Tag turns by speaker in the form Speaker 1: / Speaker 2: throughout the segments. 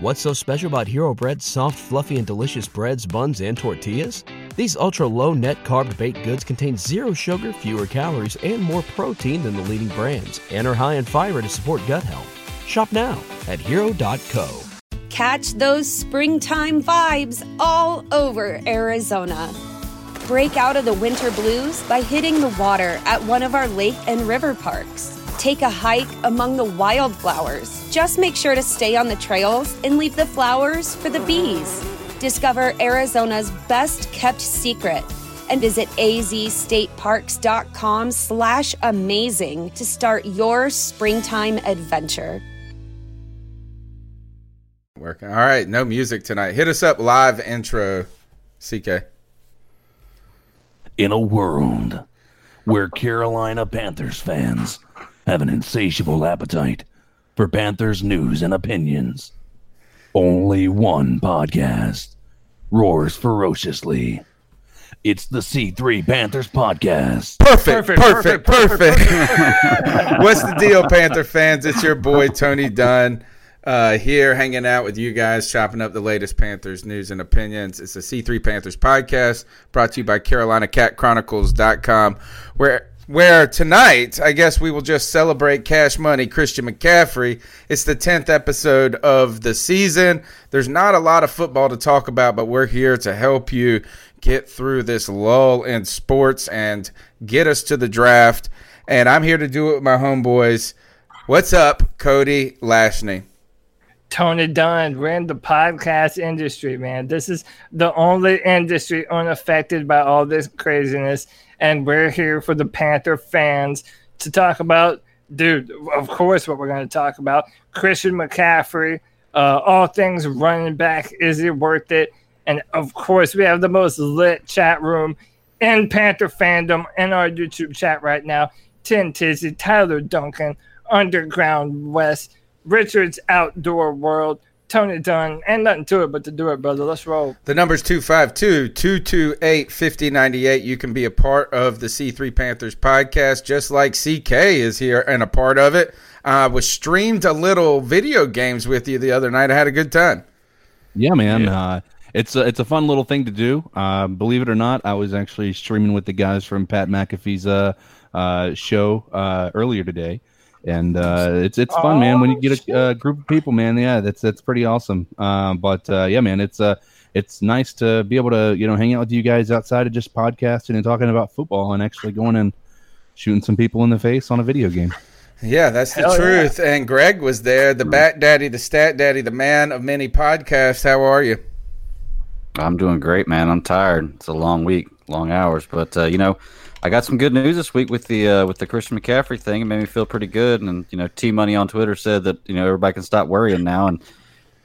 Speaker 1: What's so special about Hero Bread's soft, fluffy, and delicious breads, buns, and tortillas? These ultra low net carb baked goods contain zero sugar, fewer calories, and more protein than the leading brands, and are high in fiber to support gut health. Shop now at hero.co.
Speaker 2: Catch those springtime vibes all over Arizona. Break out of the winter blues by hitting the water at one of our lake and river parks. Take a hike among the wildflowers. Just make sure to stay on the trails and leave the flowers for the bees. Discover Arizona's best kept secret and visit azstateparks.com slash amazing to start your springtime adventure.
Speaker 3: Working. All right, no music tonight. Hit us up live intro, CK.
Speaker 4: In a world where Carolina Panthers fans have an insatiable appetite for Panthers news and opinions, only one podcast roars ferociously. It's the C3 Panthers podcast.
Speaker 3: Perfect, perfect, perfect. perfect. What's the deal, Panther fans? It's your boy Tony Dunn uh, here hanging out with you guys, chopping up the latest Panthers news and opinions. It's the C3 Panthers podcast brought to you by CarolinaCatChronicles.com, where where tonight, I guess we will just celebrate Cash Money Christian McCaffrey. It's the 10th episode of the season. There's not a lot of football to talk about, but we're here to help you get through this lull in sports and get us to the draft. And I'm here to do it with my homeboys. What's up, Cody Lashney?
Speaker 5: Tony Dunn. We're in the podcast industry, man. This is the only industry unaffected by all this craziness. And we're here for the Panther fans to talk about, dude, of course, what we're going to talk about Christian McCaffrey, uh, all things running back. Is it worth it? And of course, we have the most lit chat room in Panther fandom in our YouTube chat right now. Tin Tizzy, Tyler Duncan, Underground West. Richard's Outdoor World, Tony Dunn, and nothing to it but to do it, brother. Let's roll.
Speaker 3: The number's 252 228 5098. You can be a part of the C3 Panthers podcast, just like CK is here and a part of it. I uh, was streamed a little video games with you the other night. I had a good time.
Speaker 6: Yeah, man. Yeah. Uh, it's a, it's a fun little thing to do. Uh, believe it or not, I was actually streaming with the guys from Pat McAfee's uh, uh show uh, earlier today and uh, it's it's fun, oh, man. When you get a, a, group of people, man, yeah, that's that's pretty awesome. Uh, but uh, yeah, man, it's uh, it's nice to be able to you know hang out with you guys outside of just podcasting and talking about football and actually going and shooting some people in the face on a video game.
Speaker 3: Yeah, that's the Hell truth. Yeah. And Greg was there, the bat daddy, the stat daddy, the man of many podcasts. How are you?
Speaker 7: I'm doing great, man. I'm tired. It's a long week, long hours, but uh, you know I got some good news this week with the uh, with the Christian McCaffrey thing. It made me feel pretty good. And you know, T Money on Twitter said that you know everybody can stop worrying now. And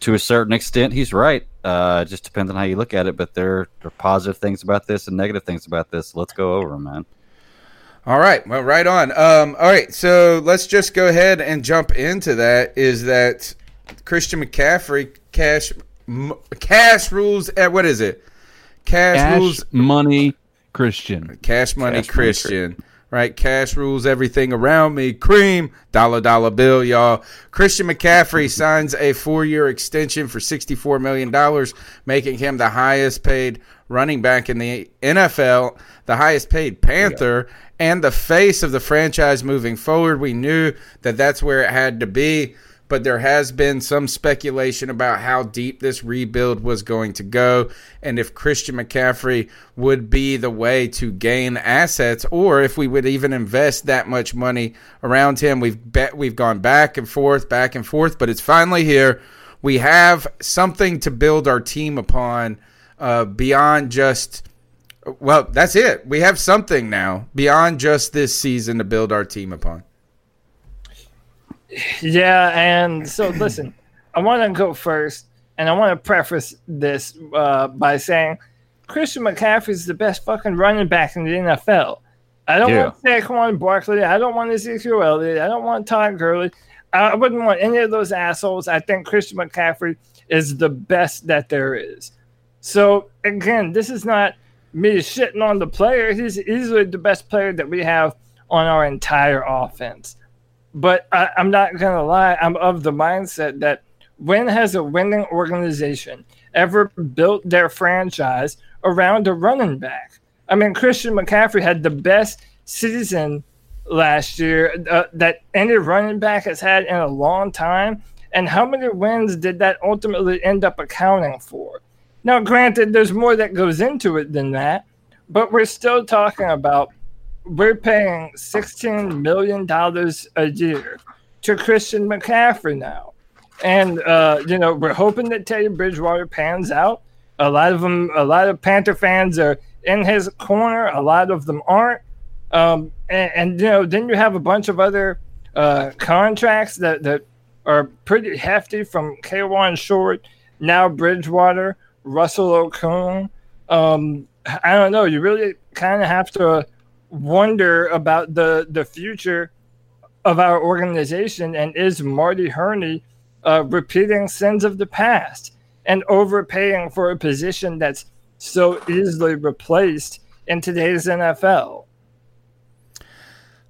Speaker 7: to a certain extent, he's right. Uh, it just depends on how you look at it. But there, there are positive things about this and negative things about this. Let's go over them, man.
Speaker 3: All right, well, right on. Um, all right, so let's just go ahead and jump into that. Is that Christian McCaffrey cash m- cash rules? At, what is it?
Speaker 6: Cash, cash rules money Christian.
Speaker 3: Cash Money Cash Christian. Money. Right, cash rules everything around me. Cream, dollar dollar bill, y'all. Christian McCaffrey signs a four-year extension for sixty-four million dollars, making him the highest-paid running back in the NFL, the highest-paid Panther, and the face of the franchise moving forward. We knew that that's where it had to be but there has been some speculation about how deep this rebuild was going to go and if Christian McCaffrey would be the way to gain assets or if we would even invest that much money around him. We've bet we've gone back and forth, back and forth, but it's finally here. We have something to build our team upon uh, beyond just well, that's it. We have something now beyond just this season to build our team upon.
Speaker 5: Yeah, and so listen, I want to go first, and I want to preface this uh, by saying Christian McCaffrey is the best fucking running back in the NFL. I don't yeah. want Saquon Barkley. I don't want Ezekiel Elliott. I don't want Todd Gurley. I wouldn't want any of those assholes. I think Christian McCaffrey is the best that there is. So again, this is not me shitting on the player. He's easily the best player that we have on our entire offense. But I, am not gonna lie, I'm of the mindset that when has a winning organization ever built their franchise around a running back? I mean, Christian McCaffrey had the best season last year uh, that any running back has had in a long time. And how many wins did that ultimately end up accounting for? Now, granted, there's more that goes into it than that, but we're still talking about we're paying $16 million a year to Christian McCaffrey now. And, uh, you know, we're hoping that Teddy Bridgewater pans out. A lot of them, a lot of Panther fans are in his corner, a lot of them aren't. Um, and, and, you know, then you have a bunch of other uh, contracts that, that are pretty hefty from Kawann Short, now Bridgewater, Russell Okung. Um, I don't know. You really kind of have to wonder about the the future of our organization and is Marty Hurney uh, repeating sins of the past and overpaying for a position that's so easily replaced in today's NFL.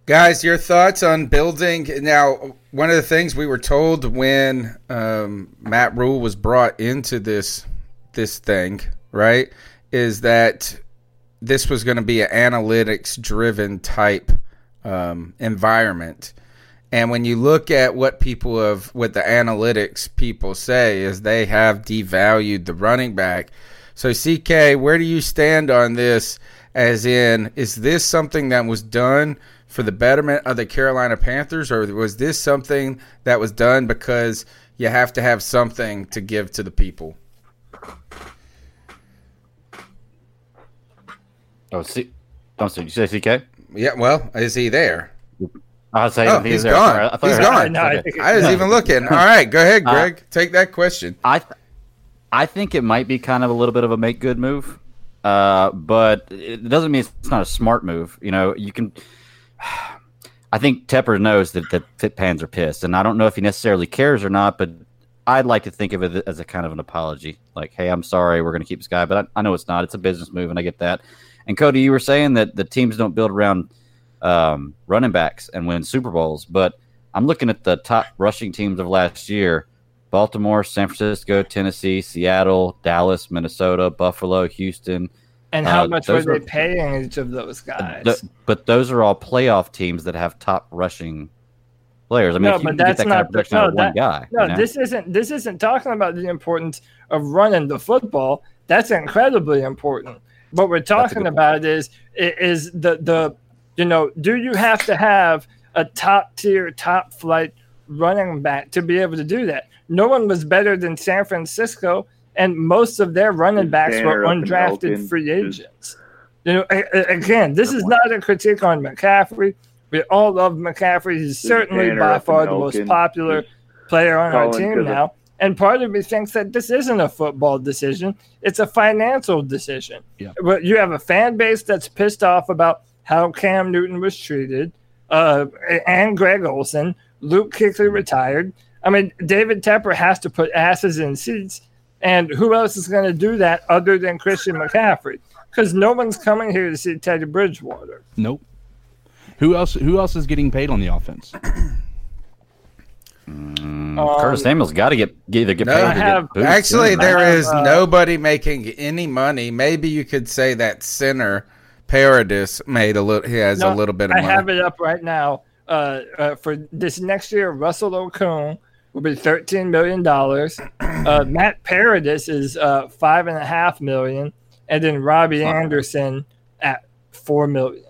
Speaker 3: Guys, your thoughts on building now? One of the things we were told when um, Matt Rhule was brought into this this thing, right, is that this was going to be an analytics driven type um, environment. And when you look at what people have, what the analytics people say is they have devalued the running back. So, CK, where do you stand on this? As in, is this something that was done for the betterment of the Carolina Panthers, or was this something that was done because you have to have something to give to the people?
Speaker 7: Oh, see, oh, so you say CK?
Speaker 3: Yeah. Well, is he there?
Speaker 7: I was saying
Speaker 3: Oh,
Speaker 7: he's
Speaker 3: he's
Speaker 7: there.
Speaker 3: gone.
Speaker 7: I thought
Speaker 3: He's
Speaker 7: you
Speaker 3: gone.
Speaker 5: No, I
Speaker 7: Okay.
Speaker 3: I was even looking. All right, go ahead,
Speaker 7: Uh,
Speaker 3: Greg. Take that question.
Speaker 7: I th- I think it might be kind of a little bit of a make good move, uh, but it doesn't mean it's not a smart move. You know, you can. I think Tepper knows that the Fit Pans are pissed, and I don't know if he necessarily cares or not, but I'd like to think of it as a kind of an apology, like, "Hey, I'm sorry, we're going to keep this guy," but I, I know it's not. It's a business move, and I get that. And Cody, you were saying that the teams don't build around um, running backs and win Super Bowls, but I'm looking at the top rushing teams of last year. Baltimore, San Francisco, Tennessee, Seattle, Dallas, Minnesota, Buffalo, Houston.
Speaker 5: And how
Speaker 7: Uh,
Speaker 5: much were they
Speaker 7: were-
Speaker 5: paying each of those guys?
Speaker 7: Th- but those are all playoff teams that have top rushing players. I mean,
Speaker 5: No, but that's
Speaker 7: that kind of production
Speaker 5: no,
Speaker 7: out of one
Speaker 5: that-
Speaker 7: guy.
Speaker 5: No,
Speaker 7: you know?
Speaker 5: this isn't this isn't talking about the importance of running the football. That's incredibly important. What we're talking about is is the the you know, do you have to have a top tier, top flight running back to be able to do that? No one was better than San Francisco, and most of their running backs were
Speaker 8: Banner up and
Speaker 5: undrafted free agents. You know, again, this is not a critique on McCaffrey. We all love McCaffrey. He's certainly by far the most popular player on our team now. And part of me thinks that this isn't a football decision; it's a financial decision.
Speaker 6: Yeah.
Speaker 5: But you have a fan base that's pissed off about how Cam Newton was treated, uh, and Greg Olsen. Luke Kuechly retired. I mean, David Tepper has to put asses in seats, and who else is going to do that other than Christian McCaffrey? Because no one's coming here to see Teddy Bridgewater.
Speaker 6: Nope. Who else? Who else is getting paid on the offense?
Speaker 7: Curtis Samuel's got to get get- either get
Speaker 3: No,
Speaker 7: paid or
Speaker 3: I
Speaker 7: get
Speaker 5: have-
Speaker 7: boosted.
Speaker 3: Actually, there
Speaker 5: have,
Speaker 3: is
Speaker 5: uh,
Speaker 3: nobody making any money. Maybe you could say that center Paradis made a little. He has a little bit of
Speaker 5: I
Speaker 3: money.
Speaker 5: have it up right now. Uh, uh, for this next year, Russell Okung will be thirteen million dollars. Uh, Matt Paradis is uh, five and a half million, and then Robbie Anderson at four million.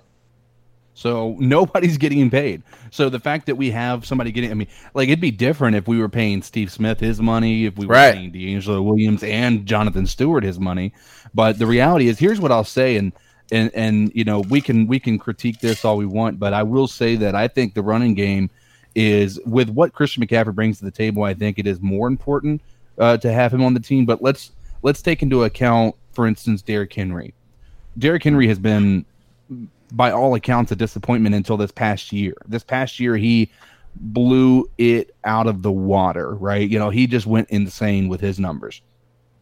Speaker 6: So nobody's getting paid. So the fact that we have somebody getting, I mean, like it'd be different if we were paying Steve Smith his money, if we were
Speaker 3: Right.
Speaker 6: paying DeAngelo Williams and Jonathan Stewart his money. But the reality is, here's what I'll say, and and and you know we can we can critique this all we want, but I will say that I think the running game is with what Christian McCaffrey brings to the table. I think it is more important uh, to have him on the team. But let's let's take into account, for instance, Derrick Henry. Derrick Henry has been by all accounts a disappointment until this past year. This past year he blew it out of the water, right? You know, he just went insane with his numbers.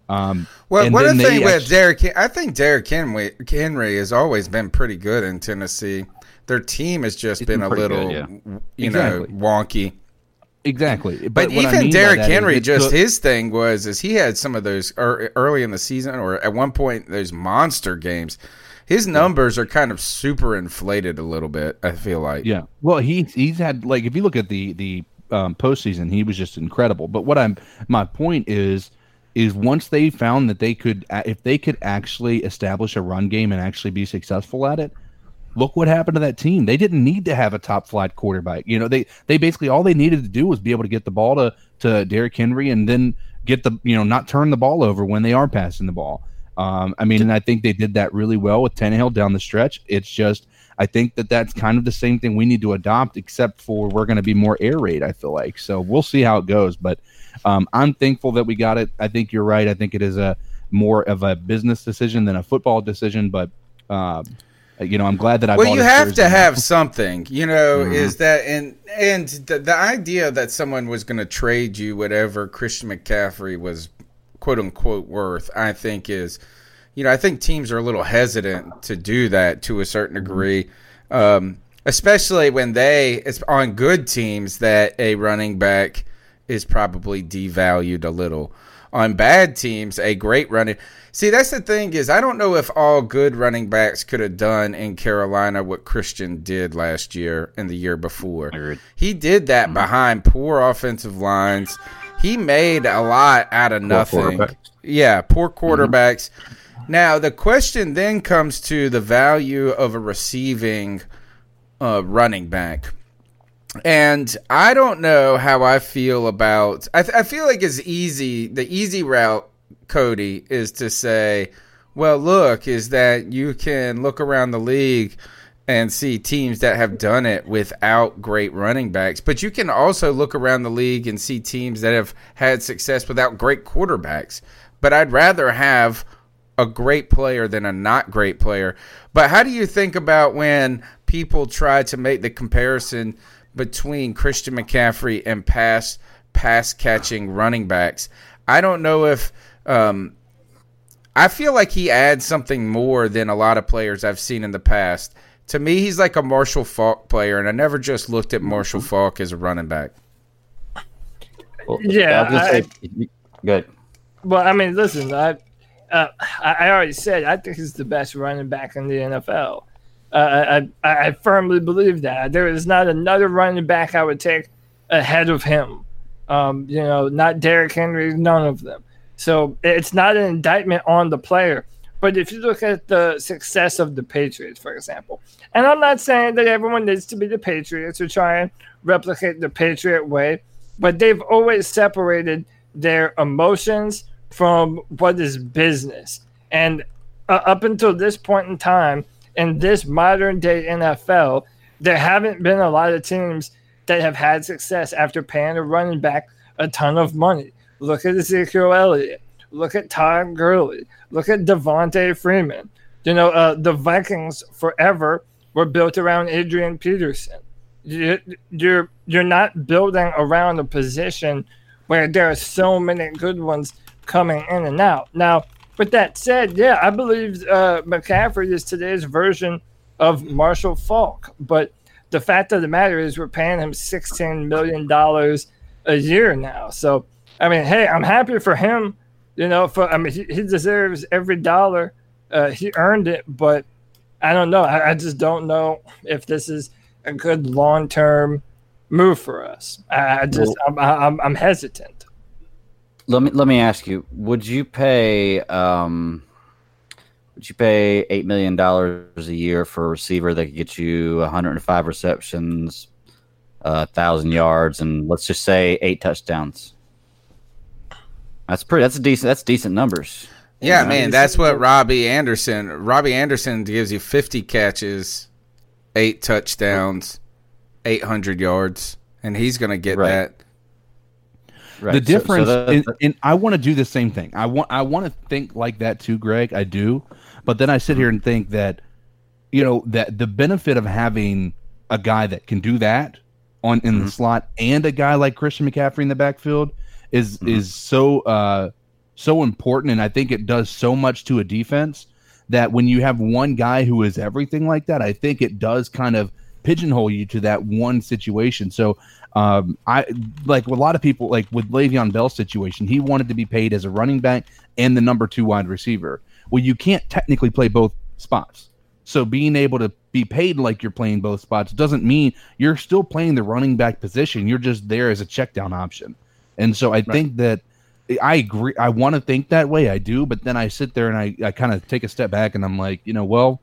Speaker 6: Um
Speaker 3: Well, one the thing with Derrick, I think Derrick Henry, Henry has always been pretty good in Tennessee. Their team has just been,
Speaker 7: been
Speaker 3: a little,
Speaker 7: good,
Speaker 3: you
Speaker 6: Exactly.
Speaker 3: know, wonky.
Speaker 6: Exactly.
Speaker 3: But,
Speaker 6: what I
Speaker 3: even
Speaker 6: mean
Speaker 3: Derrick Henry, just
Speaker 6: took-
Speaker 3: his thing was is he had some of those early in the season or at one point those monster games. His numbers are kind of super inflated a little bit. I feel like.
Speaker 6: Yeah. Well, he he's had like if you look at the the um, postseason, he was just incredible. But what I'm my point is is once they found that they could if they could actually establish a run game and actually be successful at it. Look what happened to that team. They didn't need to have a top flight quarterback. You know, they they basically all they needed to do was be able to get the ball to to Derrick Henry and then get the you know not turn the ball over when they are passing the ball. Um, I mean, and I think they did that really well with Tannehill down the stretch. It's just I think that that's kind of the same thing we need to adopt, except for we're going to be more air raid. I feel like so we'll see how it goes, but um, I'm thankful that we got it. I think you're right. I think it is a more of a business decision than a football decision, but um, you know I'm glad that I.
Speaker 3: well, you have to have something, you know.
Speaker 6: Mhm.
Speaker 3: Is that and and the, the idea that someone was going to trade you whatever Christian McCaffrey was quote unquote worth, I think is, you know, I think teams are a little hesitant to do that to a certain degree, um, especially when they it's on good teams that a running back is probably devalued a little. On bad teams, a great running. See, that's the thing is I don't know if all good running backs could have done in Carolina what Christian did last year and the year before. He did that behind poor offensive lines. He made a lot out of nothing.
Speaker 7: quarterbacks.
Speaker 3: Yeah, poor quarterbacks. Now the question then comes to the value of a receiving uh, running back. And I don't know how I feel about. I, th- I feel like it's easy. The easy route, Cody, is to say, "Well, look, is that you can look around the league and see teams that have done it without great running backs, but you can also look around the league and see teams that have had success without great quarterbacks. But I'd rather have a great player than a not great player. But how do you think about when people try to make the comparison between Christian McCaffrey and pass pass catching running backs? I don't know if um, I feel like he adds something more than a lot of players I've seen in the past. To me, he's like a Marshall Faulk player, and I never just looked at Marshall Faulk as a running back.
Speaker 7: Well,
Speaker 5: Yeah,
Speaker 7: I was gonna
Speaker 5: I-
Speaker 7: say, good.
Speaker 5: Well, I mean, listen, I, uh, I I already said I think he's the best running back in the NFL. Uh, I, I I firmly believe that there is not another running back I would take ahead of him. Um, you know, not Derrick Henry, none of them. So it's not an indictment on the player. But if you look at the success of the Patriots, for example, and I'm not saying that everyone needs to be the Patriots or try and replicate the Patriot way, but they've always separated their emotions from what is business. And uh, up until this point in time, in this modern day NFL, there haven't been a lot of teams that have had success after paying a running back a ton of money. Look at Ezekiel Elliott. Look at Todd Gurley. Look at Devonta Freeman. You know, uh, the Vikings forever were built around Adrian Peterson. You, you're you're not building around a position where there are so many good ones coming in and out. Now, with that said, yeah, I believe uh, McCaffrey is today's version of Marshall Faulk. But the fact of the matter is, we're paying him $16 million a year now. So, I mean, hey, I'm happy for him. You know, for I mean, he, he deserves every dollar. Uh, he earned it, but I don't know. I, I just don't know if this is a good long term move for us. I, I just, I'm, I'm, I'm hesitant.
Speaker 7: Let me let me ask you: Would you pay um, would you pay eight million dollars a year for a receiver that could get you 105 receptions, a thousand yards, and let's just say eight touchdowns? That's pretty. That's a decent. That's decent numbers.
Speaker 3: Yeah,
Speaker 7: Yeah.
Speaker 3: man, that's what Robbie Anderson. Robbie Anderson gives you 50 catches, eight touchdowns, 800 yards, and he's going to get
Speaker 7: Right.
Speaker 3: that.
Speaker 7: Right.
Speaker 6: the
Speaker 7: so- so
Speaker 6: difference
Speaker 7: that-
Speaker 6: and, and i want to do the same thing i want i want to think like that too greg i do but then i sit here and think that you know that the benefit of having a guy that can do that on in
Speaker 7: Mm-hmm.
Speaker 6: the slot and a guy like christian mccaffrey in the backfield is
Speaker 7: Mhm.
Speaker 6: is so uh so important and i think it does so much to a defense that when you have one guy who is everything like that i think it does kind of pigeonhole you to that one situation so Um, I like a lot of people like with Le'Veon Bell's situation. He wanted to be paid as a running back and the number two wide receiver. Well, you can't technically play both spots. So being able to be paid like you're playing both spots doesn't mean you're still playing the running back position. You're just there as a check down option. And so I right. think that I agree. I want to think that way. I do. But then I sit there and I, I kind of take a step back and I'm like, you know, well,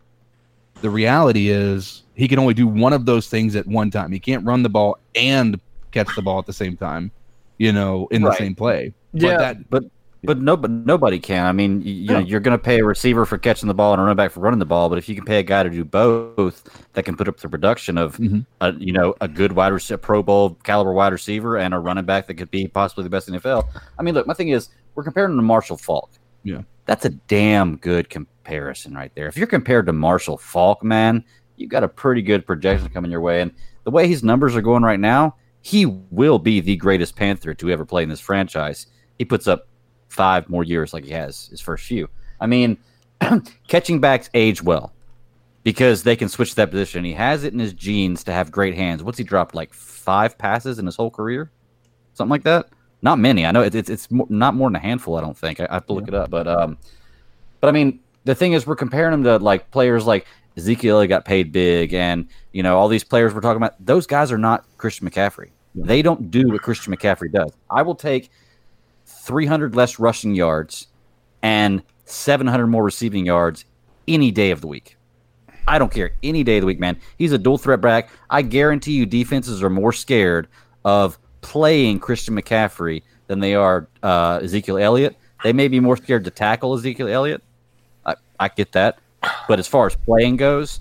Speaker 6: the reality is he can only do one of those things at one time. He can't run the ball and catch the ball at the same time, you know, in right. the same play.
Speaker 7: Yeah, but, that, but but no, but nobody can. I mean, you, you know, you're going to pay a receiver for catching the ball and a running back for running the ball. But if you can pay a guy to do both, that can put up the production of, mm-hmm. a, you know, a good wide receiver, Pro Bowl caliber wide receiver, and a running back that could be possibly the best in the NFL. I mean, look, my thing is, we're comparing him to Marshall Faulk.
Speaker 6: Yeah,
Speaker 7: that's a damn good comparison right there. If you're compared to Marshall Faulk, man, you've got a pretty good projection coming your way. And the way his numbers are going right now, he will be the greatest Panther to ever play in this franchise. He puts up five more years like he has his first few. I mean, catching backs age well because they can switch that position. He has it in his genes to have great hands. What's he dropped like five passes in his whole career, something like that? Not many. I know it's it's, it's not more than a handful. I don't think. I, I have to look yeah. it up, but um, but I mean, the thing is, we're comparing him to like players like Ezekiel got paid big, and you know all these players we're talking about. Those guys are not Christian McCaffrey. Yeah. They don't do what Christian McCaffrey does. I will take 300 less rushing yards and 700 more receiving yards any day of the week. I don't care. Any day of the week, man. He's a dual threat back. I guarantee you defenses are more scared of playing Christian McCaffrey than they are uh, Ezekiel Elliott. They may be more scared to tackle Ezekiel Elliott. I, I get that. But as far as playing goes,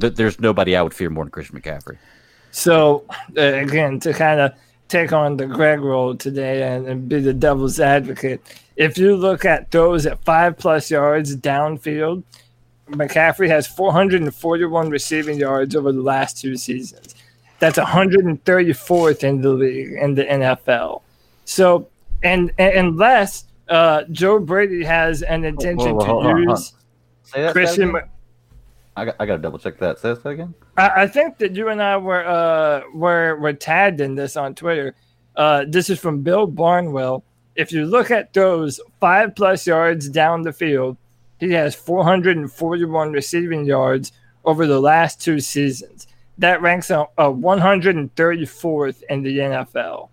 Speaker 7: th- there's nobody I would fear more than Christian McCaffrey.
Speaker 5: So, uh, again, to kind of – take on the Greg role today and, and, be the devil's advocate. If you look at throws at five plus yards downfield, McCaffrey has 441 receiving yards over the last two seasons. That's 134th in the league in the NFL. So, and, and unless uh, Joe Brady has an intention whoa, whoa, to use Christian.
Speaker 7: I got, I got to double check that. Say that again.
Speaker 5: I, I, think that you and I were uh were were tagged in this on Twitter. Uh, this is from Bill Barnwell. If you look at those five plus yards down the field, he has 441 receiving yards over the last two seasons. That ranks a, a 134th in the NFL.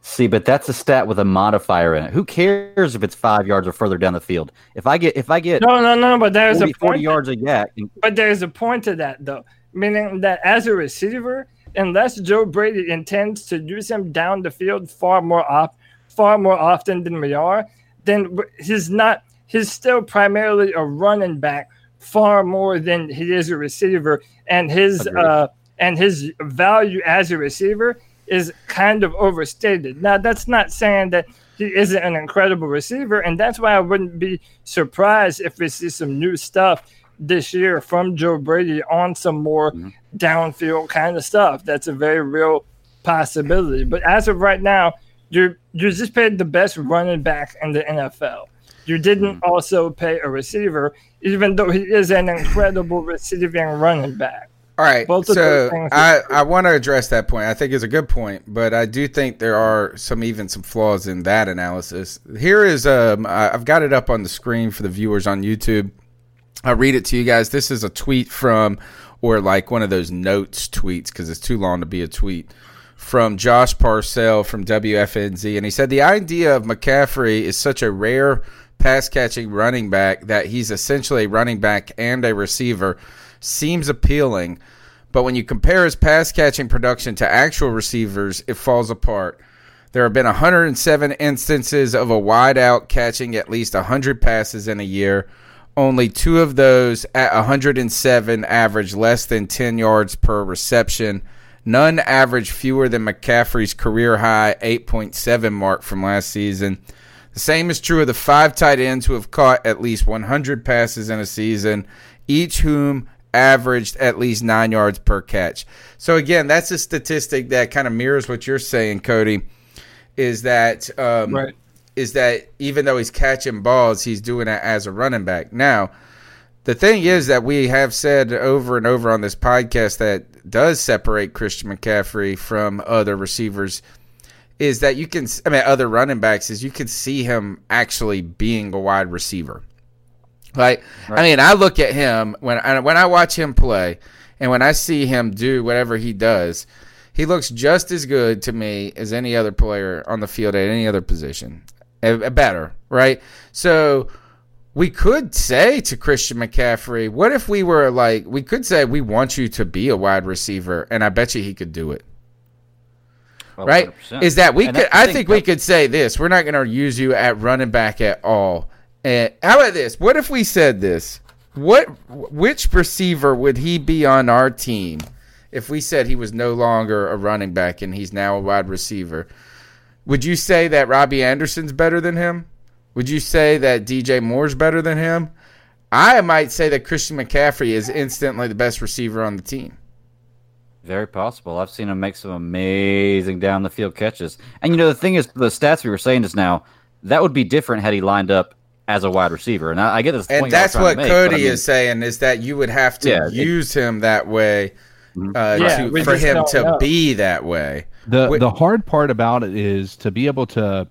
Speaker 7: See, but that's a stat with a modifier in it. Who cares if it's five yards or further down the field? If I get if I get
Speaker 5: no no no, but there's 40, a point
Speaker 7: 40 yards a YAC.
Speaker 5: But there's a point to that though, meaning that as a receiver, unless Joe Brady intends to use him down the field far more off far more often than we are, then he's not. He's still primarily a running back far more than he is a receiver, and his uh and his value as a receiver is kind of overstated. Now, that's not saying that he isn't an incredible receiver, and that's why I wouldn't be surprised if we see some new stuff this year from Joe Brady on some more mm-hmm. downfield kind of stuff. That's a very real possibility. But as of right now, you you just paid the best running back in the NFL. You didn't mm-hmm. also pay a receiver, even though he is an incredible receiving running back.
Speaker 3: All right. Both so I, I want to address that point. I think it's a good point, but I do think there are some even some flaws in that analysis. Here is um I've got it up on the screen for the viewers on YouTube. I'll read it to you guys. This is a tweet from or like one of those notes tweets because it's too long to be a tweet from Josh Parcell from WFNZ, and he said the idea of McCaffrey is such a rare pass catching running back that he's essentially a running back and a receiver seems appealing, but when you compare his pass catching production to actual receivers, it falls apart. There have been 107 instances of a wide out catching at least 100 passes in a year. Only two of those at 107 average less than 10 yards per reception. None average fewer than McCaffrey's career high 8.7 mark from last season. The same is true of the five tight ends who have caught at least 100 passes in a season, each whom averaged at least nine yards per catch. So again, that's a statistic that kind of mirrors what you're saying, Cody. Is that um, right. is that even though he's catching balls, he's doing it as a running back. Now, the thing is that we have said over and over on this podcast that does separate Christian McCaffrey from other receivers is that you can, I mean, other running backs is you can see him actually being a wide receiver. Like, I mean, I look at him when I, when I watch him play, and when I see him do whatever he does, he looks just as good to me as any other player on the field at any other position, better, right? So we could say to Christian McCaffrey, what if we were like, we could say we want you to be a wide receiver, and I bet you he could do it.
Speaker 7: Well,
Speaker 3: Right?
Speaker 7: 100%.
Speaker 3: Is that we
Speaker 7: And
Speaker 3: could? I think we could say this. We're not going to use you at running back at all. And how about this? What if we said this? What? Which receiver would he be on our team if we said he was no longer a running back and he's now a wide receiver? Would you say that Robbie Anderson's better than him? Would you say that DJ Moore's better than him? I might say that Christian McCaffrey is instantly the best receiver on the team.
Speaker 7: Very possible. I've seen him make some amazing down the field catches. And you know the thing is, the stats we were saying just now, that would be different had he lined up as a wide receiver. And I, I get this.
Speaker 3: And that's what
Speaker 7: make,
Speaker 3: Cody
Speaker 7: I mean,
Speaker 3: is saying is that you would have to
Speaker 7: Yeah, it-
Speaker 3: use him that way uh,
Speaker 5: Yeah,
Speaker 3: to, for him to
Speaker 5: know.
Speaker 3: be that way.
Speaker 6: The
Speaker 3: Wait-
Speaker 6: the hard part about it is to be able to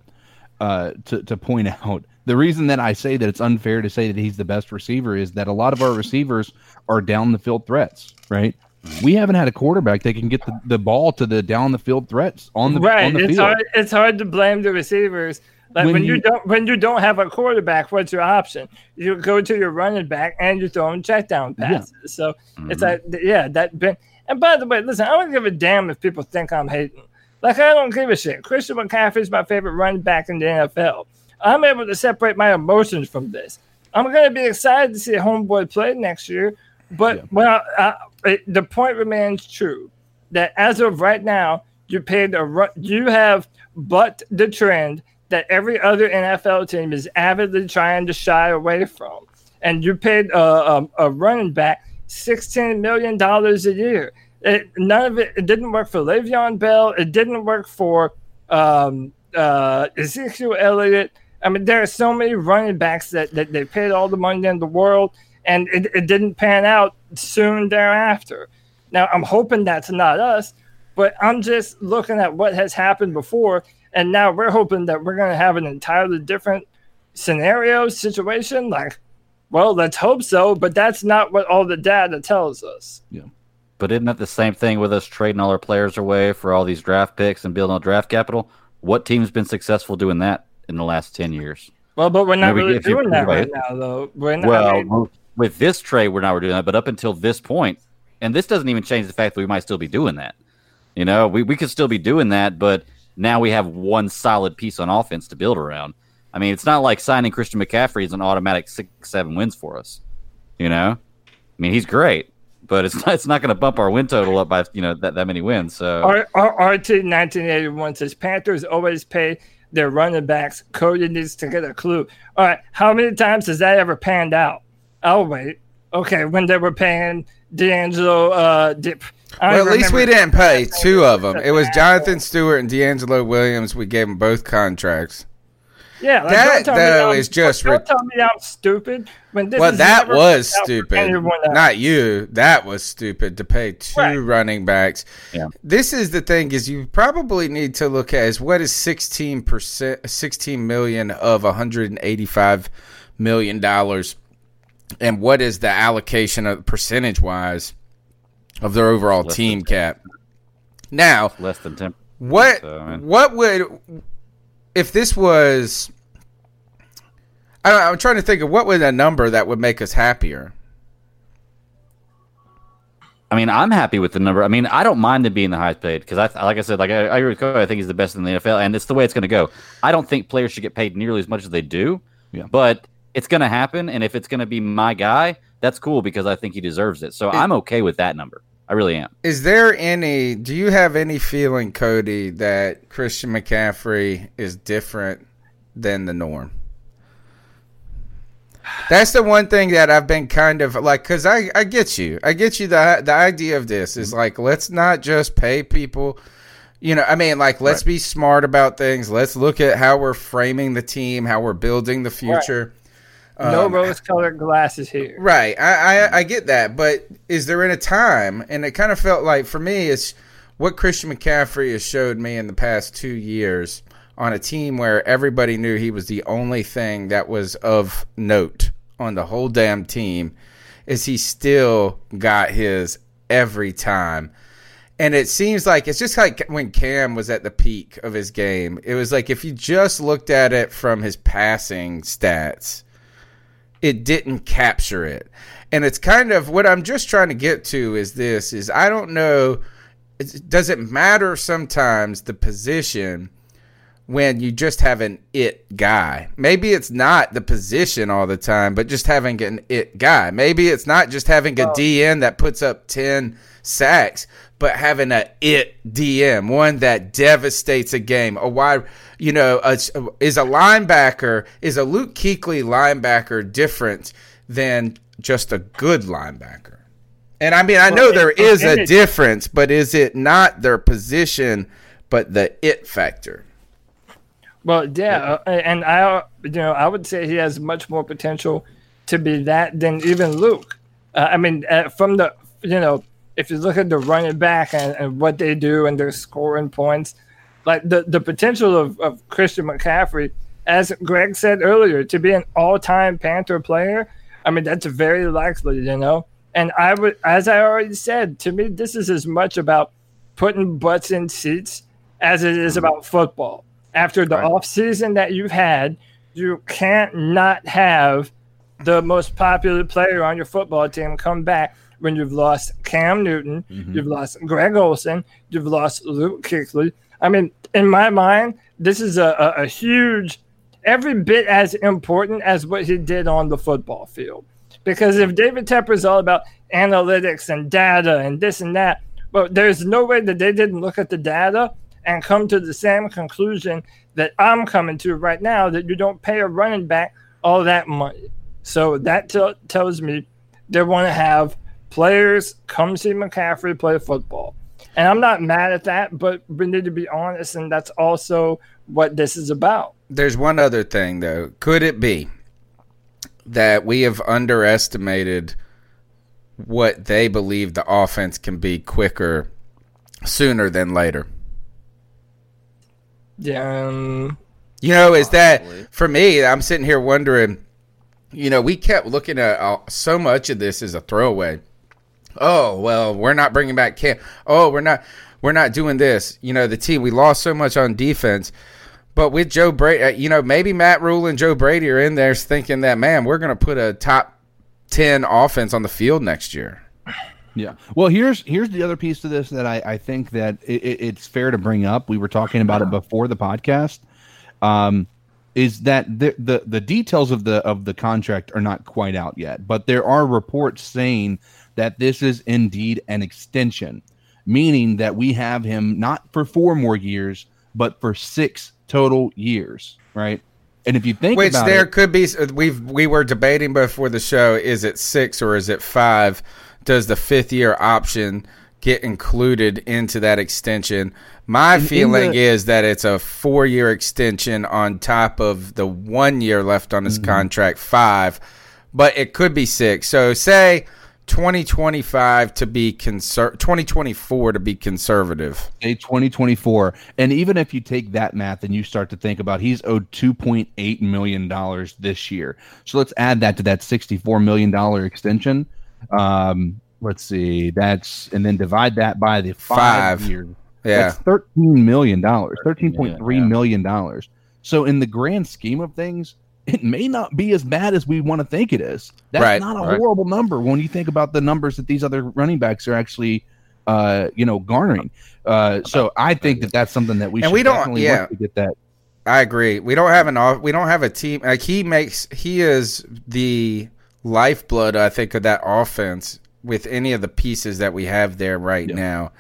Speaker 6: uh to to point out the reason that I say that it's unfair to say that he's the best receiver is that a lot of our receivers are down the field threats, right? We haven't had a quarterback that can get the, the ball to the down the field threats on the
Speaker 5: right.
Speaker 6: on the
Speaker 5: it's
Speaker 6: field.
Speaker 5: hard. It's hard to blame the receivers. Like
Speaker 6: When
Speaker 5: when, you,
Speaker 6: you-
Speaker 5: don't when you don't have a quarterback, what's your option? You go to your running back and you throw him check down passes. So it's like yeah, that been. And by the way, listen, I don't give a damn if people think I'm hating. Like I don't give a shit. Christian McCaffrey's my favorite running back in the NFL. I'm able to separate my emotions from this. I'm going to be excited to see a homeboy play next year. But well, uh, it, the point remains true that as of right now, you paid a you have but the trend that every other NFL team is avidly trying to shy away from, and you paid a, a, a running back sixteen million dollars a year. It, none of it, it didn't work for Le'Veon Bell. It didn't work for um, uh, Ezekiel Elliott. I mean, there are so many running backs that, that they paid all the money in the world, and it, it didn't pan out soon thereafter. Now, I'm hoping that's not us, but I'm just looking at what has happened before, and now we're hoping that we're going to have an entirely different scenario situation. Like, well, let's hope so, but that's not what all the data tells us. Yeah.
Speaker 7: But isn't that the same thing with us trading all our players away for all these draft picks and building all draft capital? What team's been successful doing that in the last ten years?
Speaker 5: Well, but we're not
Speaker 7: Maybe
Speaker 5: really doing that right
Speaker 7: about
Speaker 5: now, though. We're not,
Speaker 7: Well,
Speaker 5: I mean,
Speaker 7: with this trade, we're not doing that. But up until this point, and this doesn't even change the fact that we might still be doing that. You know, we, we could still be doing that, but now we have one solid piece on offense to build around. I mean, it's not like signing Christian McCaffrey is an automatic six, seven wins for us. You know, I mean, he's great, but it's not, it's not going to bump our win total up by you know that, that many wins. So
Speaker 5: R- R- RT 1981 says Panthers always pay their running backs. Cody needs to get a clue. All right, how many times has that ever panned out? I'll wait. Okay, when they were paying DeAngelo uh, Dip. I
Speaker 3: Well, at least we didn't pay two of them. It was Jonathan Stewart and DeAngelo Williams. We gave them both contracts.
Speaker 5: Yeah, like,
Speaker 3: That,
Speaker 5: don't tell me
Speaker 3: though, is just
Speaker 5: Don't
Speaker 3: rid-
Speaker 5: tell me I'm stupid. When this
Speaker 3: Well,
Speaker 5: has
Speaker 3: that was
Speaker 5: worked out for
Speaker 3: stupid. Not you. That was stupid to pay two
Speaker 5: Right.
Speaker 3: running backs.
Speaker 7: Yeah.
Speaker 3: This is the thing: is you probably need to look at is what is sixteen percent, sixteen million of one hundred and eighty-five million dollars, and what is the allocation of percentage wise of their overall
Speaker 7: Less
Speaker 3: team cap? Now,
Speaker 7: less than ten.
Speaker 3: what
Speaker 7: So,
Speaker 3: what would if this was? I, I'm trying to think of what would a number that would make us happier.
Speaker 7: I mean, I'm happy with the number. I mean, I don't mind him being the highest paid because I, like I said, like I, I agree with Cody. I think he's the best in the NFL, and it's the way it's going to go. I don't think players should get paid nearly as much as they do,
Speaker 6: Yeah.
Speaker 7: but it's going to happen. And if it's going to be my guy, that's cool because I think he deserves it. So I'm okay with that number. I really am.
Speaker 3: Is there any? Do you have any feeling, Cody, that Christian McCaffrey is different than the norm? That's the one thing that I've been kind of like, because I, I get you, I get you. the The idea of this is like, let's not just pay people. You know, I mean, like, let's be smart about things. Let's look at how we're framing the team, how we're building the future.
Speaker 5: No
Speaker 3: Um,
Speaker 5: rose-colored glasses here.
Speaker 3: Right. I, I I get that, but is there in a time and it kind of felt like for me it's what Christian McCaffrey has showed me in the past 2 years on a team where everybody knew he was the only thing that was of note on the whole damn team is he still got his every time. And it seems like it's just like when Cam was at the peak of his game. It was like if you just looked at it from his passing stats, it didn't capture it. And it's kind of what I'm just trying to get to is this is I don't know does it matter sometimes the position when you just have an it guy. Maybe it's not the position all the time, but just having an it guy. Maybe it's not just having a DN that puts up 10 sacks, but having a it DM, one that devastates a game. A wide, you know, a, is a linebacker, is a Luke Kuechly linebacker different than just a good linebacker? And I mean, I know
Speaker 5: Well,
Speaker 3: there
Speaker 5: and-
Speaker 3: a
Speaker 5: it-
Speaker 3: difference, but is it not their position, but the it factor?
Speaker 5: Well, yeah, uh, and I, you know, I would say he has much more potential to be that than even Luke. Uh, I mean, uh, from the, you know, if you look at the running back and, and what they do and their scoring points, like the the potential of, of Christian McCaffrey, as Greg said earlier, to be an all time Panther player. I mean, that's very likely, you know. And I would, as I already said, to me, this is as much about putting butts in seats as it is mm-hmm. about football. After the
Speaker 3: Right.
Speaker 5: off season that you've had, you can't not have the most popular player on your football team come back when you've lost Cam Newton, mm-hmm. you've lost Greg Olsen, you've lost Luke Kuechly. I mean, in my mind, this is a, a, a huge, every bit as important as what he did on the football field. Because if David Tepper is all about analytics and data and this and that, well, there's no way that they didn't look at the data and come to the same conclusion that I'm coming to right now that you don't pay a running back all that money. So that tell tells me they want to have players come see McCaffrey play football. And I'm not mad at that, but we need to be honest, and that's also what this is about.
Speaker 3: There's one other thing though. Could it be that we have underestimated what they believe the offense can be quicker sooner than later?
Speaker 5: Yeah, um,
Speaker 3: You know, is that for me? I'm sitting here wondering. You know, we kept looking at uh, so much of this as a throwaway. Oh well, we're not bringing back Cam. Oh, we're not. We're not doing this. You know, the team we lost so much on defense, but with Joe Brady, uh, you know, maybe Matt Rhule and Joe Brady are in there thinking that man, we're going to put a top ten offense on the field next year.
Speaker 6: Yeah. Well, here's here's the other piece to this that I, I think that it, it- it's fair to bring up. We were talking about it before the podcast. Um, is that the, the the details of the of the contract are not quite out yet, but there are reports saying that this is indeed an extension, meaning that we have him not for four more years, but for six total years, right? And if you think
Speaker 3: Which
Speaker 6: about
Speaker 3: there
Speaker 6: it,
Speaker 3: could be. We've we were debating before the show. Is it six or is it five? Does the fifth year option get included into that extension? My
Speaker 6: in
Speaker 3: feeling
Speaker 6: the-
Speaker 3: is that it's a four year extension on top of the one year left on his
Speaker 6: Mm-hmm.
Speaker 3: contract, five, but it could be six. So say. 2025 to be conser- 2024 to be conservative.
Speaker 6: say 2024 and even if you take that math and you start to think about he's owed 2.8 million dollars this year so let's add that to that 64 million dollar extension um let's see that's and then divide that by the five,
Speaker 3: Five.
Speaker 6: years
Speaker 3: Yeah.
Speaker 6: that's 13 million dollars 13.3
Speaker 7: yeah.
Speaker 6: million dollars so in the grand scheme of things it may not be as bad as we want to think it is that's
Speaker 3: Right,
Speaker 6: not a
Speaker 7: right.
Speaker 6: horrible number when you think about the numbers that these other running backs are actually uh you know garnering uh so i think that that's something that we
Speaker 3: And
Speaker 6: should
Speaker 3: we don't-
Speaker 6: definitely
Speaker 3: yeah.
Speaker 6: get that
Speaker 3: I agree. We don't have an off. We don't have a team. Like he makes. He is the lifeblood. I think of that offense with any of the pieces that we have there right now.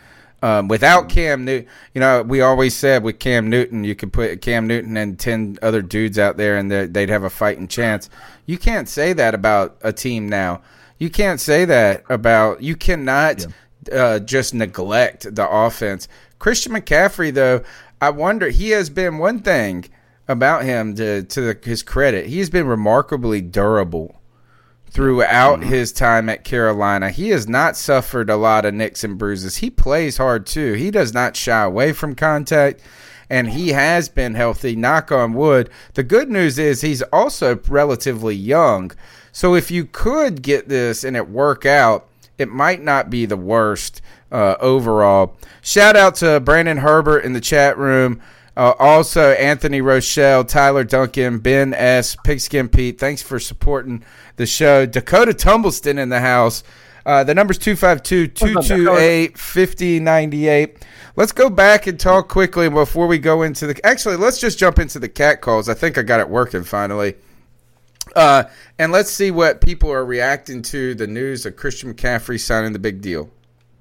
Speaker 3: Um, without Cam Newton, you know, we always said with Cam Newton, you could put Cam Newton and ten other dudes out there, and they'd have a fighting chance. You can't say that about a team now. You can't say that about. You cannot uh, just neglect the offense. Christian McCaffrey, though, I wonder he has been one thing about him to to the, his credit. He's been remarkably durable throughout
Speaker 7: Mm-hmm.
Speaker 3: his time at Carolina. He has not suffered a lot of nicks and bruises. He plays hard too. He does not shy away from contact. And he has been healthy, knock on wood. The good news is he's also relatively young. So if you could get this and it work out, it might not be the worst uh, overall. Shout out to Brandon Herbert in the chat room. Uh, also, Anthony Rochelle, Tyler Duncan, Ben S., Pigskin Pete. Thanks for supporting the show. Dakota Tumbleston in the house. Uh, the number's 252 228 5098. Let's go back and talk quickly before we go into the. Actually, let's just jump into the cat calls. I think I got it working finally. Uh, and let's see what people are reacting to the news of Christian McCaffrey signing the big deal.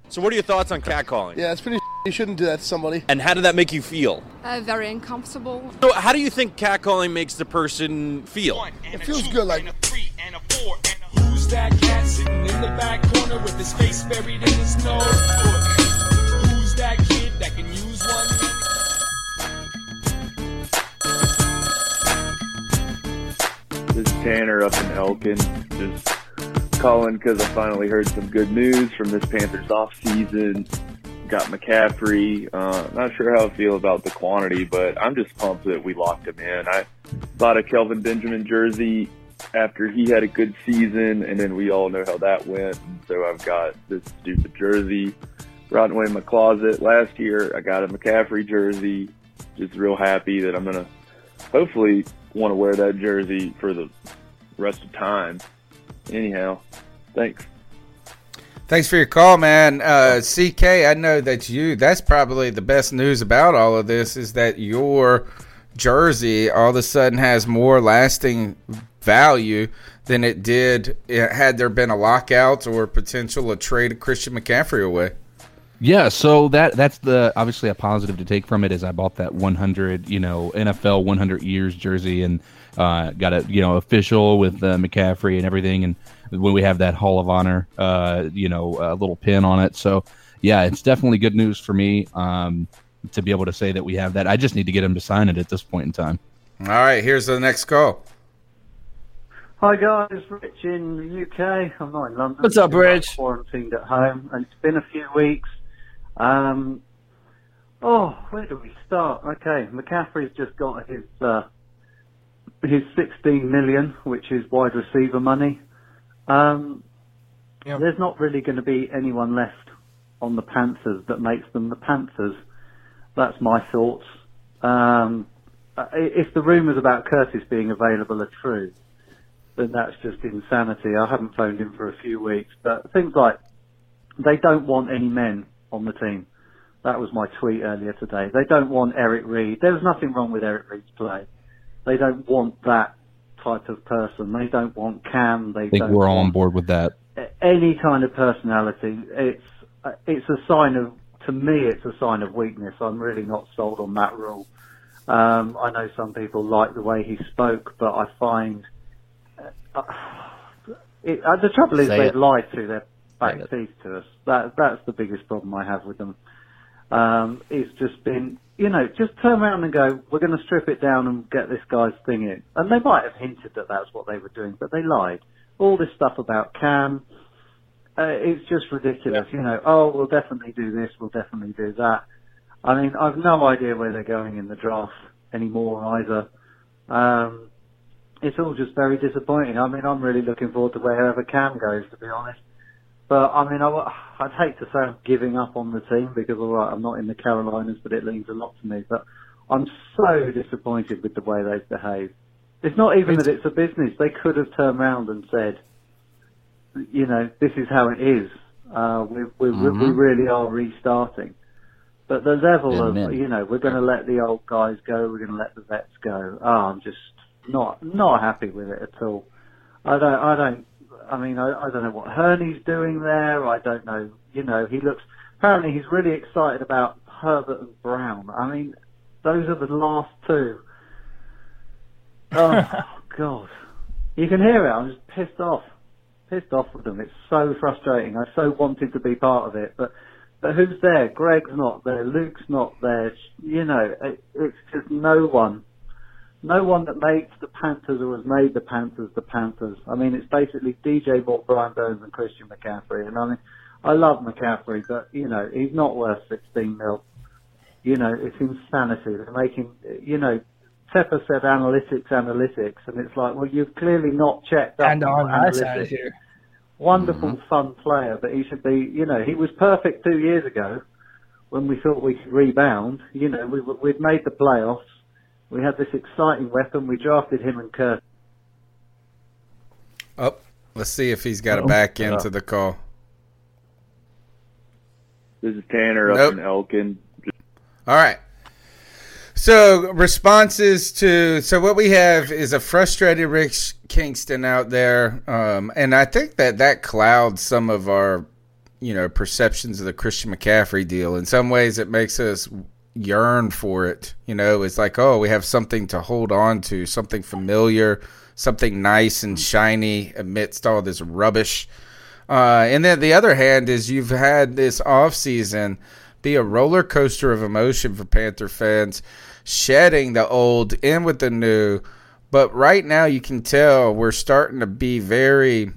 Speaker 8: So, what are your thoughts on catcalling?
Speaker 9: Yeah, it's pretty. You shouldn't do that to somebody.
Speaker 8: And how did that make you feel?
Speaker 10: Uh, very uncomfortable.
Speaker 8: So, how do you think catcalling makes the person feel?
Speaker 9: It feels good. Like
Speaker 11: Who's that cat sitting in the back corner with his face buried in his nose? Who's that kid that can use one?
Speaker 12: This is Tanner up in Elkin. Just calling because I finally heard some good news from this Panthers off season. Got McCaffrey. Uh, not sure how I feel about the quantity, but I'm just pumped that we locked him in. I bought a Kelvin Benjamin jersey after he had a good season, and then we all know how that went. So I've got this stupid jersey rotting away in my closet. Last year, I got a McCaffrey jersey. Just real happy that I'm gonna hopefully want to wear that jersey for the rest of time. Anyhow, thanks.
Speaker 3: Thanks for your call, man. Uh, CK, I know that you, that's probably the best news about all of this is that your jersey all of a sudden has more lasting value than it did uh, had there been a lockout or potential a trade of Christian McCaffrey away.
Speaker 6: Yeah, so that that's the obviously a positive to take from it is I bought that 100, you know, NFL 100 years jersey and uh, got it, you know, official with uh, McCaffrey and everything, and when we have that Hall of Honor, uh, you know, a little pin on it. So yeah, it's definitely good news for me um, to be able to say that we have that. I just need to get him to sign it at this point in time.
Speaker 3: All right, here's the next call.
Speaker 13: Hi guys, Rich in the UK. I'm not in London.
Speaker 5: What's up,
Speaker 13: I'm
Speaker 5: Rich?
Speaker 13: Quarantined at home, and it's been a few weeks. Um, oh, where do we start? Okay, McCaffrey's just got his uh, his 16 million, which is wide receiver money. Um, There's not really going to be anyone left on the Panthers that makes them the Panthers. That's my thoughts. Um, if the rumours about Curtis being available are true, then that's just insanity. I haven't phoned him for a few weeks, but things like they don't want any men on the team. That was my tweet earlier today. They don't want Eric Reid. There's nothing wrong with Eric Reid's play. They don't want that type of person. They don't want Cam. They
Speaker 6: I think
Speaker 13: don't
Speaker 6: we're all on board with that.
Speaker 13: any kind of personality. It's uh, it's a sign of to me it's a sign of weakness. I'm really not sold on that Rhule. Um, I know some people like the way he spoke, but I find uh, it, uh, the trouble is
Speaker 7: Say
Speaker 13: they've
Speaker 7: it.
Speaker 13: lied through their back teeth to us. That that's the biggest problem I have with them. Um, it's just been, you know, just turn around and go, we're going to strip it down and get this guy's thing in. And they might have hinted that that's what they were doing, but they lied. All this stuff about Cam, uh, it's just ridiculous. You know, oh, we'll definitely do this, we'll definitely do that. I mean, I've no idea where they're going in the draft anymore either. Um, it's all just very disappointing. I mean, I'm really looking forward to wherever Cam goes, to be honest. But I mean, I, would hate to say I'm giving up on the team because, all right, I'm not in the Carolinas, but it means a lot to me. But I'm so disappointed with the way they've behaved. It's not even that it's a business. They could have turned around and said, you know, this is how it is. Uh, we, we, we
Speaker 7: Mhm.
Speaker 13: really are restarting. But the level
Speaker 7: Been
Speaker 13: of, you know, we're going to let the old guys go, we're going to let the vets go. Oh, I'm just not, not happy with it at all. I don't, I don't, I mean, I, I don't know what Hurney's doing there. I don't know, you know, he looks, apparently he's really excited about Herbert and Brown. I mean, those are the last two. Oh, God. You can hear it. I'm just pissed off. Pissed off with them. It's so frustrating. I so wanted to be part of it, but but who's there? Greg's not there. Luke's not there. You know, it, it's just no one. No one that makes the Panthers or has made the Panthers the Panthers. I mean, it's basically DJ Moore, Brian Burns, and Christian McCaffrey. And I mean, I love McCaffrey, but you know, he's not worth 16 mil. You know, it's insanity. They're making, you know, Tepper said analytics, analytics, and it's like, well, you've clearly not checked up
Speaker 5: And on
Speaker 13: on
Speaker 5: our side
Speaker 13: analytics.
Speaker 5: here.
Speaker 13: Wonderful, mm-hmm. fun player, but he should be, you know, he was perfect two years ago when we thought we could rebound. You know, we, we'd made the playoffs. We had this exciting weapon. We drafted him and Kurt.
Speaker 3: Oh, let's see if he's got
Speaker 12: Oh,
Speaker 3: a back
Speaker 12: yeah.
Speaker 3: into the call.
Speaker 12: This is Tanner
Speaker 3: Nope.
Speaker 12: up in Elkin.
Speaker 3: All right. So responses to so what we have is a frustrated Rich Kingston out there, um, and I think that that clouds some of our, you know, perceptions of the Christian McCaffrey deal. In some ways, it makes us yearn for it. You know, it's like oh, we have something to hold on to, something familiar, something nice and shiny amidst all this rubbish. Uh, and then the other hand is you've had this off season be a roller coaster of emotion for Panther fans, shedding the old, in with the new. But right now, you can tell we're starting to be very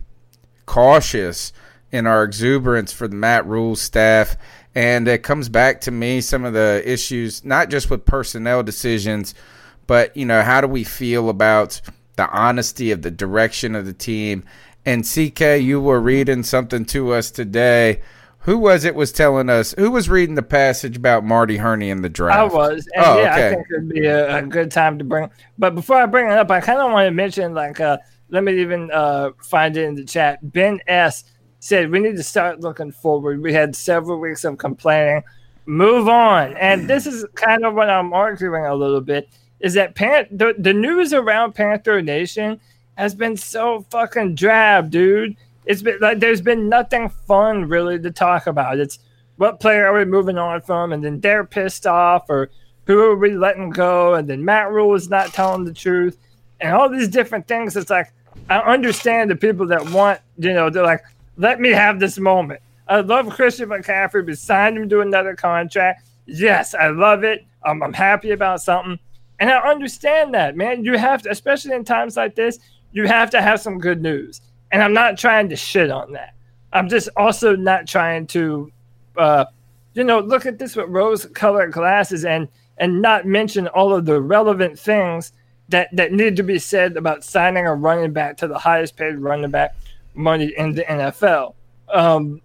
Speaker 3: cautious in our exuberance for the Matt Rhule staff. And it comes back to me some of the issues, not just with personnel decisions, but you know, how do we feel about the honesty of the direction of the team? And CK, you were reading something to us today. Who was it was telling us? Who was reading the passage about Marty Hurney in the draft?
Speaker 5: I was, and
Speaker 3: Oh,
Speaker 5: yeah,
Speaker 3: okay.
Speaker 5: I think it'd be a, a good time to bring. But before I bring it up, I kind of want to mention, like, uh, let me even uh, find it in the chat. Ben S said we need to start looking forward. We had several weeks of complaining. Move on, and mm. this is kind of what I'm arguing a little bit. Is that Pan- the, the news around Panther Nation has been so fucking drab, dude. It's been like there's been nothing fun really to talk about. It's what player are we moving on from, and then they're pissed off, or who are we letting go, and then Matt Rhule is not telling the truth, and all these different things. It's like I understand the people that want, you know, they're like, let me have this moment. I love Christian McCaffrey, but signed him to another contract. Yes, I love it. I'm happy about something. And I understand that, man. You have to, especially in times like this, you have to have some good news. And I'm not trying to shit on that. I'm just also not trying to, uh, you know, look at this with rose-colored glasses and and not mention all of the relevant things that that need to be said about signing a running back to the highest-paid running back money in the NFL. Um,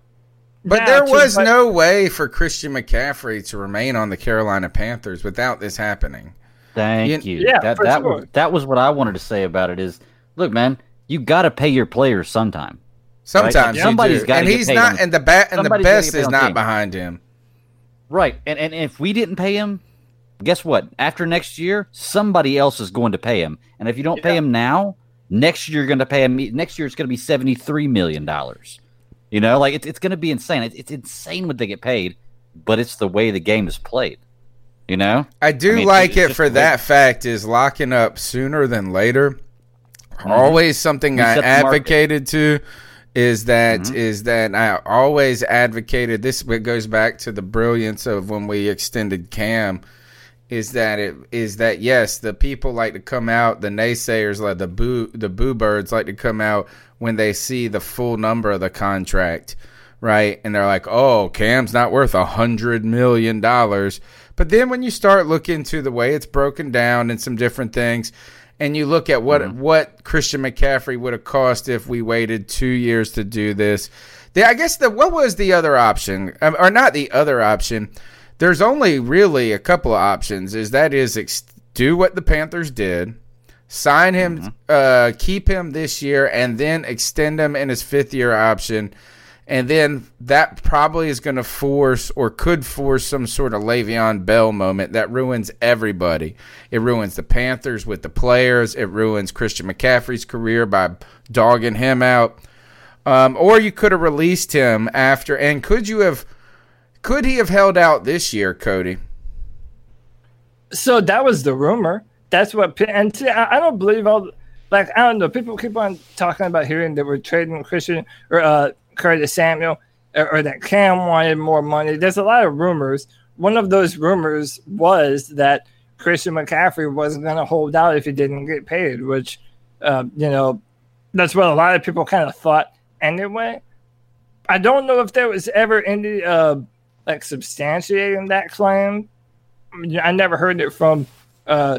Speaker 3: But there was
Speaker 5: but-
Speaker 3: no way for Christian McCaffrey to remain on the Carolina Panthers without this happening.
Speaker 7: Thank
Speaker 3: You-
Speaker 7: you.
Speaker 3: Yeah,
Speaker 7: that that
Speaker 3: sure.
Speaker 7: was that was what I wanted to say about it. Is look, man, you got to pay your players sometime. right?
Speaker 3: Sometimes you
Speaker 7: somebody's
Speaker 3: do.
Speaker 7: got
Speaker 3: and
Speaker 7: to
Speaker 3: he's not, and the bat and the best is not
Speaker 7: team.
Speaker 3: behind him.
Speaker 7: Right, and and if we didn't pay him, guess what? After next year, somebody else is going to pay him, and if you don't pay him now, next year you're going to pay him. Next year it's going to be seventy three million dollars. You know, like it's it's going to be insane. It's, it's insane what they get paid, but it's the way the game is played. You know,
Speaker 3: I do
Speaker 7: mean,
Speaker 3: like
Speaker 7: it's
Speaker 3: it for that fact is locking up sooner than later.
Speaker 7: Mhm.
Speaker 3: Always something I
Speaker 7: set the market.
Speaker 3: advocated to is that
Speaker 7: Mhm.
Speaker 3: is that I always advocated this it goes back to the brilliance of when we extended Cam is that it is that yes the people like to come out the naysayers like the boo the boo birds like to come out when they see the full number of the contract right and they're like oh cam's not worth a hundred million dollars but then when you start looking to the way it's broken down and some different things and you look at what what Christian McCaffrey would have cost if we waited two years to do this. The, I guess the what was the other option, um, or not the other option? There's only really a couple of options. Is that is ex- do what the Panthers did, sign him, uh, keep him this year, and then extend him in his fifth year option. And then that probably is going to force or could force some sort of Le'Veon Bell moment that ruins everybody. It ruins the Panthers with the players. It ruins Christian McCaffrey's career by dogging him out. Um, or you could have released him after. And could you have? Could he have held out this year, Cody?
Speaker 5: So that was the rumor. That's what, and see, I, don't believe all. Like I don't know. People keep on talking about hearing that we're trading Christian or uh, Curtis Samuel, or, or that Cam wanted more money. There's a lot of rumors. One of those rumors was that Christian McCaffrey wasn't going to hold out if he didn't get paid, which, uh, you know, that's what a lot of people kind of thought anyway. I don't know if there was ever any uh, like substantiating that claim. I, never heard it from uh,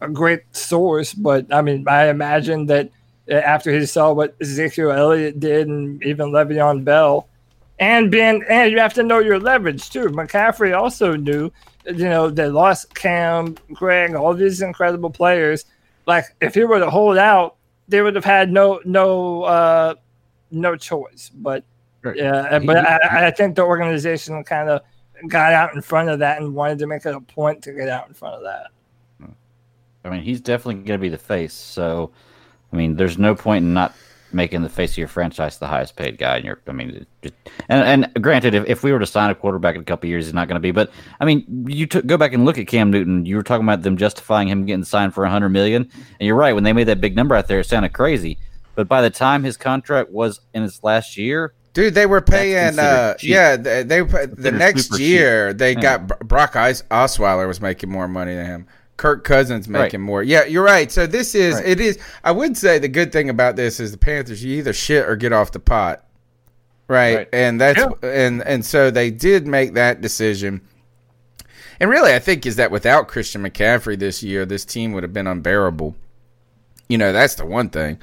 Speaker 5: a great source, but I mean, I imagine that after he saw what Ezekiel Elliott did and even Le'Veon Bell, and being and you have to know your leverage too. McCaffrey also knew, you know, they lost Cam, Greg, all these incredible players. Like if he were to hold out, they would have had no no uh, no choice. But yeah, but I, I think the organization kind of got out in front of that and wanted to make it a point to get out in front of that.
Speaker 7: I mean, he's definitely going to be the face. So, I mean, there's no point in not making the face of your franchise the highest paid guy. And you're, I mean, just, and and granted, if, if we were to sign a quarterback in a couple years, he's not going to be. But I mean, you t- go back and look at Cam Newton. You were talking about them justifying him getting signed for a hundred million, and you're right. When they made that big number out there, it sounded crazy. But by the time his contract was in its last year,
Speaker 3: Dude, they were paying. Uh, yeah, they, they the next year they
Speaker 7: Yeah.
Speaker 3: got Brock Os- Osweiler was making more money than him. Kirk Cousins making more. Yeah, you're right. So this is
Speaker 7: Right.
Speaker 3: it is. I would say the good thing about this is the Panthers. You either shit or get off the pot, right?
Speaker 7: Right.
Speaker 3: And that's and and so they did make that decision. And really, I think is that without Christian McCaffrey this year, this team would have been unbearable. You know, that's the one thing.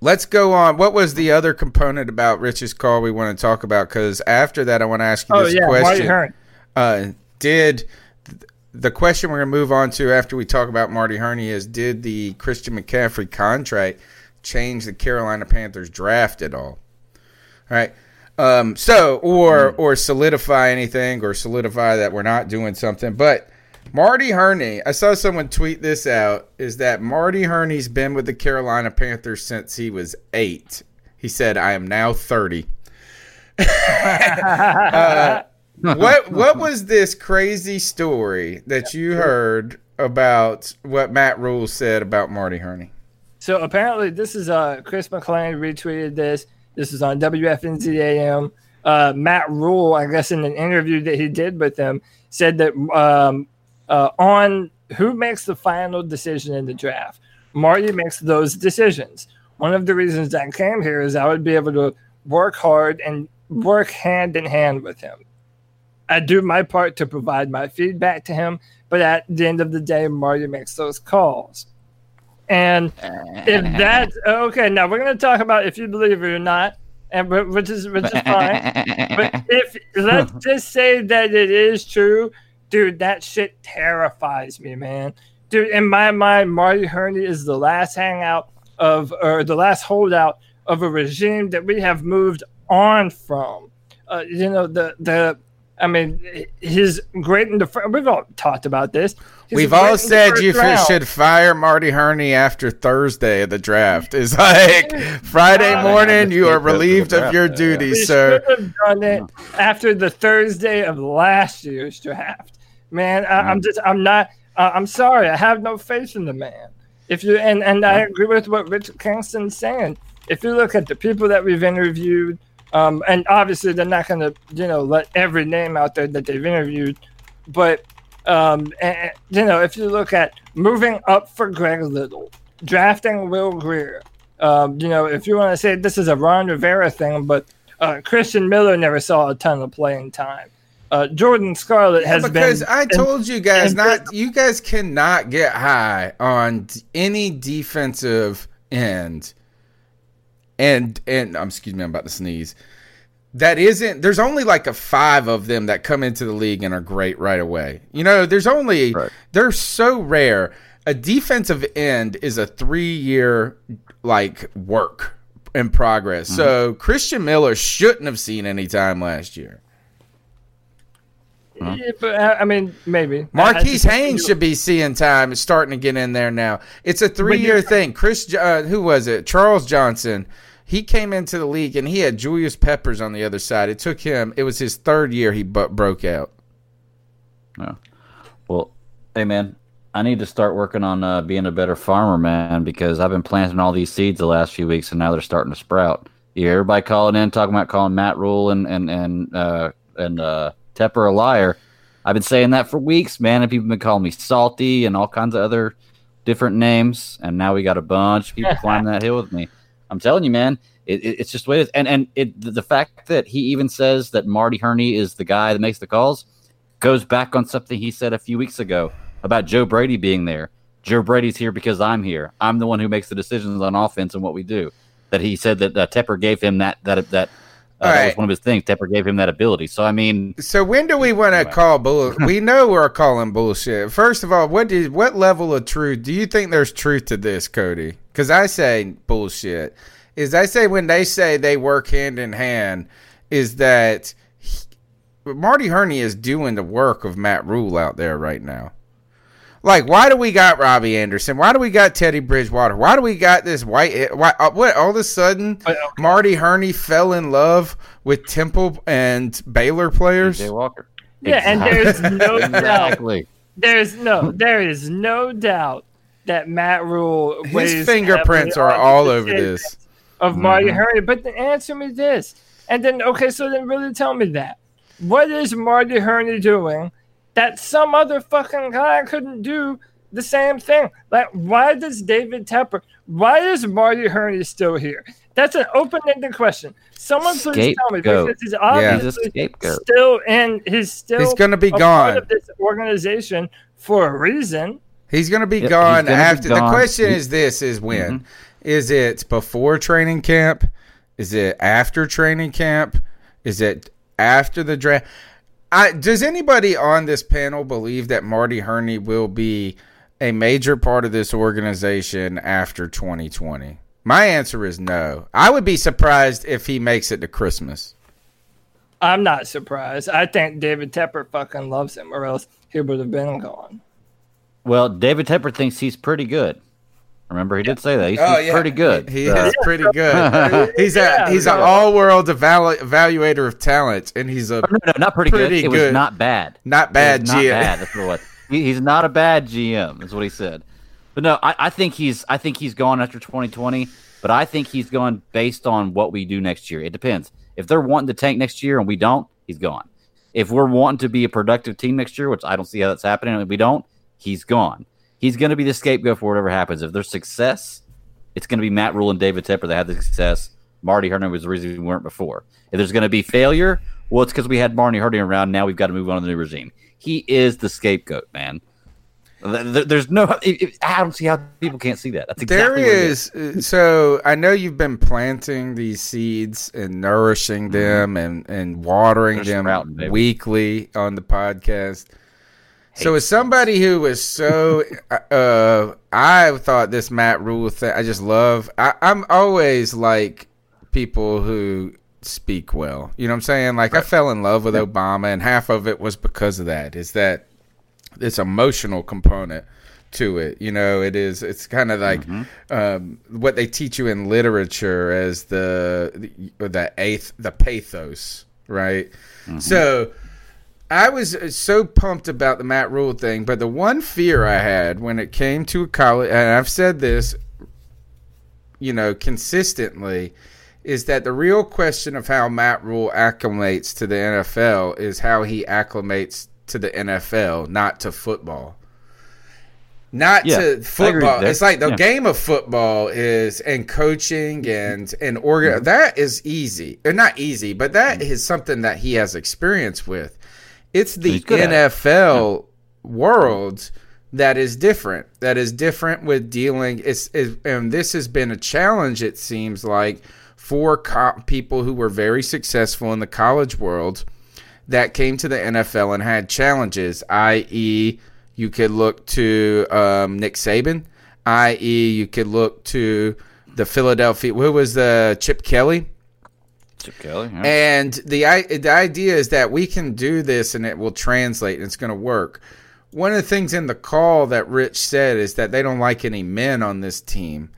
Speaker 3: Let's go on. What was the other component about Rich's call we want to talk about? Because after that, I want to ask you
Speaker 5: Oh,
Speaker 3: this
Speaker 5: yeah, Marty
Speaker 3: question. Uh, did the question we're going to move on to after we talk about Marty Hurney is did the Christian McCaffrey contract change the Carolina Panthers draft at all? All right. Um, so or or solidify anything or solidify that we're not doing something. But Marty Hurney, I saw someone tweet this out, is that Marty Hurney's been with the Carolina Panthers since he was eight. He said, I am now thirty. Uh, what what was this crazy story that you heard about what Matt Rhule said about Marty Hurney?
Speaker 5: So apparently, this is uh Chris McClain retweeted this. This is on WFNZAM. Uh, Matt Rhule, I guess, in an interview that he did with them, said that um, uh, on who makes the final decision in the draft, Marty makes those decisions. One of the reasons I came here is I would be able to work hard and work hand in hand with him. I do my part to provide my feedback to him, but at the end of the day, Marty makes those calls. And if that okay, now we're going to talk about if you believe it or not, and which is which is fine. but if let's just say that it is true, dude, that shit terrifies me, man. Dude, in my mind, Marty Hurney is the last hangout of or the last holdout of a regime that we have moved on from. Uh, you know the the. I mean, his great in the. fir- We've all talked about this. He's
Speaker 3: We've all said you
Speaker 5: round.
Speaker 3: should fire Marty Hurney after Thursday of the draft. It's like Friday morning, you are relieved of your
Speaker 5: We
Speaker 3: duties, sir.
Speaker 5: should have done it after the Thursday of last year's draft. Man, I, I'm just, I'm not, uh, I'm sorry. I have no faith in the man. If you, and, and I agree with what Richard Kingston's saying. If you look at the people that we've interviewed, um, and obviously they're not going to, you know, let every name out there that they've interviewed, but, um, and, you know, if you look at moving up for Greg Little, drafting Will Grier, um, you know, if you want to say this is a Ron Rivera thing, but uh, Christian Miller never saw a ton of playing time. Uh, Jordan Scarlett
Speaker 3: Yeah,
Speaker 5: has
Speaker 3: because
Speaker 5: been.
Speaker 3: Because I told you guys
Speaker 5: and-
Speaker 3: not you guys cannot get high on any defensive end. And and um, excuse me, I'm about to sneeze. That isn't there's only like a 5 of them that come into the league and are great right away. You know, there's only they're so rare. A defensive end is a 3-year like work in progress. So Christian Miller shouldn't have seen any time last year.
Speaker 5: Yeah, but, uh, I mean, maybe. I- I Marquis
Speaker 3: Haynes should be seeing time. It's starting to get in there now. It's a three year thing. Chris, uh, who was it? Charles Johnson. He came into the league and he had Julius Peppers on the other side. It took him. It was his third year. He bu- broke out.
Speaker 7: Yeah. Well, hey man, I need to start working on uh, being a better farmer, man, because I've been planting all these seeds the last few weeks, and now they're starting to sprout. You hear everybody calling in, talking about calling Matt Rhule and and and uh, and uh, Tepper a liar. I've been saying that for weeks, man, and people have been calling me salty and all kinds of other different names. And now we got a bunch of people climbing that hill with me. I'm telling you, man, it, it, it's just the way it is. And and it, the fact that he even says that Marty Hurney is the guy that makes the calls goes back on something he said a few weeks ago about Joe Brady being there. Joe Brady's here because I'm here. I'm the one who makes the decisions on offense and what we do. That he said that uh, Tepper gave him that that that. Uh,
Speaker 3: All
Speaker 7: that
Speaker 3: right.
Speaker 7: was one of his things. Tepper gave him that ability. So I mean,
Speaker 3: So when do we want to call bull? we know we're calling bullshit. First of all, what did what level of truth do you think there's truth to this, Cody? Because I say bullshit. Is I say when they say they work hand in hand, is that he- Marty Hurney is doing the work of Matt Rhule out there right now. Like, why do we got Robbie Anderson? Why do we got Teddy Bridgewater? Why do we got this white? Why, uh, what? All of a sudden, Marty Hurney fell in love with Temple and Baylor players.
Speaker 7: Jay Walker.
Speaker 5: Yeah, and there's no doubt.
Speaker 7: exactly.
Speaker 5: There's no, there is no doubt that Matt Rhule
Speaker 3: His fingerprints are all over this.
Speaker 5: of Marty
Speaker 3: Mhm.
Speaker 5: Hurney. But the answer me this, and then okay, so then really tell me that what is Marty Hurney doing that some other fucking guy couldn't do the same thing? Like, why does David Tepper? Why is Marty Hurney still here? That's an open-ended question. Someone please tell me
Speaker 7: Scapegoat.
Speaker 5: because he's
Speaker 7: Yeah.
Speaker 5: obviously
Speaker 7: He's
Speaker 5: still in. He's still
Speaker 3: He's gonna be
Speaker 5: a part
Speaker 3: gone.
Speaker 5: of this organization for a reason.
Speaker 3: He's going to be
Speaker 7: Yep,
Speaker 3: gone
Speaker 7: he's gonna be
Speaker 3: after. The question is this: Is mm-hmm. when? Is it before training camp? Is it after training camp? Is it after the draft? I, does anybody on this panel believe that Marty Hurney will be a major part of this organization after 2020? My answer is no. I would be surprised if he makes it to Christmas.
Speaker 5: I'm not surprised. I think David Tepper fucking loves him, or else he would have been gone.
Speaker 7: Well, David Tepper thinks he's pretty good. Remember, he did say that. He's,
Speaker 3: Oh,
Speaker 7: he's
Speaker 3: yeah.
Speaker 7: pretty good.
Speaker 3: He
Speaker 7: So-
Speaker 3: is pretty good. he's
Speaker 5: Yeah,
Speaker 3: a he's an all world evalu- evaluator of talent, and he's a oh,
Speaker 7: No, no, not pretty,
Speaker 3: Pretty
Speaker 7: good. It
Speaker 3: good.
Speaker 7: was not bad.
Speaker 3: Not bad
Speaker 7: was not
Speaker 3: GM.
Speaker 7: bad. That's what. it was. He, he's not a bad GM. Is what he said. But no, I, I think he's. I think he's gone after 2020. But I think he's gone based on what we do next year. It depends. If they're wanting to tank next year and we don't, he's gone. If we're wanting to be a productive team next year, which I don't see how that's happening, and we don't, he's gone. He's going to be the scapegoat for whatever happens. If there's success, it's going to be Matt Rhule and David Tepper that had the success. Marty Hurney was the reason we weren't before. If there's going to be failure, well, it's because we had Marty Hurney around. Now we've got to move on to the new regime. He is the scapegoat, man. Th- th- There's no. I don't see how people can't see that. That's exactly
Speaker 3: There
Speaker 7: it
Speaker 3: is. uh, So I know you've been planting these seeds and nourishing them and, and watering
Speaker 7: Mm-hmm. They're
Speaker 3: them
Speaker 7: sprouting,
Speaker 3: weekly on the podcast. So as somebody who was so, uh, I thought this Matt Rhule thing. I just love. I, I'm always like people who speak well. You know what I'm saying? Like I fell in love with Obama, and half of it was because of that. Is that this emotional component to it. You know, it is. It's kind of like um, what they teach you in literature as the the, the eighth the pathos, right? So. I was uh, so pumped about the Matt Rhule thing, but the one fear I had when it came to college, and I've said this, you know, consistently, is that the real question of how Matt Rhule acclimates to the NFL is how he acclimates to the NFL, not to football. Not
Speaker 7: Yeah,
Speaker 3: to football. It's like the
Speaker 7: Yeah.
Speaker 3: game of football is and coaching and and
Speaker 7: Mm-hmm.
Speaker 3: organ. That is easy, or not easy, but that is something that he has experience with. It's the
Speaker 7: He's good at it.
Speaker 3: NFL world that is different. That is different with dealing. It's, it's and this has been a challenge. It seems like for co- people who were very successful in the college world that came to the NFL and had challenges, i.e., you could look to um, Nick Saban, i.e., you could look to the Philadelphia. Who was the Chip Kelly?
Speaker 7: Chip Kelly. yeah.
Speaker 3: And the i- the idea is that we can do this and it will translate and it's going to work. One of the things in the call that Rich said is that they don't like any men on this team.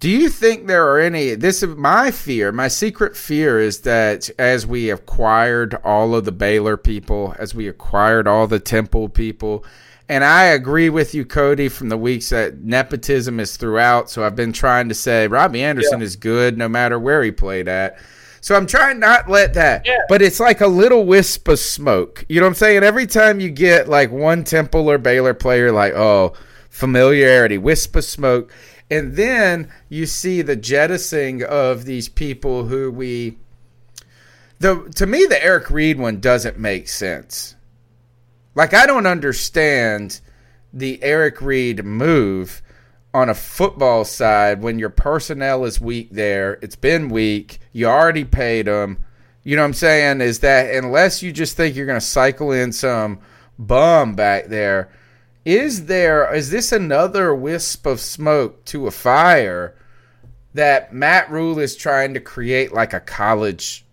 Speaker 3: Do you think there are any? This is my fear. My secret fear is that as we acquired all of the Baylor people, as we acquired all the Temple people, and I agree with you, Cody, from the weeks that nepotism is throughout. So I've been trying to say Robbie Anderson is good no matter where he played at. So I'm trying not let that, but it's like a little wisp of smoke. You know what I'm saying? Every time you get like one Temple or Baylor player, like oh, familiarity, wisp of smoke, and then you see the jettisoning of these people who we. The to me the Eric Reid one doesn't make sense. Like I don't understand the Eric Reid move on a football side when your personnel is weak there. It's been weak. You already paid them. You know what I'm saying? Is that unless you just think you're going to cycle in some bum back there, is there is this another wisp of smoke to a fire that Matt Rhule is trying to create like a college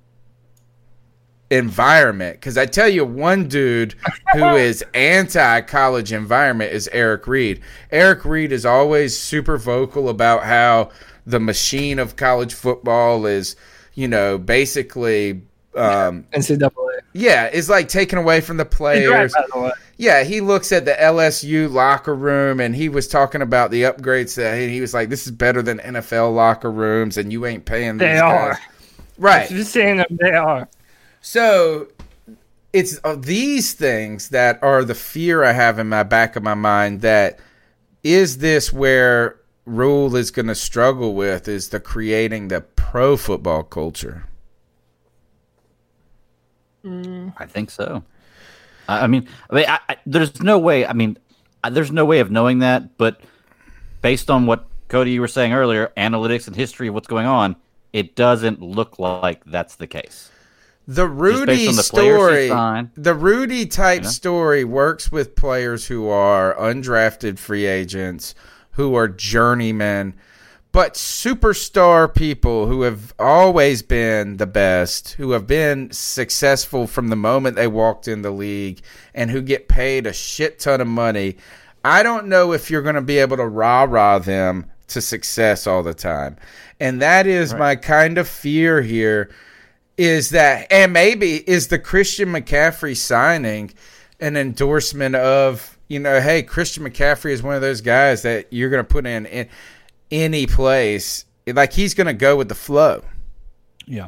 Speaker 3: environment because I tell you one dude who is anti college environment is Eric Reid. Eric Reid is always super vocal about how the machine of college football is, you know, basically um
Speaker 5: NCAA.
Speaker 3: yeah, is like taken away from the
Speaker 5: right,
Speaker 3: players.
Speaker 5: by the way.
Speaker 3: Yeah, he looks at the LSU locker room and he was talking about the upgrades that and he was like, This is better than NFL locker rooms and you ain't paying
Speaker 5: They
Speaker 3: these
Speaker 5: are.
Speaker 3: Right.
Speaker 5: You're seeing them, they are.
Speaker 3: So it's uh, these things that are the fear I have in my back of my mind that is this where Rhule is going to struggle with is the creating the pro football culture.
Speaker 7: I think so. I mean, I mean I, I, there's no way. I mean, there's no way of knowing that. But based on what Cody you were saying earlier, analytics and history of what's going on, it doesn't look like that's the case.
Speaker 3: The Rudy
Speaker 7: the
Speaker 3: story, the Rudy type
Speaker 7: You know?
Speaker 3: story works with players who are undrafted free agents, who are journeymen, but superstar people who have always been the best, who have been successful from the moment they walked in the league, and who get paid a shit ton of money. I don't know if you're going to be able to rah rah them to success all the time. And that is my kind of fear here is that and maybe is the Christian McCaffrey signing an endorsement of you know hey Christian McCaffrey is one of those guys that you're going to put in, in any place like he's going to go with the flow.
Speaker 6: Yeah.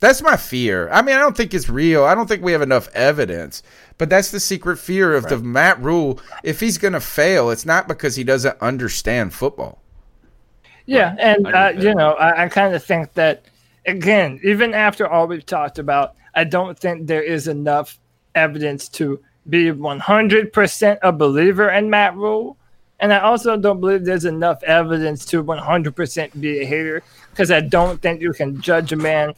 Speaker 3: that's my fear. I mean I don't think it's real. I don't think we have enough evidence but that's the secret fear of the Matt Rhule. If he's going to fail it's not because he doesn't understand football.
Speaker 5: Yeah, and uh, you know, I, I kind of think that again, even after all we've talked about, I don't think there is enough evidence to be 100% a believer in Matt Rhule. And I also don't believe there's enough evidence to 100% be a hater because I don't think you can judge a man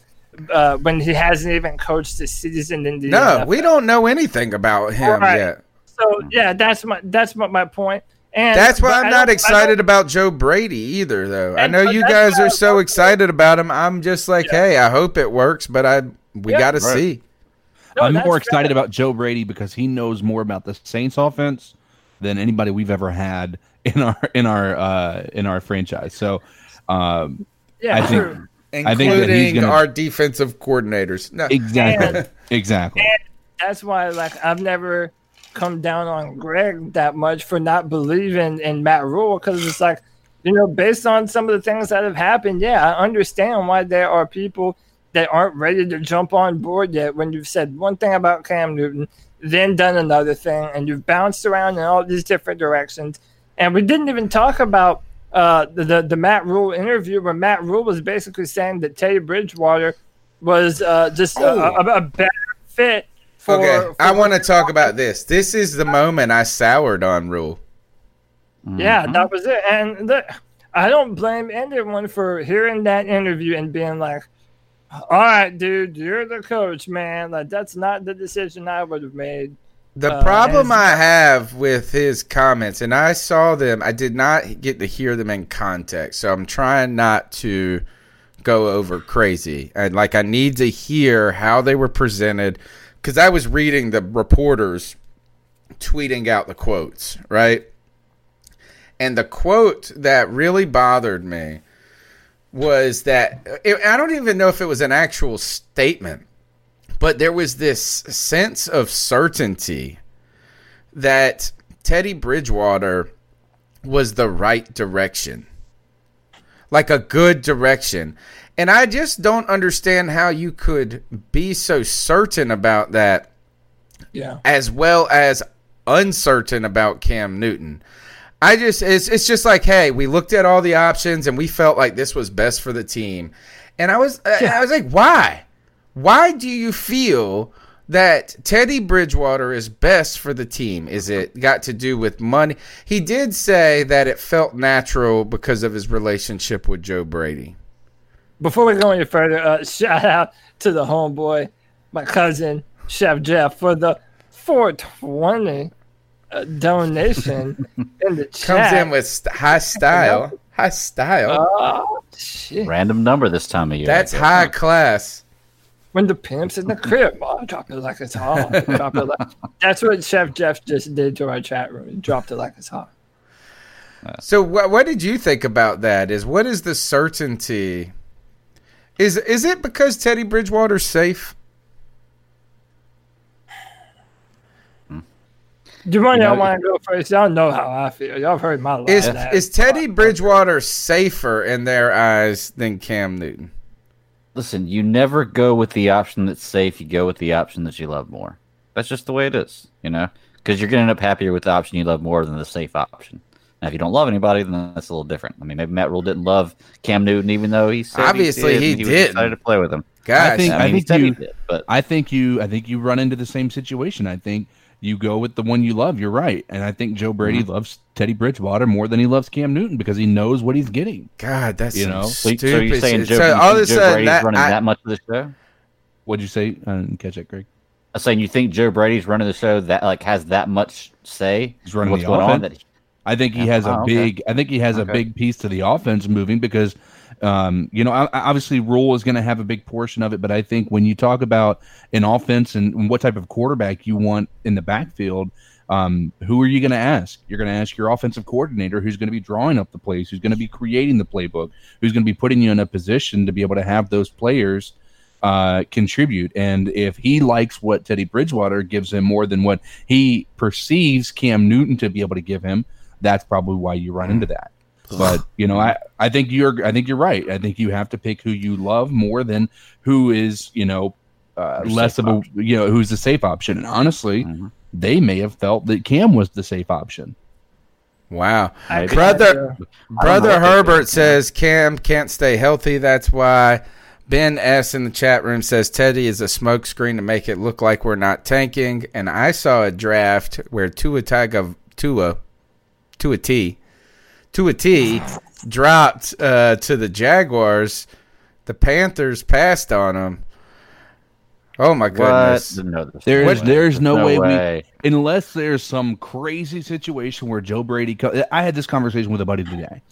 Speaker 5: uh, when he hasn't even coached the season in the
Speaker 3: no
Speaker 5: NFL.
Speaker 3: we don't know anything about him
Speaker 5: Right.
Speaker 3: yet
Speaker 5: So yeah, that's my that's what my point. And
Speaker 3: That's why I'm not excited about Joe Brady either, though. I know you guys are so excited about him. I'm just like, hey, I hope it works, but I we
Speaker 5: Yeah.
Speaker 3: got to
Speaker 5: Right.
Speaker 3: see.
Speaker 6: I'm more excited about Joe Brady because he knows more about the Saints offense than anybody we've ever had in our in our uh, in our franchise. So, um,
Speaker 5: Yeah,
Speaker 6: I think
Speaker 5: true.
Speaker 6: I think that he's
Speaker 3: Including
Speaker 6: gonna
Speaker 3: our defensive coordinators. No.
Speaker 6: exactly exactly.
Speaker 5: And that's why, like, I've never come down on Greg that much for not believing in Matt Rhule because it's like, you know, based on some of the things that have happened, yeah, I understand why there are people that aren't ready to jump on board yet when you've said one thing about Cam Newton, then done another thing, and you've bounced around in all these different directions. And we didn't even talk about uh, the, the the Matt Rhule interview where Matt Rhule was basically saying that Teddy Bridgewater was uh, just a, a, a better fit for.
Speaker 3: Okay,
Speaker 5: for
Speaker 3: I want to talk about this. This is the moment I soured on Rhule.
Speaker 5: Yeah, that was it. And the, I don't blame anyone for hearing that interview and being like, "All right, dude, you're the coach, man. Like that's not the decision I would have made."
Speaker 3: The
Speaker 5: Uh,
Speaker 3: problem
Speaker 5: and-
Speaker 3: I have with his comments, and I saw them, I did not get to hear them in context, so I'm trying not to go over crazy. And like, I need to hear how they were presented because I was reading the reporters tweeting out the quotes, right? And the quote that really bothered me was that I don't even know if it was an actual statement but there was this sense of certainty that Teddy Bridgewater was the right direction. like a good direction. And I just don't understand how you could be so certain about that
Speaker 5: Yeah.
Speaker 3: as well as uncertain about Cam Newton. I just it's it's just like, hey, we looked at all the options and we felt like this was best for the team. And I was I- I was like, why? Why do you feel that Teddy Bridgewater is best for the team? Is it got to do with money? He did say that it felt natural because of his relationship with Joe Brady.
Speaker 5: Before we go any further, uh, shout out to the homeboy, my cousin, Chef Jeff, for the 420 uh, donation in the chat.
Speaker 3: Comes in with high style. High style.
Speaker 5: Oh, shit.
Speaker 7: Random number this time of year.
Speaker 3: That's
Speaker 7: guess,
Speaker 3: high
Speaker 7: huh?
Speaker 3: class.
Speaker 5: When the pimp's in the crib, oh, drop it like it's hot. Drop it like, that's what Chef Jeff just did to our chat room. He dropped it like it's hot.
Speaker 3: So what what did you think about that? Is what is the certainty? Is is it because Teddy Bridgewater's safe?
Speaker 5: Do one
Speaker 3: You
Speaker 5: y'all
Speaker 3: know,
Speaker 5: want to go first? Y'all know how I feel. Y'all heard my life.
Speaker 3: Is is Teddy Bridgewater safer in their eyes than Cam Newton?
Speaker 7: Listen, you never go with the option that's safe. You go with the option that you love more. That's just the way it is, you know. Because you're gonna end up happier with the option you love more than the safe option. Now, if you don't love anybody, then that's a little different. I mean, maybe Matt Rhule didn't love Cam Newton, even though he said
Speaker 3: Obviously,
Speaker 7: he,
Speaker 3: he
Speaker 7: did, and was
Speaker 3: didn't.
Speaker 7: excited to play with him.
Speaker 6: I think I,
Speaker 7: mean, he
Speaker 6: think you
Speaker 7: did, but
Speaker 6: I think you I think you run into the same situation. I think you go with the one you love. You're right, and I think Joe Brady
Speaker 7: Mm-hmm.
Speaker 6: loves Teddy Bridgewater more than he loves Cam Newton because he knows what he's getting.
Speaker 3: God, that's
Speaker 6: you know.
Speaker 7: So, so you're saying. Joe,
Speaker 3: So
Speaker 7: you
Speaker 3: all of a
Speaker 7: Joe
Speaker 3: sudden
Speaker 7: Brady's
Speaker 3: that-
Speaker 7: running
Speaker 3: I-
Speaker 7: that much of the show?
Speaker 6: What'd you say? I didn't catch that, Greg.
Speaker 7: I'm saying you think Joe Brady's running the show that like has that much say?
Speaker 6: He's running
Speaker 7: what's
Speaker 6: the
Speaker 7: going on.
Speaker 6: offense.
Speaker 7: That
Speaker 6: I think he has a
Speaker 7: Oh, okay.
Speaker 6: big. I think he has a big piece to the offense moving because, um, you know, obviously Rhule is going to have a big portion of it. But I think when you talk about an offense and what type of quarterback you want in the backfield, um, who are you going to ask? You're going to ask your offensive coordinator, who's going to be drawing up the plays, who's going to be creating the playbook, who's going to be putting you in a position to be able to have those players uh, contribute. And if he likes what Teddy Bridgewater gives him more than what he perceives Cam Newton to be able to give him, that's probably why you run into that. But you know, I, I think you're I think you're right. I think you have to pick who you love more than who is you know uh, less of a you know who's the safe option. And honestly,
Speaker 7: Mm-hmm.
Speaker 6: they may have felt that Cam was the safe option.
Speaker 3: Wow.
Speaker 7: Maybe.
Speaker 3: Brother
Speaker 7: I don't
Speaker 3: Brother
Speaker 7: what
Speaker 3: Herbert
Speaker 7: think,
Speaker 3: says Cam can't stay healthy. That's why Ben S in the chat room says Teddy is a smokescreen to make it look like we're not tanking. And I saw a draft where Tua Taga Tua a T, to a T, dropped uh, to the Jaguars. The Panthers passed on him. Oh my goodness!
Speaker 7: No, there's
Speaker 6: There's
Speaker 7: no way.
Speaker 6: there's no,
Speaker 7: no
Speaker 6: way,
Speaker 7: way.
Speaker 6: we unless there's some crazy situation where Joe Brady. Co- I had this conversation with a buddy today.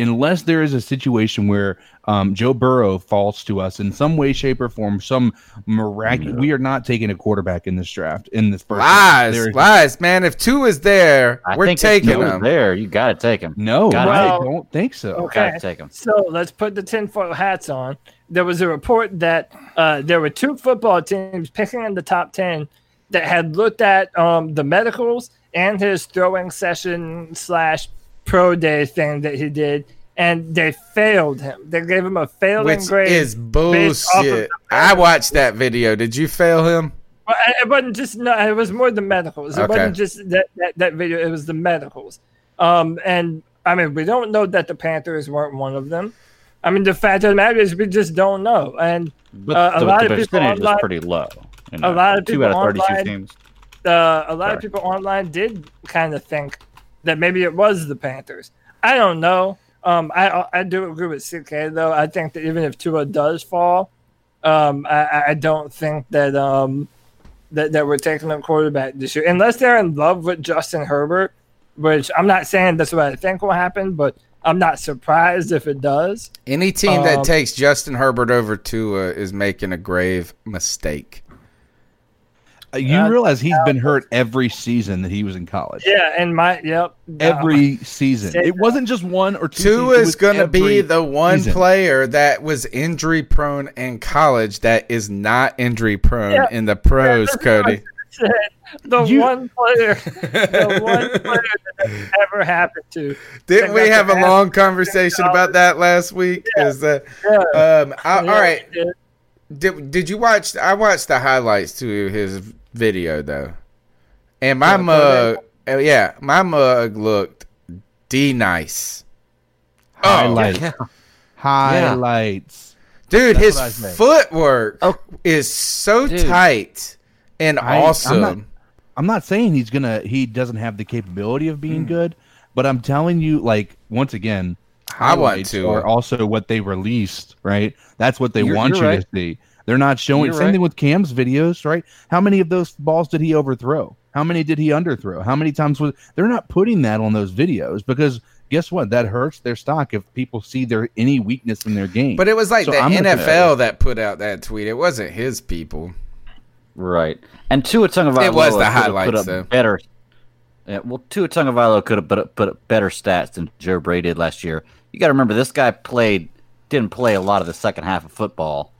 Speaker 6: Unless there is a situation where um, Joe Burrow falls to us in some way, shape, or form, some miraculous, we are not taking a quarterback in this draft. In this first
Speaker 3: Lies,
Speaker 6: There-
Speaker 3: lies, man. If two is there,
Speaker 7: I
Speaker 3: we're
Speaker 7: think
Speaker 3: taking
Speaker 7: Tua's
Speaker 3: him.
Speaker 7: There, you got to take him.
Speaker 6: No,
Speaker 7: Gotta
Speaker 6: I don't think so.
Speaker 5: Okay.
Speaker 7: Gotta take him.
Speaker 5: So let's put the tinfoil hats on. There was a report that uh, there were two football teams picking in the top 10 that had looked at um, the medicals and his throwing session slash pro day thing that he did, and they failed him. They gave him a failing
Speaker 3: Which
Speaker 5: grade.
Speaker 3: is
Speaker 5: based off of
Speaker 3: bullshit. I watched that video. Did you fail him?
Speaker 5: Well, it wasn't just no. It was more the medicals. It
Speaker 3: Okay.
Speaker 5: wasn't just that, that that video. It was the medicals. Um, and I mean, we don't know that the Panthers weren't one of them. I mean, the fact of the matter is, we just don't know. And
Speaker 7: But
Speaker 5: uh, a
Speaker 7: the,
Speaker 5: lot
Speaker 7: the
Speaker 5: of people
Speaker 7: percentage
Speaker 5: online,
Speaker 7: is pretty low. you
Speaker 5: a lot of
Speaker 7: two
Speaker 5: people
Speaker 7: out of thirty-two
Speaker 5: online,
Speaker 7: teams.
Speaker 5: uh, a lot
Speaker 7: Sorry.
Speaker 5: of people online did kind of think that maybe it was the Panthers. I don't know. Um, I I do agree with CK though. I think that even if Tua does fall, um, I, I don't think that um that, that we're taking a quarterback this year unless they're in love with Justin Herbert, which I'm not saying that's what I think will happen, but I'm not surprised if it does.
Speaker 3: Any team that
Speaker 5: Um,
Speaker 3: takes Justin Herbert over Tua is making a grave mistake.
Speaker 6: Uh, You
Speaker 5: Uh,
Speaker 6: realize he's been hurt every season that he was in college.
Speaker 5: Yeah, and my yep.
Speaker 6: Every season. It wasn't just one or two.
Speaker 3: Tua
Speaker 6: seasons, it
Speaker 3: is
Speaker 6: was
Speaker 3: going to be the one
Speaker 6: season.
Speaker 3: player that was injury prone in college that is not injury prone
Speaker 5: Yeah.
Speaker 3: in the pros,
Speaker 5: that's what
Speaker 3: Cody.
Speaker 5: The
Speaker 6: You-
Speaker 5: one player, the one player that ever happened to.
Speaker 3: Didn't we have a long conversation about that last week? Is that um I, all
Speaker 5: Yeah,
Speaker 3: right?
Speaker 5: yeah.
Speaker 3: Did did you watch? I watched the highlights to his video though, and my mug, uh, yeah, my mug looked d nice.
Speaker 6: Highlights. Highlights.
Speaker 3: Dude,
Speaker 6: That's
Speaker 3: his
Speaker 6: what I say.
Speaker 3: footwork is so
Speaker 6: Dude.
Speaker 3: tight and
Speaker 6: I- I'm
Speaker 3: awesome.
Speaker 6: not, I'm not saying he's gonna. He doesn't have the capability of being good, but I'm telling you, like once again,
Speaker 3: I want
Speaker 6: highlights
Speaker 3: to.
Speaker 6: Are also what they released, right? That's what they
Speaker 7: You're-
Speaker 6: want
Speaker 7: you're
Speaker 6: you
Speaker 7: right.
Speaker 6: to see. They're not showing.
Speaker 7: You're
Speaker 6: same
Speaker 7: right.
Speaker 6: thing with Cam's videos, right? How many of those balls did he overthrow? How many did he underthrow? How many times was? They're not putting that on those videos because guess what? That hurts their stock if people see there any weakness in their game.
Speaker 3: but it was like
Speaker 6: So
Speaker 3: the
Speaker 6: I'm
Speaker 3: NFL that put out that tweet. It wasn't his people.
Speaker 7: Right. And Tua Tagovailoa
Speaker 3: It was the
Speaker 7: could have
Speaker 3: highlights,
Speaker 7: put up
Speaker 3: though.
Speaker 7: better. Yeah, well, Tua Tagovailoa could have put up, put up better stats than Joe Brady did last year. You got to remember this guy played didn't play a lot of the second half of football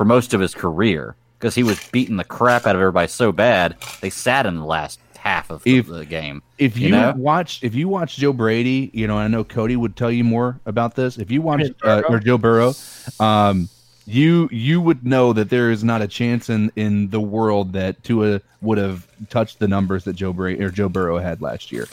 Speaker 7: for most of his career because he was beating the crap out of everybody so bad they sat in the last half of the,
Speaker 6: If-
Speaker 7: the game.
Speaker 6: if you,
Speaker 7: know?
Speaker 6: watch if you watch Joe Brady, you know, I know Cody would tell you more about this. If you watch uh, or Joe Burrow, um, you you would know that there is not a chance in in the world that Tua would have touched the numbers that Joe Brady or Joe Burrow had last year.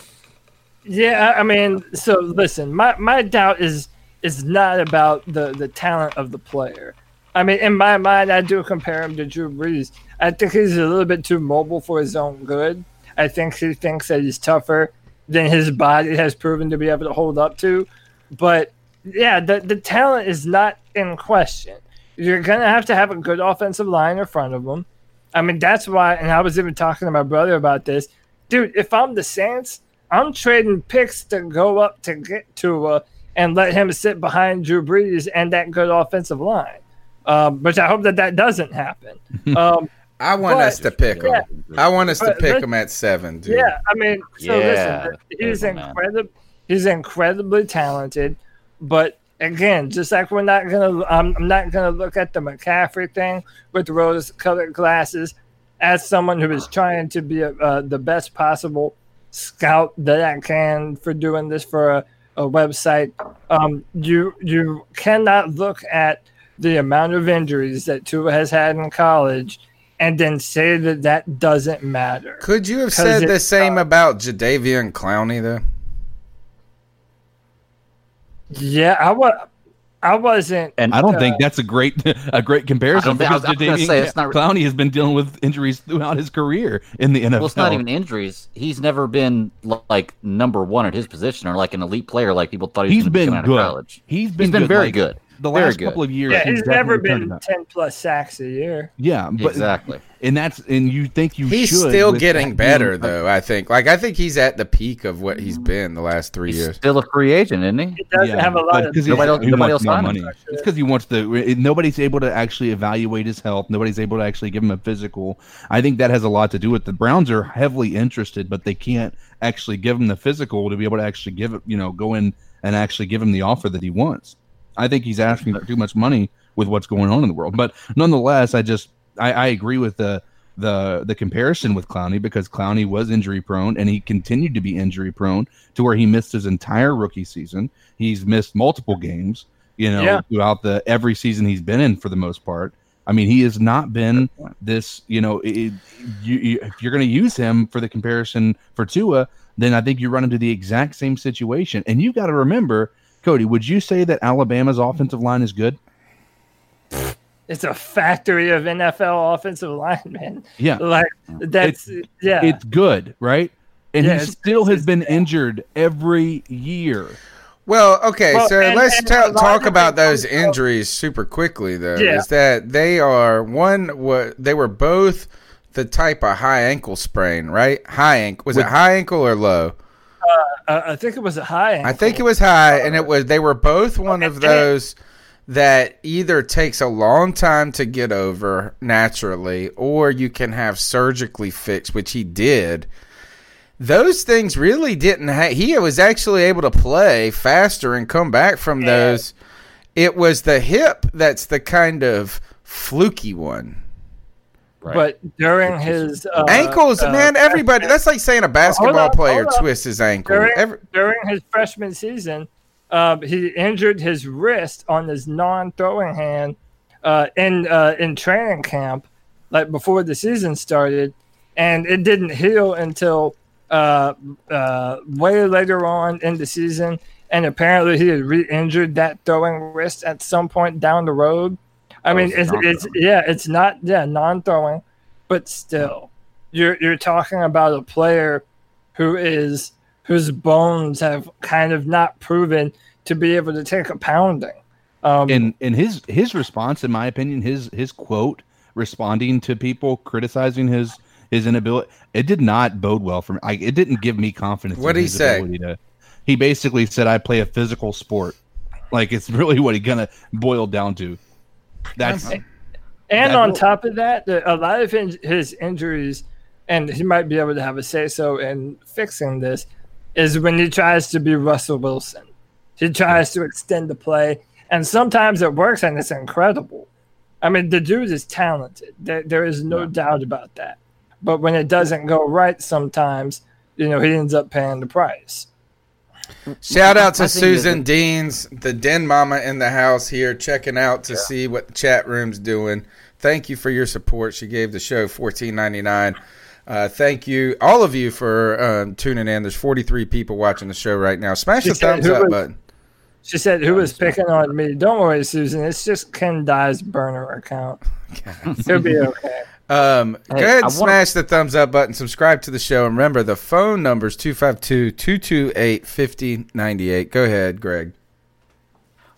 Speaker 5: Yeah, I I mean, so listen, my my doubt is is not about the the talent of the player. I mean, in my mind, I do compare him to Drew Brees. I think he's a little bit too mobile for his own good. I think he thinks that he's tougher than his body has proven to be able to hold up to. But yeah, the the talent is not in question. You're gonna have to have a good offensive line in front of him. I mean, that's why. And I was even talking to my brother about this, dude. If I'm the Saints, I'm trading picks to go up to get Tua and let him sit behind Drew Brees and that good offensive line. Um, but I hope that that doesn't happen. Um,
Speaker 3: I want
Speaker 5: But-
Speaker 3: us to pick him.
Speaker 5: yeah.
Speaker 3: I want us to pick
Speaker 5: let-
Speaker 3: him at seven, dude.
Speaker 5: yeah, I mean, so
Speaker 7: Yeah,
Speaker 5: listen, he's incredible. He's incredibly talented, but again, just like we're not gonna, I'm, I'm not gonna look at the McCaffrey thing with rose-colored glasses as someone who is trying to be a, uh, the best possible scout that I can for doing this for a, a website. Um, you you cannot look at the amount of injuries that Tua has had in college and then say that that doesn't matter.
Speaker 3: Could you have said the
Speaker 5: it's,
Speaker 3: same about Jadeveon Clowney though?
Speaker 5: Yeah, I was. I wasn't.
Speaker 7: And
Speaker 6: I don't
Speaker 5: uh,
Speaker 6: think that's a great a great comparison
Speaker 7: I don't I
Speaker 6: because
Speaker 7: was- I was gonna say, it's not-
Speaker 6: Clowney has been dealing with injuries throughout his career in the NFL.
Speaker 7: Well, it's not even injuries. He's never been like number one at his position or like an elite player like people thought he was
Speaker 6: He's
Speaker 7: going to be
Speaker 6: been
Speaker 7: out
Speaker 6: good.
Speaker 7: of college.
Speaker 6: He's been
Speaker 7: He's been
Speaker 6: good,
Speaker 7: very
Speaker 6: like,
Speaker 7: good.
Speaker 6: The
Speaker 7: Very
Speaker 6: last
Speaker 7: good.
Speaker 6: couple of years,
Speaker 5: Yeah, he's never been ten plus sacks a year.
Speaker 6: Yeah, but
Speaker 7: Exactly.
Speaker 6: and that's and you think you
Speaker 3: He's
Speaker 6: should
Speaker 3: still getting better
Speaker 6: being-
Speaker 3: though, I think. Like I think he's at the peak of what he's been the last three
Speaker 7: He's
Speaker 3: years.
Speaker 7: still a free agent, isn't he?
Speaker 5: He doesn't have a lot
Speaker 6: but
Speaker 5: of.
Speaker 6: 'cause he-
Speaker 7: Nobody else- nobody else
Speaker 6: more
Speaker 7: signed him.
Speaker 6: money. It's because he wants to. Nobody's able to actually evaluate his health. Nobody's able to actually give him a physical. I think that has a lot to do with the Browns are heavily interested, but they can't actually give him the physical to be able to actually give it. You know, go in and actually give him the offer that he wants. I think he's asking for too much money with what's going on in the world. But nonetheless, I just I, I agree with the the the comparison with Clowney because Clowney was injury prone and he continued to be injury prone to where he missed his entire rookie season. He's missed multiple games, you know,
Speaker 5: Yeah.
Speaker 6: throughout the every season he's been in for the most part. I mean, he has not been this, you know, it, you, you, if you're going to use him for the comparison for Tua, then I think you run into the exact same situation. And you've got to remember, Cody, would you say that Alabama's offensive line is good?
Speaker 5: It's a factory of NFL offensive linemen.
Speaker 6: Yeah.
Speaker 5: like that's yeah.
Speaker 6: It's good, right? And
Speaker 5: Yeah,
Speaker 6: he still has been injured every year.
Speaker 3: Well, okay,
Speaker 5: Well,
Speaker 3: so
Speaker 5: and-
Speaker 3: let's
Speaker 5: and
Speaker 3: ta- talk about those
Speaker 5: comes
Speaker 3: injuries super quickly, though.
Speaker 5: Yeah.
Speaker 3: Is that they are one? What they were both the type of high ankle sprain, right? High ankle was it high ankle or low?
Speaker 5: Uh, I think it was a high.
Speaker 3: I think it was high, and it was they were both one of those that either takes a long time to get over naturally, or you can have surgically fixed, which he did. Those things really didn't. Ha- he was actually able to play faster and come back from those. It was the hip that's the kind of fluky one.
Speaker 5: But during his uh,
Speaker 3: Ankles,
Speaker 5: uh,
Speaker 3: man. Everybody. That's like saying a basketball
Speaker 5: on,
Speaker 3: player twists his ankle.
Speaker 5: during,
Speaker 3: Every,
Speaker 5: during his freshman season, um, he injured his wrist on his non-throwing hand uh, in uh, in training camp, like before the season started, and it didn't heal until uh, uh, way later on in the season. And apparently, he had re-injured that throwing wrist at some point down the road. I mean,
Speaker 7: it's
Speaker 5: it's, it's yeah, it's not yeah non-throwing, but still, you're you're talking about a player who is whose bones have kind of not proven to be able to take a pounding. Um,
Speaker 6: and and his his response, in my opinion, his his quote responding to people criticizing his his inability, it did not bode well for me. I, it didn't give me confidence.
Speaker 3: What'd
Speaker 6: in
Speaker 3: he
Speaker 6: his
Speaker 3: say?
Speaker 6: To, he basically said, "I play a physical sport." Like it's really what he gonna boil down to. That's um,
Speaker 5: and
Speaker 6: that
Speaker 5: on
Speaker 6: will-
Speaker 5: top of that, the, a lot of in, his injuries, and he might be able to have a say so in fixing this, is when he tries to be Russell Wilson. He tries to extend the play, and sometimes it works, and it's incredible. I mean, the dude is talented. There, there is no doubt about that. But when it doesn't go right, sometimes you know he ends up paying the price.
Speaker 3: Shout out to
Speaker 7: My thing is
Speaker 3: Susan Deans, the den mama in the house here, checking out to see what the chat room's doing. Thank you for your support. She gave the show fourteen ninety nine. Uh, thank you, all of you, for um, tuning in. There's 43 people watching the show right now. Smash the
Speaker 5: She said,
Speaker 3: thumbs up
Speaker 5: was-
Speaker 3: button.
Speaker 5: She said, "Who was picking on me?" Don't worry, Susan. It's just Ken Dye's burner account. He'll be okay.
Speaker 3: Um,
Speaker 7: Hey,
Speaker 3: go ahead and
Speaker 7: wanna-
Speaker 3: smash the thumbs up button. Subscribe to the show. And remember, the phone number is 252 228 5098. Go ahead, Greg.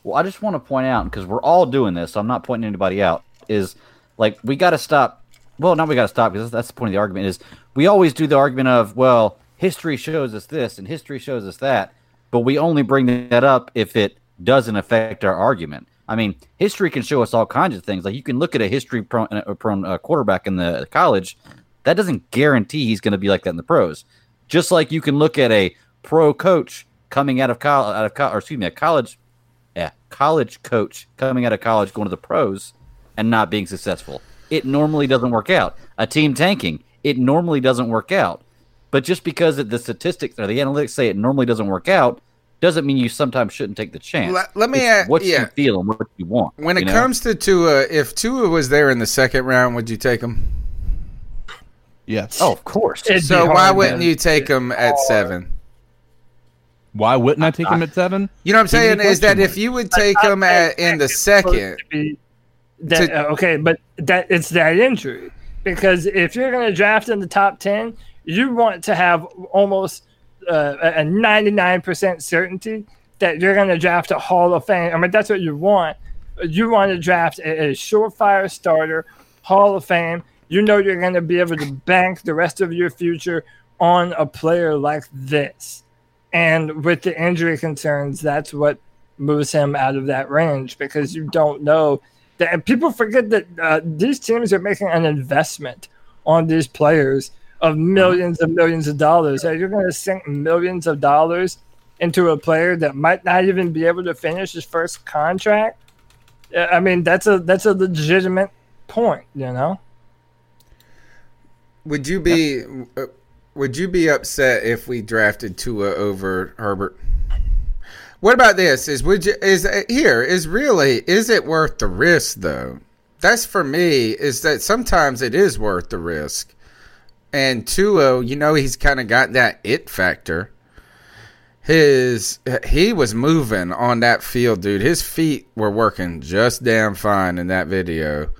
Speaker 7: Well, I just want to point out because we're all doing this. So I'm not pointing anybody out. Is like we got to stop. Well, not we got to stop because that's the point of the argument. Is we always do the argument of well, history shows us this and history shows us that, but we only bring that up if it doesn't affect our argument. I mean, history can show us all kinds of things. Like you can look at a history prone, uh, prone uh, quarterback in the college. That doesn't guarantee he's going to be like that in the pros. Just like you can look at a pro coach coming out of college, out of co- or excuse me, a college yeah, college coach coming out of college going to the pros and not being successful. It normally doesn't work out. A team tanking, it normally doesn't work out. But just because the statistics or the analytics say it normally doesn't work out, doesn't mean you sometimes shouldn't take the chance.
Speaker 3: Let- let me
Speaker 7: It's
Speaker 3: a-
Speaker 7: what
Speaker 3: yeah.
Speaker 7: you feel and what you want.
Speaker 3: When it
Speaker 7: you know?
Speaker 3: comes to Tua, if Tua was there in the second round, would you take him?
Speaker 6: yes.
Speaker 7: oh, of course.
Speaker 5: It'd
Speaker 3: So why
Speaker 5: hard,
Speaker 3: wouldn't
Speaker 5: man.
Speaker 3: you take him at seven?
Speaker 6: Why wouldn't I take him at seven?
Speaker 3: You know what I'm saying? Is that if you would take
Speaker 5: I'm
Speaker 3: him
Speaker 5: saying
Speaker 3: at in the second,
Speaker 5: that,
Speaker 3: to-
Speaker 5: uh, okay, but that it's that injury because if you're going to draft in the top ten, you want to have almost a 99% certainty that you're going to draft a Hall of Fame. I mean, that's what you want. You want to draft a, a surefire starter, Hall of Fame. You know you're going to be able to bank the rest of your future on a player like this. And with the injury concerns, that's what moves him out of that range because you don't know that. And people forget that uh, these teams are making an investment on these players of millions and millions of dollars. So you're going to sink millions of dollars into a player that might not even be able to finish his first contract. I mean, that's a that's a legitimate point, you know.
Speaker 3: would you be uh, would you be upset if we drafted Tua over Herbert? What about this? Is would you is uh, here is really is it worth the risk though? That's for me. Is that sometimes it is worth the risk. And Tua, you know, he's kind of got that it factor. His he was moving on that field, dude. His feet were working just damn fine in that video.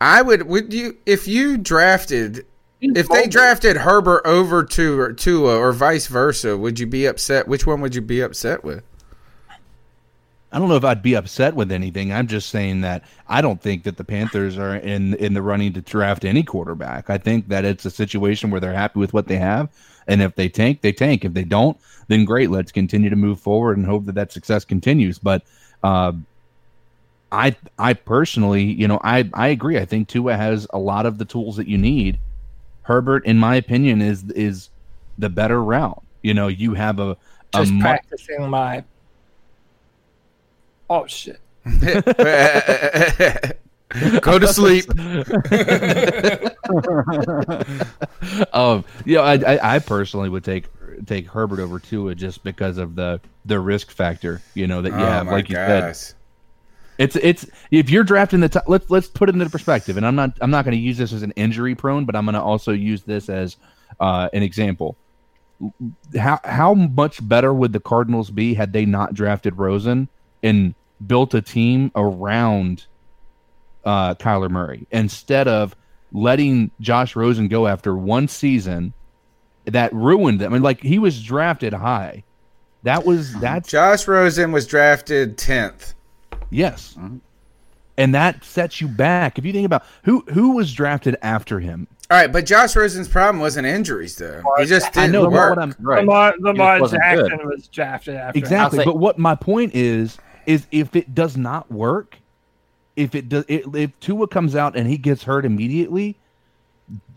Speaker 3: I would would you if you drafted if they drafted Herbert over to Tua or vice versa, would you be upset? Which one would you be upset with?
Speaker 6: I don't know if I'd be upset with anything. I'm just saying that I don't think that the Panthers are in in the running to draft any quarterback. I think that it's a situation where they're happy with what they have, and if they tank, they tank. If they don't, then great. Let's continue to move forward and hope that that success continues. But uh, I I personally, you know, I I agree. I think Tua has a lot of the tools that you need. Herbert, in my opinion, is is the better route. You know, you have a a
Speaker 5: Just practicing my. Oh shit!
Speaker 3: Go to sleep.
Speaker 6: um, you know, I, I, I personally would take take Herbert over Tua just because of the the risk factor. You know that you
Speaker 3: Oh
Speaker 6: have, like you
Speaker 3: gosh.
Speaker 6: said. It's it's if you're drafting the top, let's let's put it into perspective. And I'm not I'm not going to use this as an injury prone, but I'm going to also use this as uh, an example. How how much better would the Cardinals be had they not drafted Rosen and built a team around uh, Kyler Murray instead of letting Josh Rosen go after one season that ruined them. I mean, like he was drafted high. That was that.
Speaker 3: Josh Rosen was drafted tenth.
Speaker 6: yes, and that sets you back. If you think about who who was drafted after him,
Speaker 3: All right, but Josh Rosen's problem wasn't injuries though. He just
Speaker 6: I
Speaker 3: didn't
Speaker 6: know
Speaker 3: work.
Speaker 6: what I'm
Speaker 5: Lamar, Lamar
Speaker 7: wasn't
Speaker 5: Jackson
Speaker 7: good.
Speaker 5: was drafted after.
Speaker 6: exactly.
Speaker 7: say-
Speaker 6: But what my point is is if it does not work, if it does, it, if Tua comes out and he gets hurt immediately,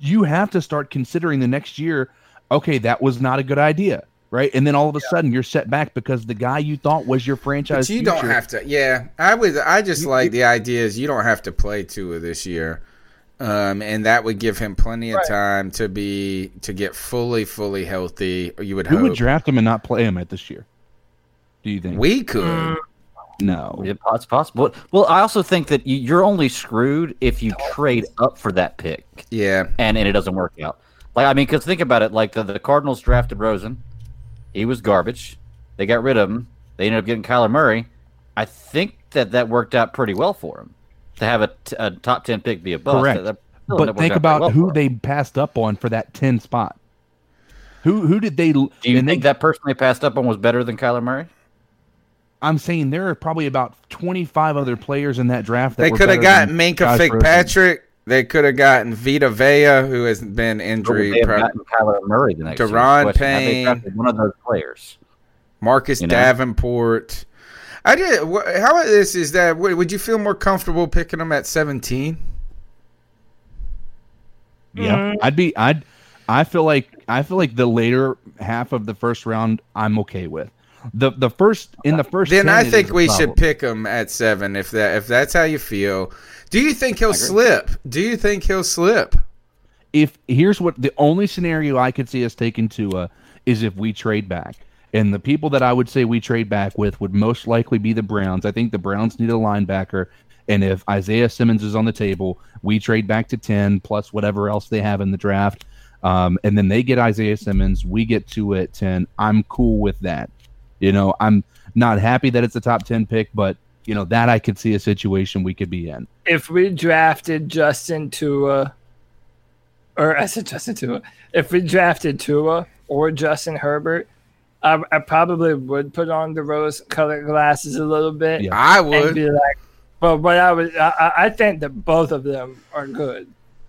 Speaker 6: you have to start considering the next year. Okay, that was not a good idea, right? And then all of a sudden you're set back because the guy you thought was your franchise.
Speaker 3: But you don't have to. Yeah, I would. I just like the idea is you don't have to play Tua this year, um, and that would give him plenty of
Speaker 5: Right.
Speaker 3: time to be to get fully, fully healthy. You would
Speaker 6: Who
Speaker 3: hope
Speaker 6: would draft him and not play him at this year? Do you think?
Speaker 3: we could.
Speaker 6: No.
Speaker 7: It's possible. Well, I also think that you- you're only screwed if you trade up for that pick
Speaker 3: Yeah,
Speaker 7: and, and it doesn't work out. Like I mean, because think about it. Like the, the Cardinals drafted Rosen, he was garbage. They got rid of him. They ended up getting Kyler Murray. I think that that worked out pretty well for him to have a, t- a top ten pick be a bust.
Speaker 6: Correct.
Speaker 7: That- that
Speaker 6: But think about
Speaker 7: well
Speaker 6: who they passed up on for that ten spot. Who who did they?
Speaker 7: Do you think
Speaker 6: they,
Speaker 7: that person they passed up on was better than Kyler Murray?
Speaker 6: I'm saying there are probably about 25 other players in that draft. That
Speaker 3: they could have gotten
Speaker 6: Minkah
Speaker 3: Fitzpatrick. They could have gotten Vita Vea, who has been
Speaker 7: Or would
Speaker 3: injury.
Speaker 7: they have
Speaker 3: pro-
Speaker 7: gotten Kyler Murray the next?
Speaker 3: Da'Ron
Speaker 7: Question. Had they
Speaker 3: Payne.
Speaker 7: drafted one of those players.
Speaker 3: Marcus
Speaker 7: You know?
Speaker 3: Davenport. I did. How about this? Is that would would you feel more comfortable picking them at seventeen?
Speaker 6: Yeah,
Speaker 5: Mm.
Speaker 6: I'd be. I'd. I feel like I feel like the later half of the first round, I'm okay with. The the first in the first.
Speaker 3: Then
Speaker 6: 10,
Speaker 3: I think we should pick him at seven if that if that's how you feel. Do you think he'll slip? Do you think he'll slip?
Speaker 6: if here's what the only scenario I could see us taking to Tua is if we trade back. And the people that I would say we trade back with would most likely be the Browns. I think the Browns need a linebacker. And if Isaiah Simmons is on the table, we trade back to 10 plus whatever else they have in the draft. Um, and then they get Isaiah Simmons. We get Tua at 10. I'm cool with that. You know, I'm not happy that it's a top 10 pick, but, you know, that I could see a situation we could be in.
Speaker 5: if we drafted Justin Tua, or I said Justin Tua, if we drafted Tua or Justin Herbert, I, I probably would put on the rose-colored glasses a little bit.
Speaker 6: Yeah.
Speaker 3: I
Speaker 5: and
Speaker 3: would.
Speaker 5: be like, but but I would I, I- I think that both of them are good,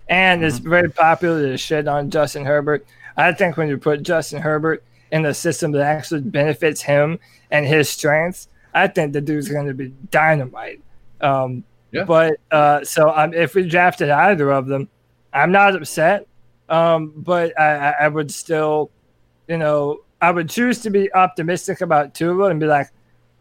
Speaker 5: and it's mm-hmm. very popular to shit on Justin Herbert. I think when you put Justin Herbert in a system that actually benefits him and his strengths, I think the dude's going to be dynamite. Um,
Speaker 6: Yeah.
Speaker 5: But uh, so um, if we drafted either of them, I'm not upset. Um, but I, I, would still, you know, I would choose to be optimistic about Tua and be like,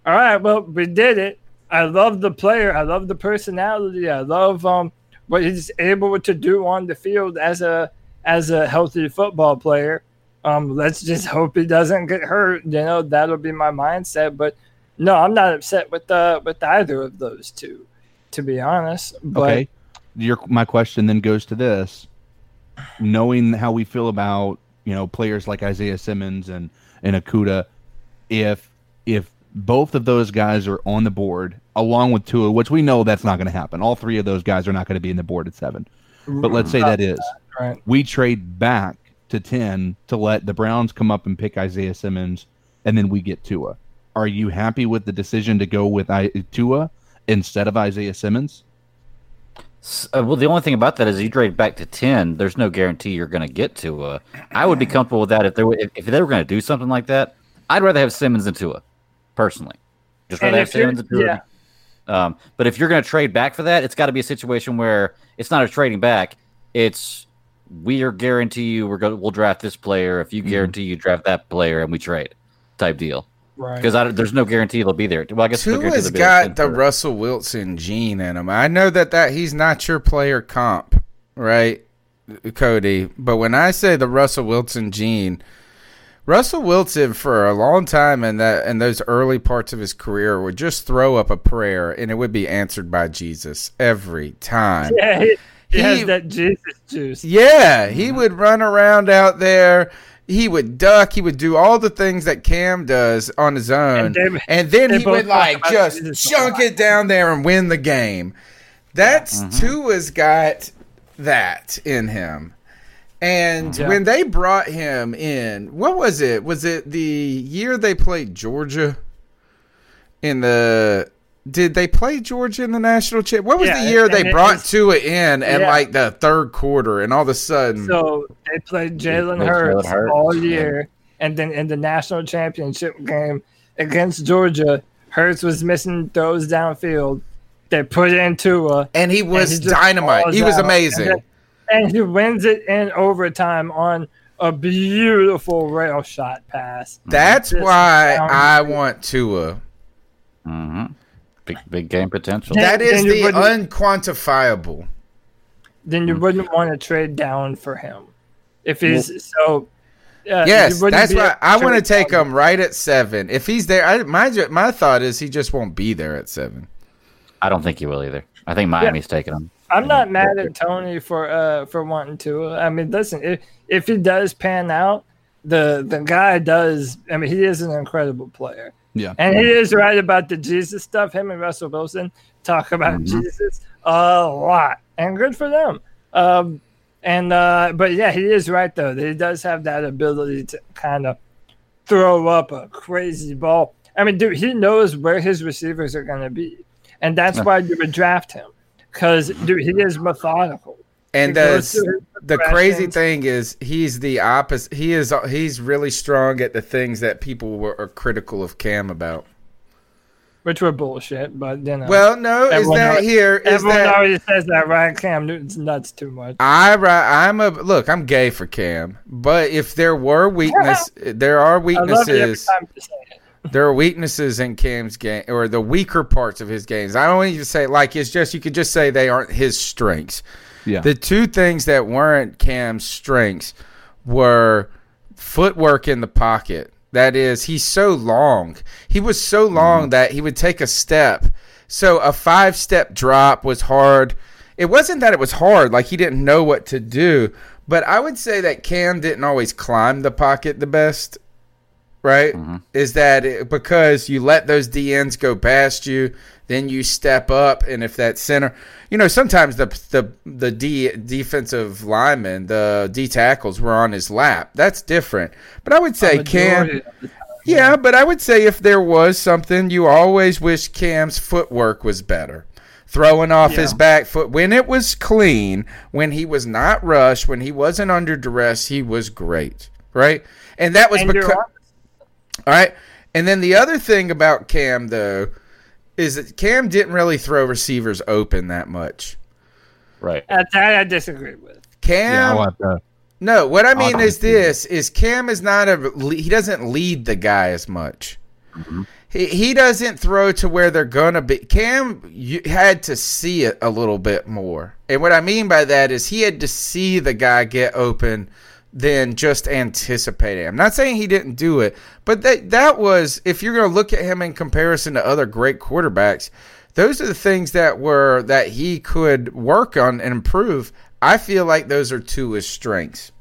Speaker 5: all right, well, we did it. I love the player. I love the personality. I love um what he's able to do on the field as a as a healthy football player. Um, let's just hope he doesn't get hurt. You know, that'll be my mindset. But no, I'm not upset with uh with either of those two, to be honest. But
Speaker 6: okay. Your my question then goes to this: knowing how we feel about you know players like Isaiah Simmons and and Okudah, if if both of those guys are on the board along with Tua, which we know that's not going to happen. All three of those guys are not going to be in the board at seven. But let's say that is.
Speaker 5: Right.
Speaker 6: We trade back to ten to let the Browns come up and pick Isaiah Simmons, and then we get Tua. Are you happy with the decision to go with I, Tua instead of Isaiah Simmons?
Speaker 7: S- Uh, well, the only thing about that is you trade back to ten. There's no guarantee you're going to get to. Uh, I would be comfortable with that if they were if, if they were going to do something like that. I'd rather have Simmons than Tua, personally. Just
Speaker 5: And
Speaker 7: rather have Simmons than Tua.
Speaker 5: yeah.
Speaker 7: Um, but if you're going to trade back for that, it's got to be a situation where it's not a trading back. It's we are guarantee you we're going we'll draft this player if you mhm. guarantee you draft that player and we trade type deal.
Speaker 5: Right.
Speaker 7: Because there's no guarantee they'll be there. Well, I guess there's no guarantee
Speaker 3: Tua's
Speaker 7: they'll be there
Speaker 3: got the Russell Wilson gene in him. I know that that he's not your player comp, right, Cody? But when I say the Russell Wilson gene, Russell Wilson for a long time in that in those early parts of his career would just throw up a prayer and it would be answered by Jesus every time.
Speaker 5: Yeah, he, he,
Speaker 3: He-
Speaker 5: has that Jesus juice.
Speaker 3: Yeah, he mm-hmm. would run around out there. He would duck. He would do all the things that Cam does on his own,
Speaker 5: And
Speaker 3: and, then he would like just
Speaker 5: Jesus
Speaker 3: chunk it down there and win the game. That's mm-hmm. Tua's got that in him. And
Speaker 5: Yeah.
Speaker 3: when they brought him in, what was it? Was it the year they played Georgia? In the did they play Georgia in the national championship? What was
Speaker 5: Yeah,
Speaker 3: the year
Speaker 5: and
Speaker 3: they
Speaker 5: it
Speaker 3: brought
Speaker 5: was-
Speaker 3: Tua in at
Speaker 5: Yeah.
Speaker 3: like the third quarter, and all of a sudden,
Speaker 5: So they played Jalen Hurts,
Speaker 7: Jalen Hurts,
Speaker 5: all
Speaker 7: yeah.
Speaker 5: year, and then in the national championship game against Georgia, Hurts was missing throws downfield. They put in Tua,
Speaker 3: and he was
Speaker 5: just
Speaker 3: dynamite. He was
Speaker 5: out.
Speaker 3: amazing.
Speaker 5: And, then- and he wins it in overtime on a beautiful rail shot pass.
Speaker 3: That's
Speaker 5: Just
Speaker 3: why I want Tua.
Speaker 7: hmm Big big game potential.
Speaker 5: Then-
Speaker 3: That is the unquantifiable.
Speaker 5: Then you wouldn't want to trade down for him if he's so. Uh,
Speaker 3: yes, that's
Speaker 5: be
Speaker 3: why I want to take
Speaker 5: down.
Speaker 3: him right at seven. If he's there, I, my my thought is he just won't be there at seven.
Speaker 7: I don't think he will either. I think Miami's taking him.
Speaker 5: I'm not mad at Tony for uh for wanting to. I mean, listen, if if he does pan out, the the guy does. I mean, he is an incredible player,
Speaker 6: Yeah.
Speaker 5: and he is right about the Jesus stuff. Him and Russell Wilson talk about
Speaker 3: Mm-hmm.
Speaker 5: Jesus a lot, and good for them. Um, and uh, but yeah, he is right though. that He does have that ability to kind of throw up a crazy ball. I mean, dude, he knows where his receivers are going to be, and that's why you would draft him because dude, he is methodical.
Speaker 3: And the the crazy thing is he's the opposite. He is he's really strong at the things that people were, are critical of Cam about.
Speaker 5: which were bullshit, but you know.
Speaker 3: Well, no, is that
Speaker 5: already-
Speaker 3: here? Is
Speaker 5: everyone
Speaker 3: that
Speaker 5: already says that Ryan Cam Newton's nuts too much.
Speaker 3: I I'm a look. I'm gay for Cam, but if there were weakness, there are
Speaker 5: I love it every
Speaker 3: weaknesses.
Speaker 5: time you say it.
Speaker 3: There are weaknesses in Cam's game, or the weaker parts of his games. I don't even say like it's just you could just say they aren't his strengths.
Speaker 6: Yeah.
Speaker 3: The two things that weren't Cam's strengths were footwork in the pocket. That is, he's so long. He was so mm-hmm. long that he would take a step. So a five step drop was hard. It wasn't that it was hard, like he didn't know what to do, but I would say that Cam didn't always climb the pocket the best right? Mm-hmm. Is that it, because you let those DNs go past you, then you step up, and if that center, you know, sometimes the the the D defensive lineman, the D tackles were on his lap. That's different. But I would say Cam.
Speaker 5: of the time.
Speaker 3: Yeah, but I would say if there was something, you always wish Cam's footwork was better. Throwing off his back foot when it was clean, when he was not rushed, when he wasn't under duress, he was great, right? And that was
Speaker 5: And
Speaker 3: because all right. And then the other thing about Cam though is that Cam didn't really throw receivers open that much.
Speaker 7: Right.
Speaker 5: Uh, that I disagree with.
Speaker 3: Cam
Speaker 6: Yeah, I'll have to.
Speaker 3: No, what I mean is this is Cam is not a he doesn't lead the guy as much. He, he doesn't throw to where they're gonna be. Cam you had to see it a little bit more, and what I mean by that is he had to see the guy get open, than just anticipating. I'm not saying he didn't do it, but that that was if you're gonna look at him in comparison to other great quarterbacks, those are the things that were that he could work on and improve. I feel like those are his strengths.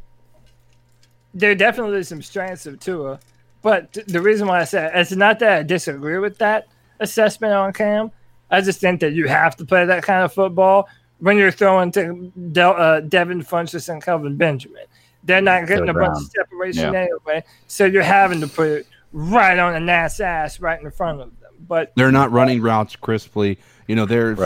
Speaker 5: there are definitely some strengths of Tua, but th- the reason why I say it's not that I disagree with that assessment on Cam. I just think that you have to play that kind of football when you're throwing to Del, uh, Devin Funchess and Kelvin Benjamin. They're not getting a bunch of separation
Speaker 6: Yeah.
Speaker 5: anyway, so you're having to put it right on the Nat's ass, right in front of them. But
Speaker 6: They're not running routes crisply. You know, there's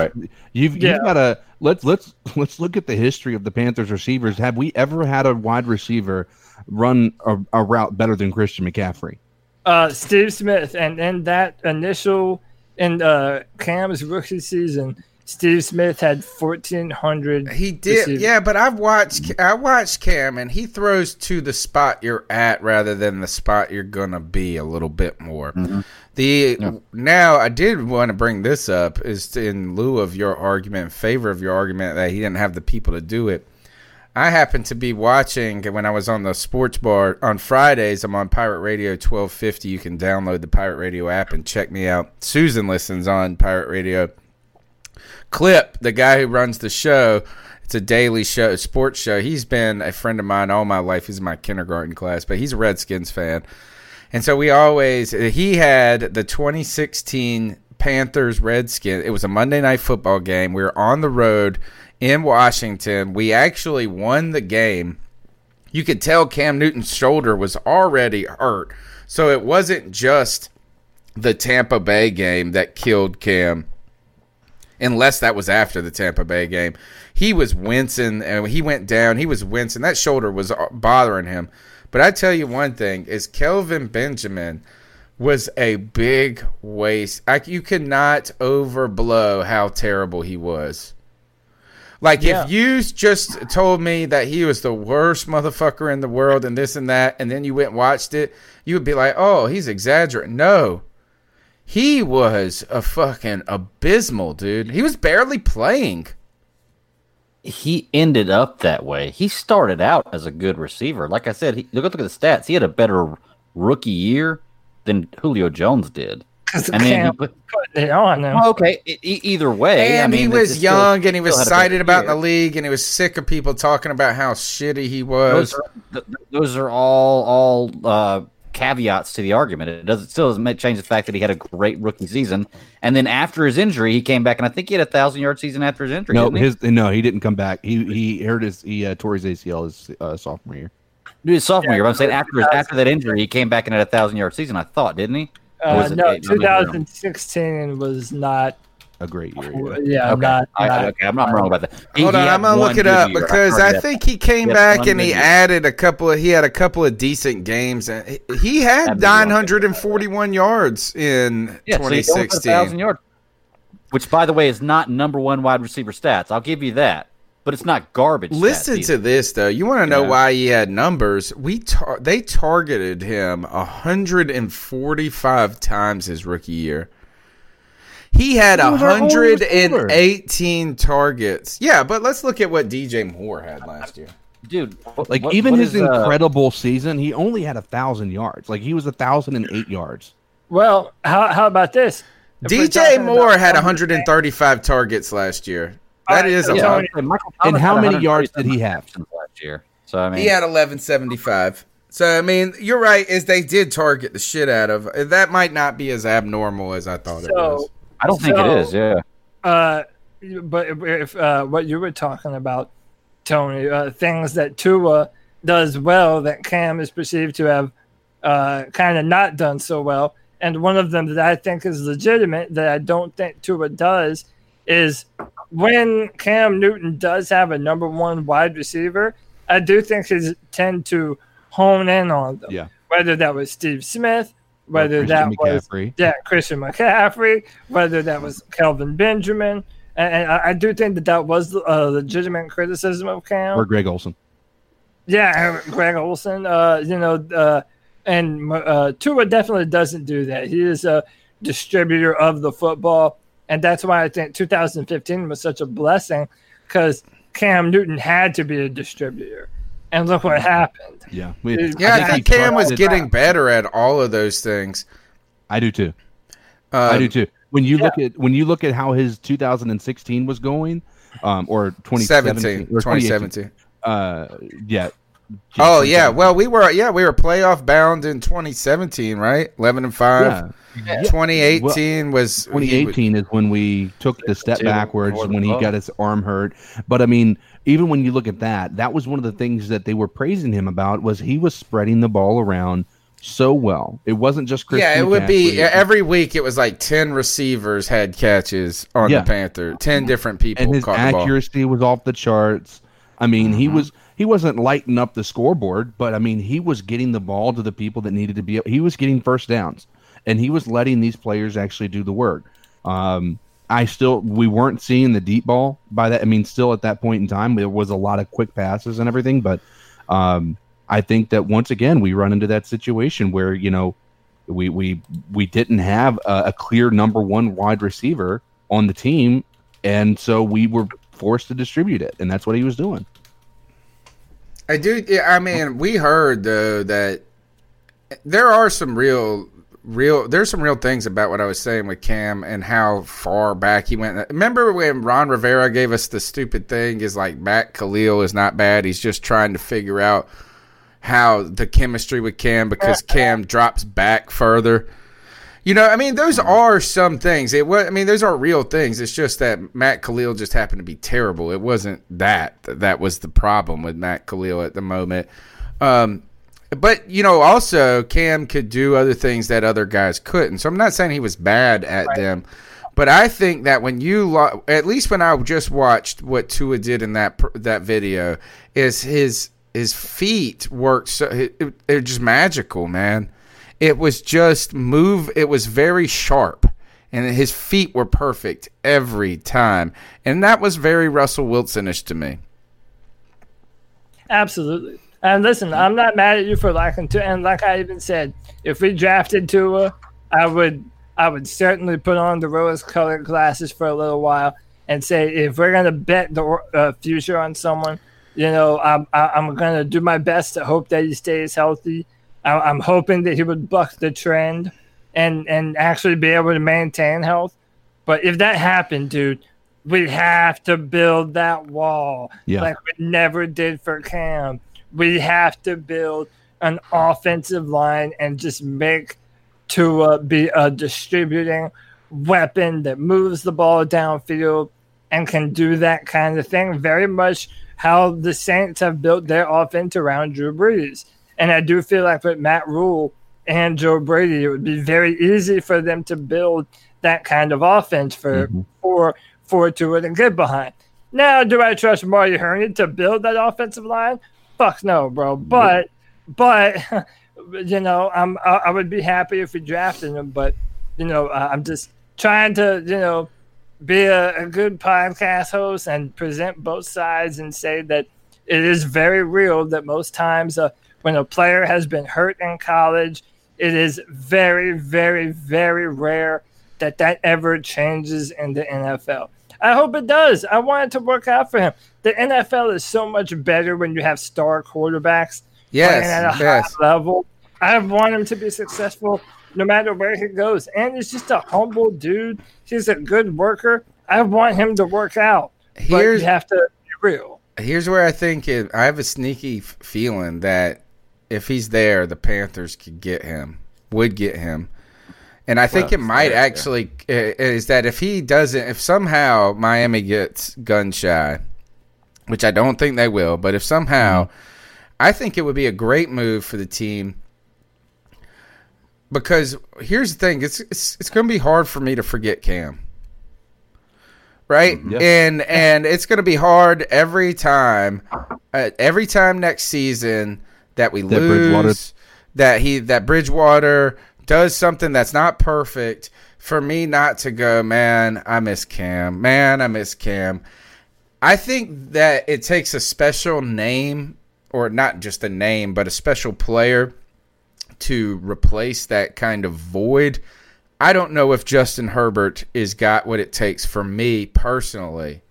Speaker 6: you've
Speaker 5: Yeah.
Speaker 6: you've got to let's let's let's look at the history of the Panthers receivers. Have we ever had a wide receiver run a, a route better than Christian McCaffrey?
Speaker 5: uh, Steve Smith, and in that initial in uh, Cam's rookie season, Steve Smith had 1,400.
Speaker 3: He did,
Speaker 5: receivers.
Speaker 3: yeah. But I've watched, I watched Cam, and he throws to the spot you're at rather than the spot you're gonna be a little bit more. Mm-hmm. The now I did want to bring this up is in lieu of your argument, in favor of your argument that he didn't have the people to do it. I happened to be watching when I was on the sports bar on Fridays. I'm on Pirate Radio 1250. You can download the Pirate Radio app and check me out. Susan listens on Pirate Radio. Clip, the guy who runs the show, it's a daily show, sports show. He's been a friend of mine all my life. He's in my kindergarten class, but he's a Redskins fan. And so we always, he had the 2016 Panthers Redskins. It was a Monday night football game. We were on the road in Washington. We actually won the game. You could tell Cam Newton's shoulder was already hurt. So it wasn't just the Tampa Bay game that killed Cam unless that was after the Tampa Bay game. He was wincing and he went down. He was wincing. That shoulder was uh, bothering him. But I tell you one thing is Kelvin Benjamin was a big waste. I, you cannot overblow how terrible he was. Like
Speaker 5: Yeah.
Speaker 3: if you just told me that he was the worst motherfucker in the world and this and that, and then you went and watched it, you would be like, "Oh, he's exaggerating." No, he was a fucking abysmal dude. He was barely playing.
Speaker 7: he ended up that way. He started out as a good receiver. Like I said, he, look, look at the stats. He had a better rookie year than Julio Jones did. And then he put-
Speaker 5: put it on him.
Speaker 7: Okay, e- either way.
Speaker 3: And
Speaker 7: I mean,
Speaker 3: he was
Speaker 7: just still-
Speaker 3: young and he was
Speaker 7: still
Speaker 3: excited about
Speaker 7: year.
Speaker 3: the league and he was sick of people talking about how shitty he was.
Speaker 7: Those are, th- th- those are all all uh, caveats to the argument. It doesn't still doesn't change the fact that he had a great rookie season, and then after his injury, he came back, and I think he had a thousand yard season after his injury.
Speaker 6: No,
Speaker 7: didn't he?
Speaker 6: his no, he didn't come back. He he hurt his he uh, tore his ACL his uh, sophomore year.
Speaker 7: Dude, his sophomore year. But I'm saying after his, after that injury, he came back and had a thousand yard season. I thought, didn't he?
Speaker 5: Uh,
Speaker 7: was
Speaker 5: no,
Speaker 7: eight? I mean, I don't know.
Speaker 5: 2016 was not.
Speaker 6: A great year.
Speaker 5: Yeah,
Speaker 7: Okay.
Speaker 5: not.
Speaker 7: I,
Speaker 5: not-
Speaker 7: okay, I'm not wrong about that. He-
Speaker 3: Hold
Speaker 7: he
Speaker 3: on, I'm gonna look it up
Speaker 7: year.
Speaker 3: because
Speaker 7: heard
Speaker 3: I think he came
Speaker 7: He
Speaker 3: back and he
Speaker 7: year.
Speaker 3: added a couple of he had a couple of decent games and he- he had
Speaker 7: That'd be wrong.
Speaker 3: 941 yards in
Speaker 7: Yeah, so he's over a
Speaker 3: 2016.
Speaker 7: thousand yards, which, by the way, is not number one wide receiver stats. I'll give you that, but it's not garbage.
Speaker 3: Listen to this though. You want to know
Speaker 7: Yeah.
Speaker 3: why he had numbers? We tar- they targeted him 145 times his rookie year. He had
Speaker 6: He was our oldest
Speaker 3: 118 targets. Yeah, but let's look at what DJ Moore had last year.
Speaker 7: dude. what-
Speaker 6: Like
Speaker 7: what-
Speaker 6: even
Speaker 7: what
Speaker 6: his
Speaker 7: is, uh,
Speaker 6: incredible season, he only had a thousand yards. Like he was a thousand and eight yards.
Speaker 5: Well, how how about this? If
Speaker 3: DJ Moore had
Speaker 5: numbers,
Speaker 3: 135 targets last year.
Speaker 5: All
Speaker 3: That
Speaker 5: right,
Speaker 3: is
Speaker 5: so
Speaker 3: a
Speaker 7: yeah,
Speaker 3: lot.
Speaker 5: Tony-
Speaker 6: And how many yards did he have?
Speaker 7: receptions last year? So I mean,
Speaker 3: He had 1175. So I mean, you're right. Is they did target the shit out of that. Might not be as abnormal as I thought it was.
Speaker 5: So,
Speaker 7: I don't think it is. Yeah,
Speaker 5: uh, but if, if uh, what you were talking about, Tony, uh, things that Tua does well that Cam is perceived to have uh, kind of not done so well, and one of them that I think is legitimate that I don't think Tua does is when Cam Newton does have a number one wide receiver, I do think he tend to hone in on them.
Speaker 6: Yeah.
Speaker 5: Whether that was Steve Smith, whether
Speaker 6: Christian
Speaker 5: that was yeah Christian McCaffrey, whether that was Kelvin Benjamin, and, and I, I do think that that was a legitimate criticism of Cam.
Speaker 6: Or Greg Olsen.
Speaker 5: Yeah, Greg Olsen. Uh, you know, uh, and uh, Tua definitely doesn't do that. He is a distributor of the football, and that's why I think 2015 was such a blessing because Cam Newton had to be a distributor, and look what happened.
Speaker 6: Yeah. We-
Speaker 3: Yeah, I
Speaker 5: Yeah,
Speaker 3: think
Speaker 5: he
Speaker 3: Cam was getting better at all of those things.
Speaker 6: I do too.
Speaker 3: Uh,
Speaker 6: I do too. When you look at when you look at how his 2016 was going, um, or 2017
Speaker 3: 17,
Speaker 6: or
Speaker 3: 2017.
Speaker 6: Uh, yeah.
Speaker 3: Oh yeah, well we were yeah we were playoff bound in 2017, right? 11 and five.
Speaker 6: Yeah.
Speaker 3: 2018 was he was-
Speaker 6: 2018 is when we took the step backwards when he got his arm hurt. But I mean, even when you look at that, that was one of the things that they were praising him about was he was spreading the ball around so well. It wasn't just Chris.
Speaker 3: yeah, it would be every week. It was like 10 receivers had catches on
Speaker 6: Yeah.
Speaker 3: the Panther. 10 different people
Speaker 6: and his
Speaker 3: caught the ball.
Speaker 6: accuracy was off the charts. I mean, he
Speaker 3: Mm-hmm.
Speaker 6: was he wasn't lighting up the scoreboard, but I mean, he was getting the ball to the people that needed to be. He was getting first downs, and he was letting these players actually do the work. Um, I still we weren't seeing the deep ball by that. I mean, still at that point in time, there was a lot of quick passes and everything. But um, I think that once again we run into that situation where you know we we we didn't have a, a clear number one wide receiver on the team, and so we were forced to distribute it, and that's what he was doing.
Speaker 3: I do. I mean, we heard though that there are some real, real. There's some real things about what I was saying with Cam and how far back he went. Remember when Ron Rivera gave us the stupid thing? Is like Matt Kalil is not bad. He's just trying to figure out how the chemistry with Cam because Cam drops back further. You know, I mean, those are some things. It was, I mean, those are real things. It's just that Matt Kalil just happened to be terrible. It wasn't that that was the problem with Matt Kalil at the moment. Um, but you know, also Cam could do other things that other guys couldn't. So I'm not saying he was bad at right. them, but I think that when you, lo- at least when I just watched what Tua did in that that video, is his his feet worked so it just magical, man. It was just move. It was very sharp, and his feet were perfect every time, and that was very Russell Wilsonish to me.
Speaker 5: Absolutely. And listen, I'm not mad at you for liking to. And like I even said, if we drafted Tua, I would I would certainly put on the rose-colored glasses for a little while and say if we're gonna bet the uh, future on someone, you know, I'm I'm gonna do my best to hope that he stays healthy I'm hoping that he would buck the trend and and actually be able to maintain health. But if that happened, dude, we have to build that wall yeah. like we never did for Cam. We have to build an offensive line and just make to be a distributing weapon that moves the ball downfield and can do that kind of thing. Very much how the Saints have built their offense around Drew Brees. And I do feel like with Matt Rhule and Joe Brady, it would be very easy for them to build that kind of offense for mm-hmm. for for Tua to get behind. Now, do I trust Marty Hurney to build that offensive line? Fuck no, bro. But but you know, I'm I, I would be happy if we drafted him. But you know, I'm just trying to you know be a, a good podcast host and present both sides and say that it is very real that most times uh, when a player has been hurt in college, it is very, very, very rare that that ever changes in the NFL. I hope it does. I want it to work out for him. The NFL is so much better when you have star quarterbacks
Speaker 3: yes,
Speaker 5: playing at a
Speaker 3: yes.
Speaker 5: high level. I want him to be successful no matter where he goes. And he's just a humble dude. He's a good worker. I want him to work out. Here's, but you have to be real.
Speaker 3: Here's where I think it, I have a sneaky feeling that if he's there, the Panthers could get him, would get him. And I think well, it might actually yeah. is that if he doesn't, if somehow Miami gets gun shy, which I don't think they will, but if somehow, mm-hmm. I think it would be a great move for the team. Because here's the thing, it's it's, it's going to be hard for me to forget Cam, right? Mm-hmm. And and it's going to be hard every time, uh, every time next season that we that lose, that he that Bridgewater does something that's not perfect for me not to go, man, I miss Cam. Man, I miss Cam. I think that it takes a special name or not just a name, but a special player to replace that kind of void. I don't know if Justin Herbert is got what it takes for me personally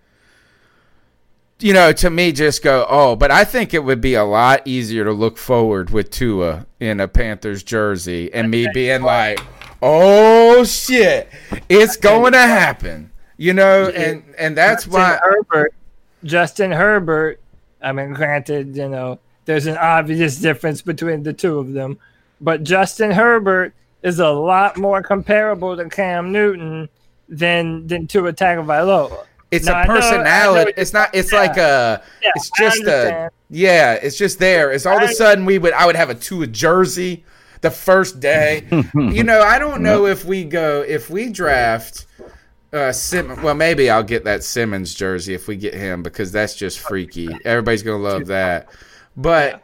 Speaker 3: you know, to me, just go, oh, but I think it would be a lot easier to look forward with Tua in a Panthers jersey and me being like, oh shit, it's going to happen, you know, and and that's
Speaker 5: Justin
Speaker 3: why
Speaker 5: Herbert, Justin Herbert. I mean, granted, you know, there's an obvious difference between the two of them, but Justin Herbert is a lot more comparable to Cam Newton than than Tua Tagovailoa.
Speaker 3: It's no, a personality. Know, it's not. It's yeah. like a. Yeah, it's just a. Yeah, it's just there. It's all of a sudden we would. I would have a Tua jersey the first day. you know, I don't know if we go if we draft. Uh, Sim- well, maybe I'll get that Simmons jersey if we get him because that's just freaky. Everybody's gonna love that. But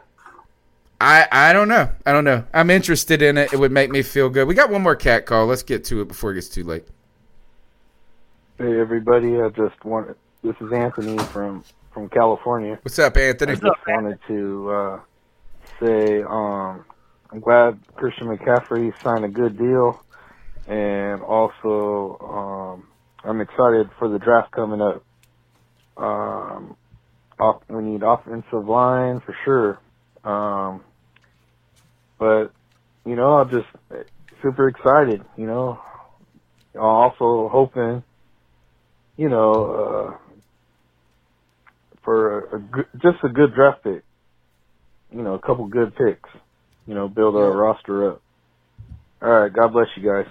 Speaker 3: I I don't know. I don't know. I'm interested in it. It would make me feel good. We got one more cat call. Let's get to it before it gets too late.
Speaker 14: Hey everybody, I just wanted. This is Anthony from from California.
Speaker 3: What's up, Anthony?
Speaker 14: I just wanted to uh, say um, I'm glad Christian McCaffrey signed a good deal, and also um, I'm excited for the draft coming up. Um, off, we need offensive line for sure, um, but you know I'm just super excited. You know, also hoping you know, uh, for a, a good, just a good draft pick. You know, a couple good picks. You know, build a roster up. All right, God bless you guys.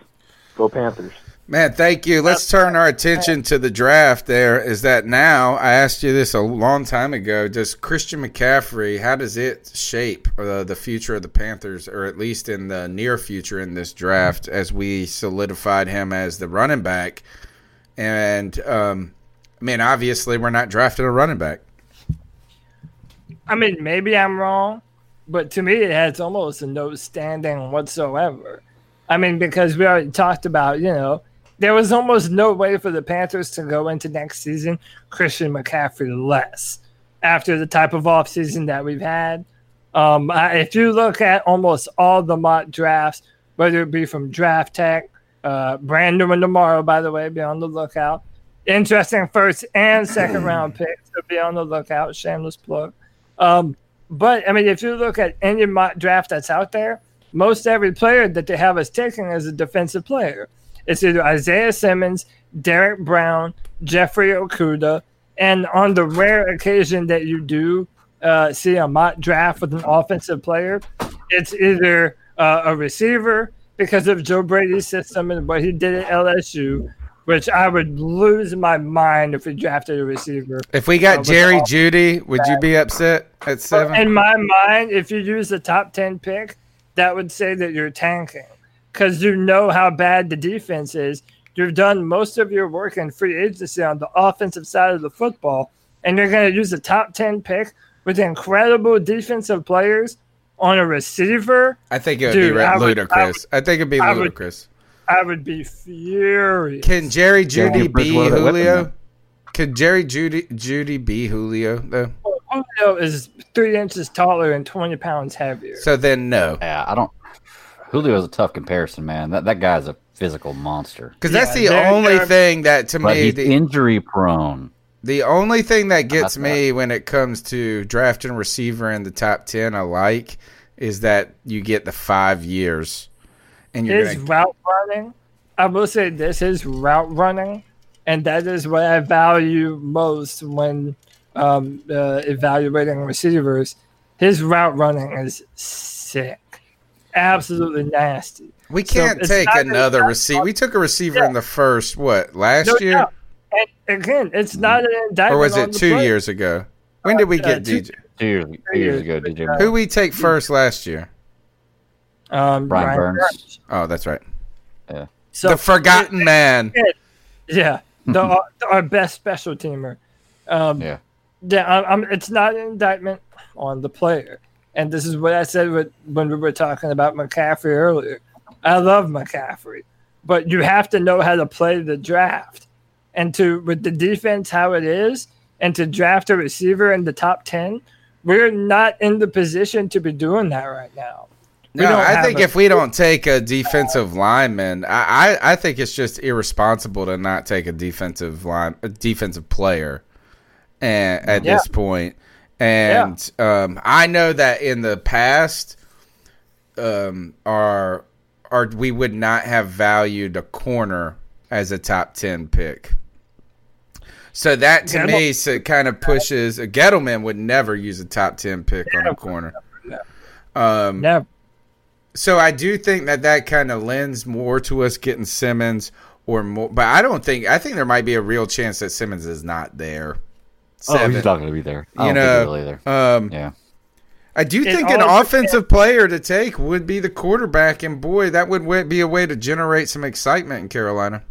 Speaker 14: Go Panthers.
Speaker 3: Man, thank you. Let's turn our attention to the draft. There is that now. I asked you this a long time ago. Does Christian McCaffrey, how does it shape uh, the future of the Panthers, or at least in the near future in this draft, as we solidified him as the running back? And um, I mean, obviously, we're not drafting a running back.
Speaker 5: I mean, maybe I'm wrong, but to me, it has almost no standing whatsoever. I mean, because we already talked about, you know, there was almost no way for the Panthers to go into next season Christian McCaffrey less after the type of offseason that we've had. Um, I, if you look at almost all the mock drafts, whether it be from Draft Tech, uh, brand new one tomorrow, by the way, be on the lookout. Interesting first and second round picks, so be on the lookout. Shameless plug. Um, but I mean, if you look at any mock draft that's out there, most every player that they have us taking is a defensive player. It's either Isaiah Simmons, Derrick Brown, Jeffrey Okudah, and on the rare occasion that you do uh, see a mock draft with an offensive player, it's either uh, a receiver because of Joe Brady's system and what he did at LSU, which I would lose my mind if we drafted a receiver.
Speaker 3: If we got
Speaker 5: Uh,
Speaker 3: Jerry Jeudy, would you be upset at seven?
Speaker 5: in my mind, if you use the top 10 pick, that would say that you're tanking because you know how bad the defense is. You've done most of your work in free agency on the offensive side of the football, and you're going to use the top 10 pick with incredible defensive players on a receiver.
Speaker 3: I think it would
Speaker 5: Dude,
Speaker 3: be
Speaker 5: I would-
Speaker 3: ludicrous. I, think it'd be
Speaker 5: I would- I would be furious.
Speaker 3: Can Jerry Jeudy
Speaker 5: Teddy
Speaker 3: be
Speaker 5: Bridgewater with him,
Speaker 3: Julio?
Speaker 5: man.
Speaker 3: Could Jerry Jeudy Jeudy be Julio though?
Speaker 5: Julio is three inches taller and 20 pounds heavier.
Speaker 3: So then no.
Speaker 7: Yeah, I don't. Julio's a tough comparison, man. That that guy's a physical monster.
Speaker 3: Because that's the only thing that to
Speaker 7: But
Speaker 3: me
Speaker 7: he's
Speaker 3: the,
Speaker 7: injury prone.
Speaker 3: The only thing that gets
Speaker 7: That's
Speaker 3: me when it comes to drafting a receiver in the top ten I like, is that you get the five years, and you're
Speaker 5: his
Speaker 3: gonna,
Speaker 5: route running, I will say this: is route running, and that is what I value most when um, uh, evaluating receivers. His route running is sick, absolutely nasty.
Speaker 3: we can't
Speaker 5: it's
Speaker 3: take another receiver. We took a receiver in the first what last
Speaker 5: No
Speaker 3: year,
Speaker 5: doubt. And again, it's not an indictment.
Speaker 3: or was it
Speaker 5: the
Speaker 3: two
Speaker 5: player.
Speaker 3: years ago? When did we
Speaker 5: Uh,
Speaker 3: get
Speaker 5: two-
Speaker 3: DJ?
Speaker 7: Two years, two years ago, DJ.
Speaker 3: Who we take first last year?
Speaker 5: Um,
Speaker 7: Brian
Speaker 5: Brian
Speaker 7: Burns.
Speaker 5: Burns.
Speaker 3: Oh, that's right.
Speaker 7: Yeah.
Speaker 5: So
Speaker 3: the forgotten man.
Speaker 5: Yeah, the, our, our best special teamer. Um,
Speaker 7: Yeah.
Speaker 5: yeah. I'm, I'm, it's not an indictment on the player, and this is what I said with, when we were talking about McCaffrey earlier. I love McCaffrey, but you have to know how to play the draft, and to with the defense how it is, and to draft a receiver in the top ten. We're not in the position to be doing that right now. We
Speaker 3: No, I think
Speaker 5: a-
Speaker 3: if we don't take a defensive lineman, I, I, I think it's just irresponsible to not take a defensive line, a defensive player, and at
Speaker 5: Yeah.
Speaker 3: this point. And um, I know that in the past, um, our our we would not have valued a corner as a top ten pick. So that to
Speaker 5: Gettle-
Speaker 3: me so kind of pushes a Gettleman would never use a top ten pick on a corner. Um,
Speaker 5: Never.
Speaker 3: so I do think that that kind of lends more to us getting Simmons or more, but I don't think I think there might be a real chance that Simmons is not there.
Speaker 7: Oh,
Speaker 3: Seven.
Speaker 7: he's not going to be there. I
Speaker 3: You
Speaker 7: don't think he
Speaker 3: know, um,
Speaker 7: Yeah.
Speaker 3: I do
Speaker 5: It
Speaker 3: think an
Speaker 5: all
Speaker 3: offensive player to take would be the quarterback, and boy, that would be a way to generate some excitement in Carolina.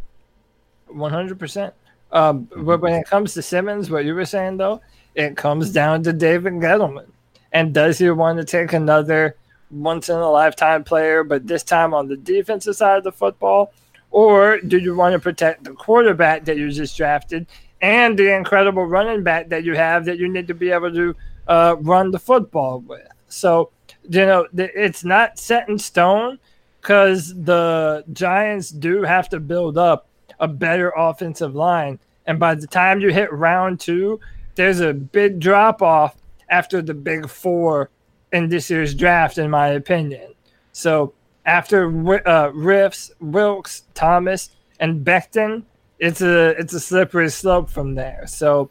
Speaker 5: One hundred percent. Um, but when it comes to Simmons, what you were saying though, it comes down to David Gettleman, and does he want to take another once in a lifetime player, but this time on the defensive side of the football, Or do you want to protect the quarterback that you just drafted and the incredible running back that you have that you need to be able to uh, run the football with? So, you know, it's not set in stone because the Giants do have to build up a better offensive line. And by the time you hit round two, there's a big drop off after the big four in this year's draft, in my opinion. So after uh, Wirfs, Wills, Thomas, and Becton, it's a it's a slippery slope from there. So,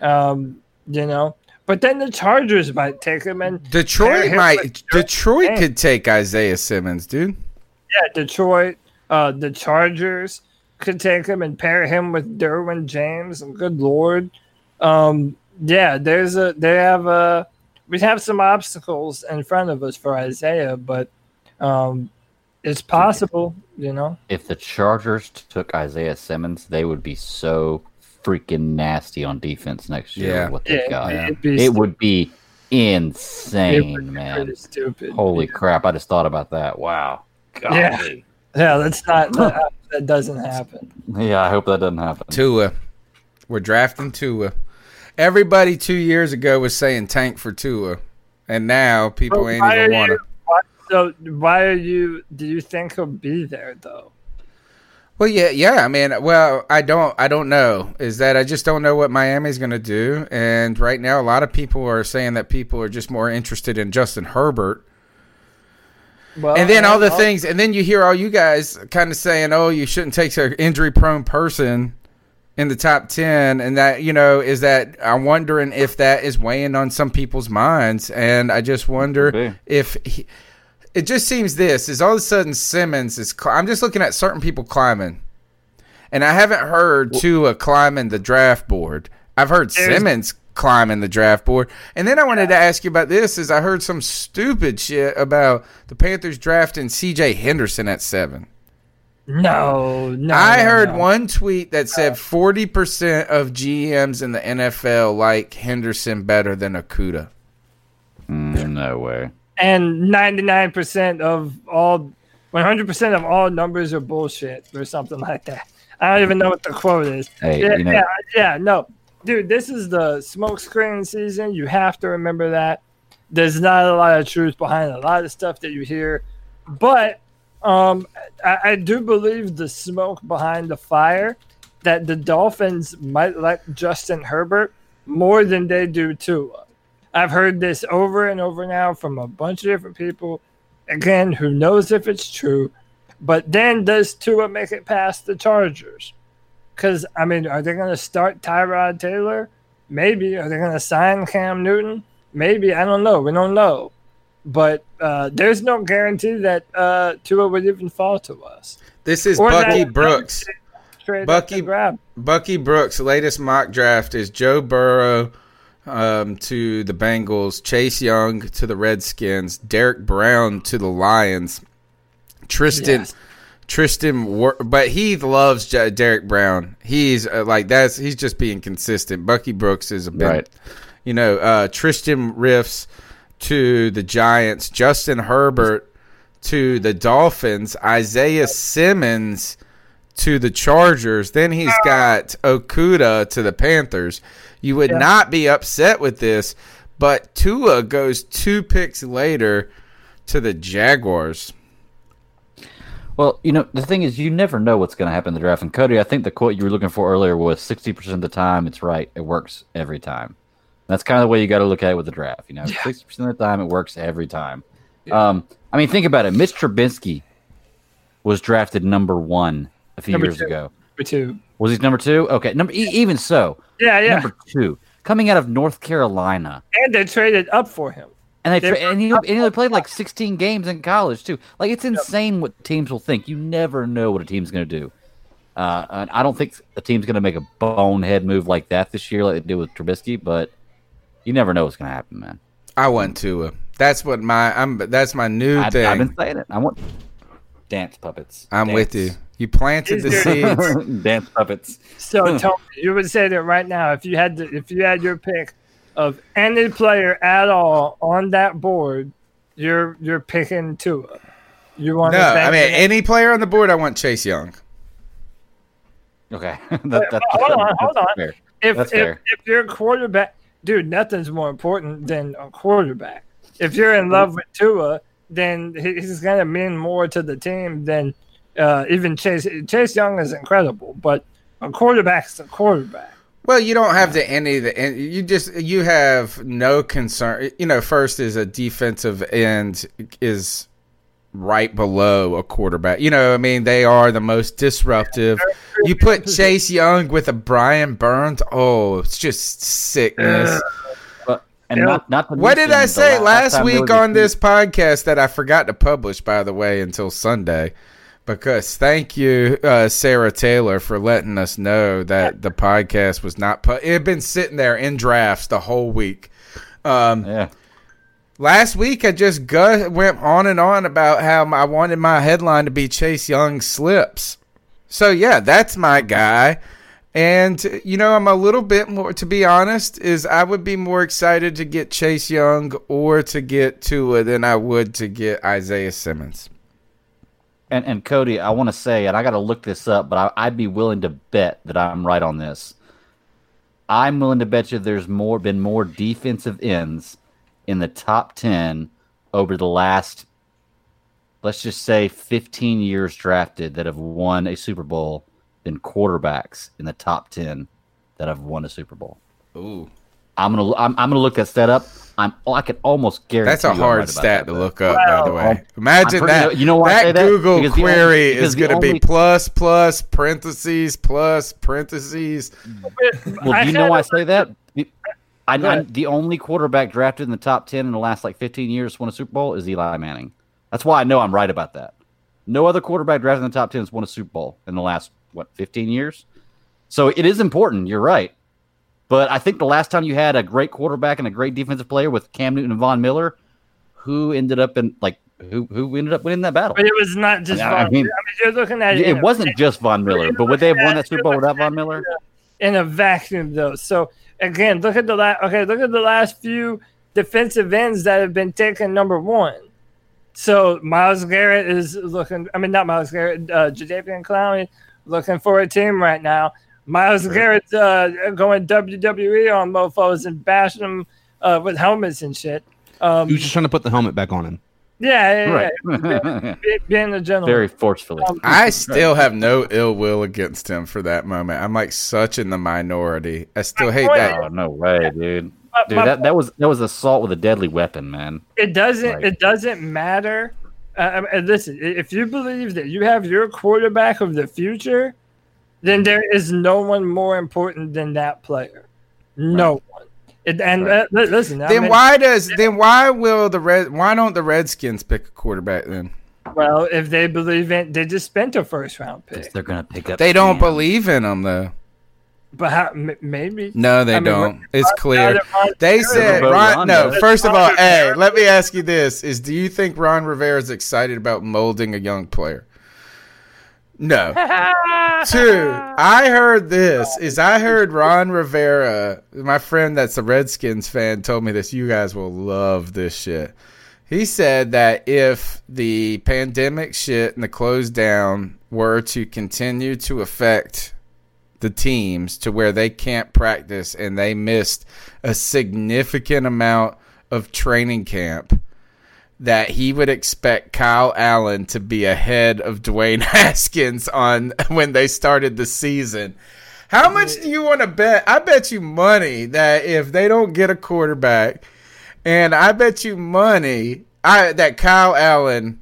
Speaker 5: um, you know, but then the Chargers might take him, and
Speaker 3: Detroit might. Detroit could take Isaiah Simmons, dude.
Speaker 5: Yeah, Detroit. Uh, the Chargers could take him and pair him with Derwin James. Good lord. Um, yeah, there's a they have a we have some obstacles in front of us for Isaiah, but um, it's possible, you know.
Speaker 7: If the Chargers took Isaiah Simmons, they would be so freaking nasty on defense next year.
Speaker 3: Yeah.
Speaker 7: what they've
Speaker 5: Yeah,
Speaker 7: got.
Speaker 5: it'd be
Speaker 7: would be insane,
Speaker 5: would be
Speaker 7: man.
Speaker 5: stupid.
Speaker 7: Holy crap! I just thought about that. Wow.
Speaker 5: Yeah.
Speaker 7: Golly.
Speaker 5: Yeah, that's not that, that doesn't happen.
Speaker 7: Yeah, I hope that doesn't happen.
Speaker 3: Tua. We're drafting Tua. Everybody two years ago was saying tank for Tua, and now people
Speaker 5: But
Speaker 3: ain't even want to.
Speaker 5: So why are you? Do you think he'll be there though?
Speaker 3: Well, yeah, yeah. I mean, well, I don't, I don't know. Is that I just don't know what Miami's going to do, and right now, a lot of people are saying that people are just more interested in Justin Herbert.
Speaker 5: Well,
Speaker 3: and then all the
Speaker 5: I'll-
Speaker 3: things, and then you hear all you guys kind of saying, "Oh, you shouldn't take an injury-prone person in the top ten, and that you know is that I'm wondering if that is weighing on some people's minds, and I just wonder
Speaker 7: Could
Speaker 3: if he, it just seems this is all of a sudden Simmons is. I'm just looking at certain people climbing, and I haven't heard Tua climbing the draft board. I've heard
Speaker 5: There's-
Speaker 3: Simmons climbing the draft board, and then I wanted to ask you about this. Is I heard some stupid shit about the Panthers drafting C.J. Henderson at seven.
Speaker 5: No, no.
Speaker 3: I
Speaker 5: no,
Speaker 3: heard
Speaker 5: no.
Speaker 3: one tweet that said forty percent of GMs in the NFL like Henderson better than Okudah.
Speaker 7: Mm, no way.
Speaker 5: and ninety nine percent of all, one hundred percent of all numbers are bullshit or something like that. I don't even know what the quote is.
Speaker 7: Hey,
Speaker 5: yeah,
Speaker 7: you know-
Speaker 5: yeah, yeah, no, dude, this is the smokescreen season. You have to remember that. There's not a lot of truth behind a lot of stuff that you hear, but um, I, I do believe the smoke behind the fire that the Dolphins might like Justin Herbert more than they do Tua. I've heard this over and over now from a bunch of different people. Again, who knows if it's true? But then does Tua make it past the Chargers? Because I mean, are they going to start Tyrod Taylor? Maybe. Are they going to sign Cam Newton? Maybe. I don't know. We don't know. But uh, there's no guarantee that uh, Tua would even fall to us.
Speaker 3: This is
Speaker 5: Or
Speaker 3: Bucky Brooks. Bucky
Speaker 5: grab.
Speaker 3: Bucky Brooks' latest mock draft is Joe Burrow um, to the Bengals, Chase Young to the Redskins, Derrick Brown to the Lions, Tristan.
Speaker 5: Yes.
Speaker 3: Tristan, Wor- but he loves J- Derrick Brown. He's uh, like that's he's just being consistent. Bucky Brooks is a bit,
Speaker 7: Right.
Speaker 3: you know, uh, Tristan Wirfs to the Giants, Justin Herbert to the Dolphins, Isaiah Simmons to the Chargers. Then he's got Okudah to the Panthers. You would
Speaker 5: Yeah.
Speaker 3: not be upset with this, but Tua goes two picks later to the Jaguars.
Speaker 7: Well, you know, the thing is, you never know what's going to happen in the draft. And Cody, I think the quote you were looking for earlier was 60% of the time, it's right. It works every time. That's kind of the way you got to look at it with the draft. You know, 60% of the time, it works every time. Um, I mean, think about it. Mitch Trubisky was drafted number one a few
Speaker 5: Number
Speaker 7: years
Speaker 5: two.
Speaker 7: ago.
Speaker 5: Number two.
Speaker 7: Was he number two? Okay. Number e- even so,
Speaker 5: Yeah, yeah.
Speaker 7: number two, coming out of North Carolina.
Speaker 5: And they traded up for him.
Speaker 7: And they
Speaker 5: They
Speaker 7: and he, and he played like 16 games in college too. Like it's insane what teams will think. You never know what a team's going to do. Uh, and I don't think a team's going to make a bonehead move like that this year, like they did with Trubisky. But you never know what's going to happen, man.
Speaker 3: I want to. That's what my I'm. That's my new
Speaker 7: I,
Speaker 3: thing.
Speaker 7: I've been saying it. I want dance puppets.
Speaker 3: I'm with you. You planted the seeds.
Speaker 7: dance puppets.
Speaker 5: So Tony, you would say that right now, if you had to, if you had your pick of any player at all on that board, you're you're picking Tua. You want
Speaker 3: No, I mean any player on the board. I want Chase Young.
Speaker 7: Okay, that, that's
Speaker 5: hold on, hold on.
Speaker 7: fair.
Speaker 5: If
Speaker 7: That's
Speaker 5: if,
Speaker 7: fair.
Speaker 5: if you're a quarterback, dude, nothing's more important than a quarterback. If you're in love with Tua, then he's gonna mean more to the team than uh, even Chase. Chase Young is incredible, but a quarterback's a quarterback.
Speaker 3: Well, you don't have the any of the and you just you have no concern. You know, first is a defensive end is right below a quarterback. You know, I mean, they are the most disruptive. You put Chase Young with a Brian Burns. Oh, it's just sickness.
Speaker 7: But and not not to
Speaker 3: What did I say last
Speaker 7: time there
Speaker 3: week on this podcast that I forgot to publish, by the way, until Sunday? Because thank you, uh, Sarah Taylor, for letting us know that the podcast was not. Pu- it had been sitting there in drafts the whole week. Um,
Speaker 7: yeah.
Speaker 3: Last week, I just gu- went on and on about how I wanted my headline to be Chase Young slips. So yeah, that's my guy. And you know, I'm a little bit more to be honest, is I would be more excited to get Chase Young or to get Tua than I would to get Isaiah Simmons.
Speaker 7: And and Cody, I want to say, and I got to look this up, but I, I'd be willing to bet that I'm right on this. I'm willing to bet you there's more been more defensive ends in the top ten over the last, let's just say, 15 years drafted that have won a Super Bowl than quarterbacks in the top 10 that have won a Super Bowl.
Speaker 3: Ooh.
Speaker 7: I'm gonna I'm, I'm gonna look that stat up. I'm oh, I can almost guarantee
Speaker 3: That's a
Speaker 7: you
Speaker 3: hard
Speaker 7: right
Speaker 3: stat
Speaker 7: that,
Speaker 3: to look up, by the way. Imagine
Speaker 7: pretty-
Speaker 3: that.
Speaker 7: You know why
Speaker 3: that
Speaker 7: that?
Speaker 3: Google
Speaker 7: Because the only-
Speaker 3: query is going to
Speaker 7: only-
Speaker 3: be plus plus parentheses plus parentheses.
Speaker 7: Well, do you know
Speaker 5: had
Speaker 7: why I
Speaker 5: a-
Speaker 7: say that? I,
Speaker 5: Go
Speaker 7: I,
Speaker 5: ahead.
Speaker 7: the only quarterback drafted in the top ten in the last like 15 years to won a Super Bowl is Eli Manning. That's why I know I'm right about that. No other quarterback drafted in the top ten has won a Super Bowl in the last what 15 years. So it is important. You're right. But I think the last time you had a great quarterback and a great defensive player with Cam Newton and Von Miller, who ended up in like who who ended up winning that battle?
Speaker 5: But it was not just.
Speaker 7: I
Speaker 5: Von, I
Speaker 7: mean-
Speaker 5: mean, you're looking at it.
Speaker 7: It wasn't just Von Miller, but would they have won that Super Bowl without Von Miller?
Speaker 5: in a vacuum though. So again, look at the last. Okay, look at the last few defensive ends that have been taken number one. So Myles Garrett is looking. I mean, not Myles Garrett. Uh, Jadeveon Clowney looking for a team right now. Myles Garrett's uh, going WWE on mofo's and bashing them uh, with helmets and shit. Um,
Speaker 6: He was just trying to put the helmet back on him.
Speaker 5: yeah, yeah, yeah. Be- being a gentleman.
Speaker 7: Very forcefully.
Speaker 5: Um,
Speaker 3: I still have no ill will against him for that moment. I'm like such in the minority. I still hate that.
Speaker 7: Oh no way, dude. Dude, that, that was that was assault with a deadly weapon, man.
Speaker 5: It doesn't.
Speaker 7: Right.
Speaker 5: It doesn't matter. Uh, I mean, listen, if you believe that you have your quarterback of the future, then there is no one more important than that player. No one. It, and uh, li- listen, I
Speaker 3: Then
Speaker 5: mean,
Speaker 3: why does then why will the red why don't the Redskins pick a quarterback then?
Speaker 5: Well, if they believe in, they just spent a first round pick.
Speaker 7: They're gonna pick up.
Speaker 3: They don't
Speaker 7: Cam.
Speaker 3: believe in them though.
Speaker 5: But how, m- maybe
Speaker 3: No, they
Speaker 5: I mean,
Speaker 3: don't.
Speaker 5: Ron-
Speaker 3: It's
Speaker 5: clear.
Speaker 3: They said
Speaker 7: Ron-
Speaker 3: Ron.
Speaker 7: Ron
Speaker 3: No, first of all,
Speaker 5: Ron
Speaker 3: hey, let me ask you this: Is do you think Ron Rivera is excited about molding a young player? No. Two, I heard this. Is I heard Ron Rivera, my friend that's a Redskins fan, told me this. You guys will love this shit. He said that if the pandemic shit and the close down were to continue to affect the teams to where they can't practice and they missed a significant amount of training camp that he would expect Kyle Allen to be ahead of Dwayne Haskins on when they started the season. How much do you want to bet? I bet you money that if they don't get a quarterback, and I bet you money I that Kyle Allen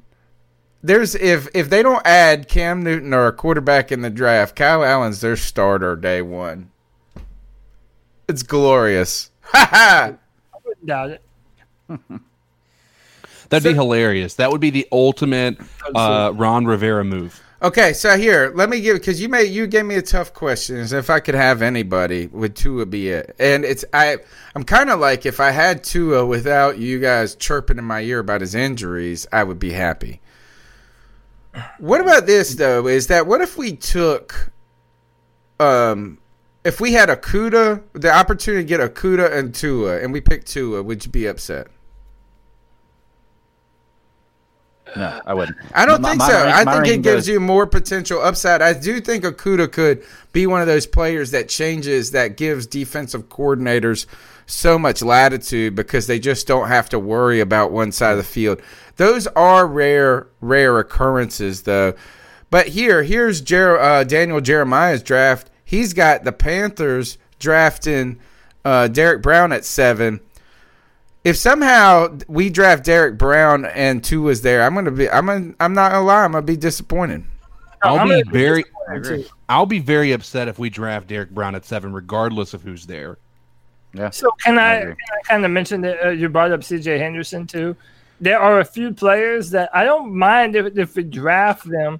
Speaker 3: there's if if they don't add Cam Newton or a quarterback in the draft, Kyle Allen's their starter day one. It's glorious. Ha ha.
Speaker 5: I wouldn't doubt it.
Speaker 6: That'd be hilarious. That would be the ultimate uh, Ron Rivera move.
Speaker 3: Okay, so here, let me give because you made you gave me a tough question. Is if I could have anybody, would Tua be it? And it's I I'm kind of like if I had Tua without you guys chirping in my ear about his injuries, I would be happy. What about this though? Is that what if we took, um, if we had a Okudah, the opportunity to get a Okudah and Tua, and we picked Tua, would you be upset?
Speaker 7: No, I wouldn't.
Speaker 3: I don't
Speaker 7: My-
Speaker 3: think
Speaker 7: my
Speaker 3: so.
Speaker 7: rank-
Speaker 3: I think it gives
Speaker 7: goes-
Speaker 3: you more potential upside. I do think Okudah could be one of those players that changes, that gives defensive coordinators so much latitude because they just don't have to worry about one side of the field. Those are rare, rare occurrences, though. But here, here's Jer- uh, Daniel Jeremiah's draft. He's got the Panthers drafting uh, Derrick Brown at seven. If somehow we draft Derrick Brown and two was there, I'm gonna be. I'm. Gonna, I'm not gonna lie. I'm gonna be disappointed.
Speaker 6: I'll
Speaker 5: I'm
Speaker 6: be
Speaker 5: gonna be
Speaker 6: very. I'll be very upset if we draft Derrick Brown at seven, regardless of who's there.
Speaker 7: Yeah.
Speaker 5: So can I,
Speaker 7: agree.
Speaker 5: can I kind of mention that uh, you brought up C.J. Henderson too? There are a few players that I don't mind if, if we draft them.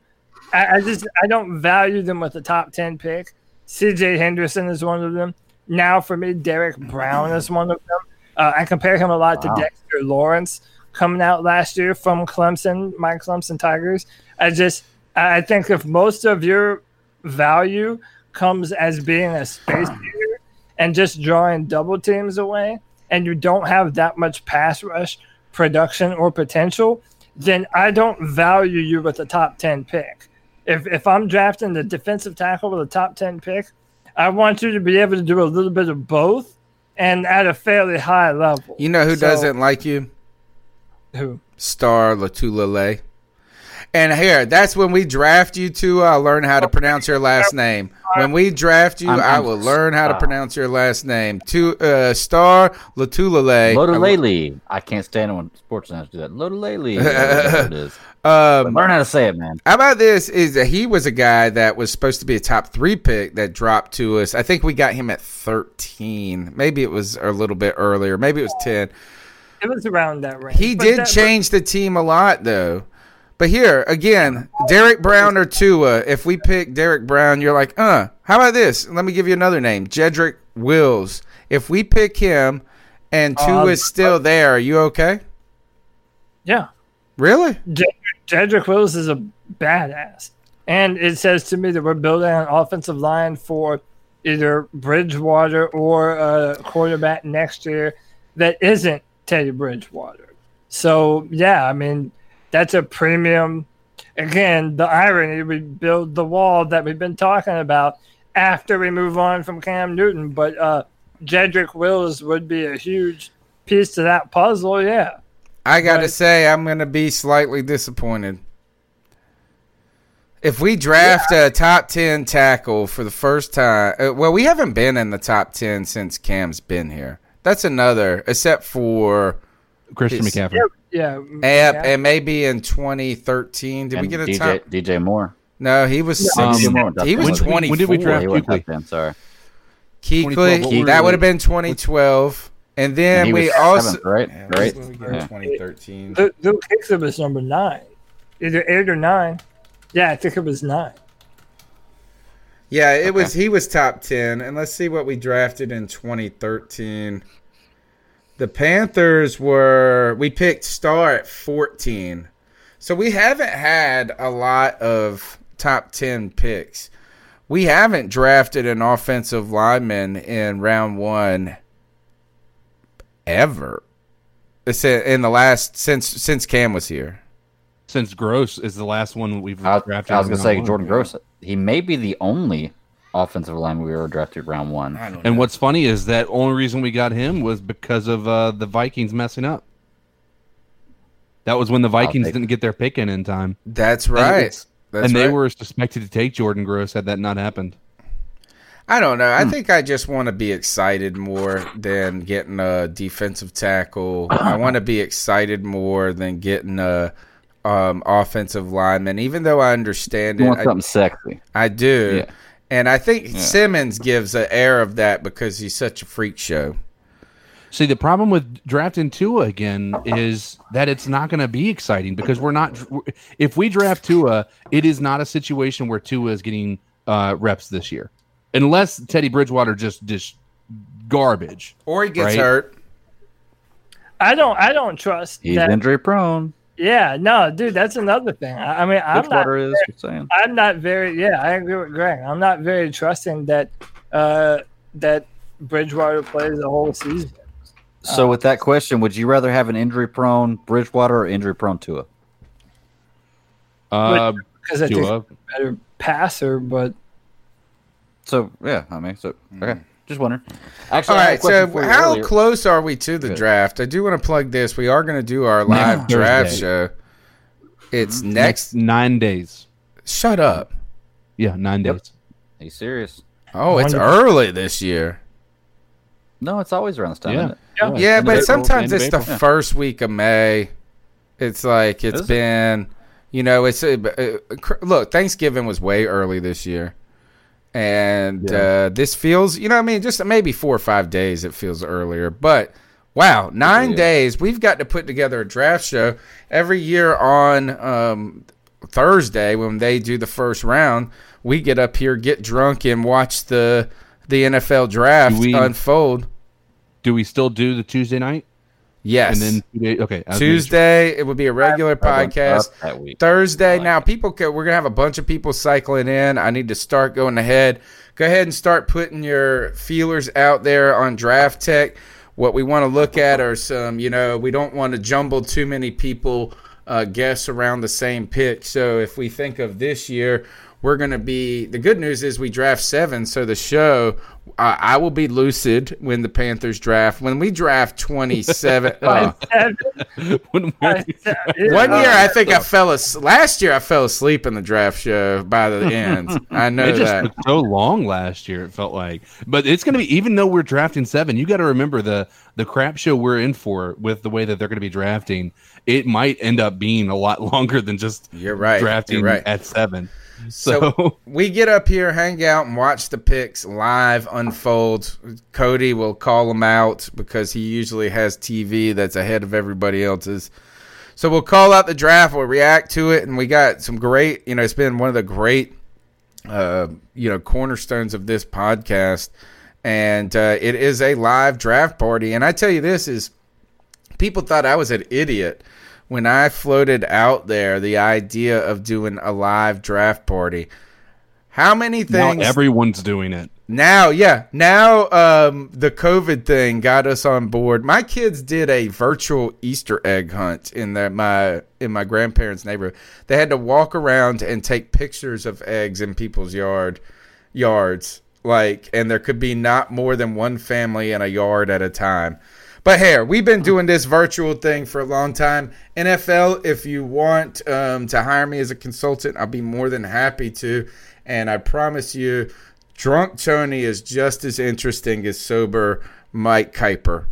Speaker 5: I, I just I don't value them with a top ten pick. C.J. Henderson is one of them. Now for me, Derrick Brown is one of them. Uh, I compare him a lot
Speaker 7: Wow.
Speaker 5: to Dexter Lawrence coming out last year from Clemson, my Clemson Tigers. I just I think if most of your value comes as being a space shooter and just drawing double teams away, and you don't have that much pass rush production or potential, then I don't value you with a top 10 pick. If, if I'm drafting the defensive tackle with a top 10 pick, I want you to be able to do a little bit of both and at a fairly high level.
Speaker 3: You know who
Speaker 5: So-
Speaker 3: doesn't like you?
Speaker 5: Who?
Speaker 3: Star Lotulelei. And here, that's when we draft you to uh, learn how to pronounce your last name. When we draft you,
Speaker 7: I'm-
Speaker 3: i
Speaker 7: I'm-
Speaker 3: will learn how to pronounce your last name. To uh, Star Lotulelei.
Speaker 7: Lodolele. I can't stand it when sports announcers do that. Lodolele. whatever it is.
Speaker 3: Um,
Speaker 7: Learn how to say it, man.
Speaker 3: How about this? Is that he was a guy that was supposed to be a top three pick that dropped to us. I think we got him at thirteen. Maybe it was a little bit earlier. Maybe it was ten.
Speaker 5: It was around that range.
Speaker 3: He
Speaker 5: But
Speaker 3: did
Speaker 5: that-
Speaker 3: change the team a lot, though. But here again, Derrick Brown or Tua. If we pick Derrick Brown, you're like, uh. How about this? Let me give you another name, Jedrick Wills. If we pick him and Tua
Speaker 5: Um,
Speaker 3: is still there, are you okay?
Speaker 5: Yeah.
Speaker 3: Really?
Speaker 5: Jedrick, Jedrick Wills is a badass. And it says to me that we're building an offensive line for either Bridgewater or a quarterback next year that isn't Teddy Bridgewater. So, yeah, I mean, that's a premium. Again, the irony we build the wall that we've been talking about after we move on from Cam Newton. But uh, Jedrick Wills would be a huge piece to that puzzle, yeah.
Speaker 3: I got to
Speaker 5: Right.
Speaker 3: say, I'm going to be slightly disappointed. If we draft a top 10 tackle for the first time, uh, well, we haven't been in the top 10 since Cam's been here. That's another, except for
Speaker 6: Christian
Speaker 3: his-
Speaker 6: McCaffrey.
Speaker 5: Yeah.
Speaker 3: And,
Speaker 5: yeah.
Speaker 3: and maybe in 2013. Did we get a
Speaker 7: DJ,
Speaker 3: top?
Speaker 7: DJ Moore.
Speaker 3: No, he was
Speaker 7: Um,
Speaker 3: six.
Speaker 7: DJ Moore went top
Speaker 3: he was
Speaker 7: 10.
Speaker 6: When- when did we draft
Speaker 7: He went
Speaker 6: Kuechly?
Speaker 7: top 10, sorry.
Speaker 6: 2012, Kuechly,
Speaker 3: that would have been 2012. And then
Speaker 7: And he
Speaker 3: we
Speaker 7: was
Speaker 3: also.
Speaker 7: seventh, right?
Speaker 3: Yeah,
Speaker 7: Right?
Speaker 3: when we get
Speaker 7: Yeah.
Speaker 3: 2013.
Speaker 5: Luke, Luke Kuechly was number nine, either eight or nine. Yeah, I think it was nine.
Speaker 3: Yeah, it was. He was top ten, and let's see what we drafted in 2013. The Panthers were. We picked Star at 14, so we haven't had a lot of top ten picks. We haven't drafted an offensive lineman in round one ever. In the last since since Cam was here.
Speaker 6: Since Gross is the last one we've
Speaker 7: I,
Speaker 6: drafted.
Speaker 7: I was going to say
Speaker 6: one.
Speaker 7: Jordan Gross. He may be the only offensive line we ever drafted round one.
Speaker 6: And what's funny is that only reason we got him was because of uh, the Vikings messing up. That was when the Vikings
Speaker 7: take-
Speaker 6: didn't get their pick in in time.
Speaker 3: That's right.
Speaker 6: it's-
Speaker 3: That's
Speaker 6: and they were suspected to take Jordan Gross had that not happened.
Speaker 3: I don't know. I
Speaker 6: Hmm.
Speaker 3: think I just want to be excited more than getting a defensive tackle. I want to be excited more than getting a um, offensive lineman, even though I understand
Speaker 7: You
Speaker 3: it.
Speaker 7: want
Speaker 3: I,
Speaker 7: something sexy.
Speaker 3: I do.
Speaker 7: Yeah.
Speaker 3: And I think
Speaker 7: Yeah.
Speaker 3: Simmons gives an air of that because he's such a freak show.
Speaker 6: See, the problem with drafting Tua again is that it's not going to be exciting because we're not. If we draft Tua, it is not a situation where Tua is getting uh, reps this year, unless Teddy Bridgewater just just garbage
Speaker 3: Or he gets
Speaker 6: Right.
Speaker 3: hurt.
Speaker 5: I don't. I don't trust
Speaker 7: He's
Speaker 5: that.
Speaker 7: injury prone.
Speaker 5: Yeah, no, dude, that's another thing. I, I mean, I'm not.
Speaker 7: Bridgewater is. Just saying.
Speaker 5: I'm not very. Yeah, I agree with Greg. I'm not very trusting that uh, that Bridgewater plays the whole season.
Speaker 7: So with that question, would you rather have an injury prone Bridgewater or injury prone Tua?
Speaker 6: Uh,
Speaker 5: because I think
Speaker 6: Tua.
Speaker 5: he's a better passer, but
Speaker 7: So yeah, I mean, so okay, just wondering. Actually,
Speaker 3: All
Speaker 7: I had a
Speaker 3: right,
Speaker 7: question
Speaker 3: so how
Speaker 7: earlier.
Speaker 3: close are we to the
Speaker 7: Good.
Speaker 3: draft? I do want to plug this. We are going to do our live
Speaker 6: Next
Speaker 3: draft
Speaker 6: Thursday.
Speaker 3: show. It's
Speaker 7: Mm-hmm.
Speaker 3: next.
Speaker 6: nine days.
Speaker 3: Shut up.
Speaker 6: Yeah, nine days.
Speaker 7: Are you serious?
Speaker 3: Oh, it's
Speaker 5: Wonderful.
Speaker 3: early this year.
Speaker 7: No, it's always around this time.
Speaker 6: Yeah.
Speaker 7: Isn't it?
Speaker 5: Yeah.
Speaker 3: Yeah,
Speaker 6: end
Speaker 3: but
Speaker 6: April,
Speaker 3: sometimes it's the
Speaker 6: April.
Speaker 3: first week of May. It's like it's
Speaker 7: Is it?
Speaker 3: been, you know, it's uh, uh, look. Thanksgiving was way early this year, and
Speaker 6: Yeah.
Speaker 3: uh, this feels, you know, what I mean, just maybe four or five days. It feels earlier, but wow, nine
Speaker 7: Yeah.
Speaker 3: days. We've got to put together a draft show every year on um, Thursday when they do the first round. We get up here, get drunk, and watch the the NFL draft
Speaker 6: Do we-
Speaker 3: unfold.
Speaker 6: Do we still do the Tuesday night?
Speaker 3: Yes.
Speaker 6: And then two okay, I sure.
Speaker 3: Tuesday it would be a regular
Speaker 7: I
Speaker 3: podcast.
Speaker 7: up that week.
Speaker 3: Thursday
Speaker 7: like
Speaker 3: now
Speaker 7: it.
Speaker 3: people co- we're gonna have a bunch of people cycling in. I need to start going ahead. Go ahead and start putting your feelers out there on Draft Tech. What we want to look at are some, you know, we don't want to jumble too many people uh, guess around the same pick. So if we think of this year, we're going to be the good news is we draft seven. So the show, I I will be lucid when the Panthers draft. When we draft 27, uh,
Speaker 6: When we're-
Speaker 3: one year, I think I fell asleep. Last year, I fell asleep in the draft show by the end. I know
Speaker 6: it just
Speaker 3: that.
Speaker 6: so long last year. It felt like, but it's going to be even though we're drafting seven. You got to remember the the crap show we're in for with the way that they're going to be drafting. It might end up being a lot longer than just
Speaker 3: You're right.
Speaker 6: drafting
Speaker 3: You're right.
Speaker 6: at seven.
Speaker 3: So,
Speaker 6: So,
Speaker 3: we get up here, hang out, and watch the picks live unfold. Cody will call them out because he usually has TV that's ahead of everybody else's. So we'll call out the draft, we'll react to it, and we got some great. You know, it's been one of the great, uh, you know, cornerstones of this podcast, and uh, it is a live draft party. And I tell you, this is people thought I was an idiot when I floated out there the idea of doing a live draft party. How many
Speaker 6: now
Speaker 3: things
Speaker 6: everyone's doing it.
Speaker 3: now, yeah, now um, the COVID thing got us on board. My kids did a virtual Easter egg hunt in their, my in my grandparents' neighborhood. They had to walk around and take pictures of eggs in people's yard yards, like, and there could be not more than one family in a yard at a time. But here, we've been doing this virtual thing for a long time. NFL, if you want um, to hire me as a consultant, I'll be more than happy to. And I promise you, drunk Tony is just as interesting as sober Mike Kuiper.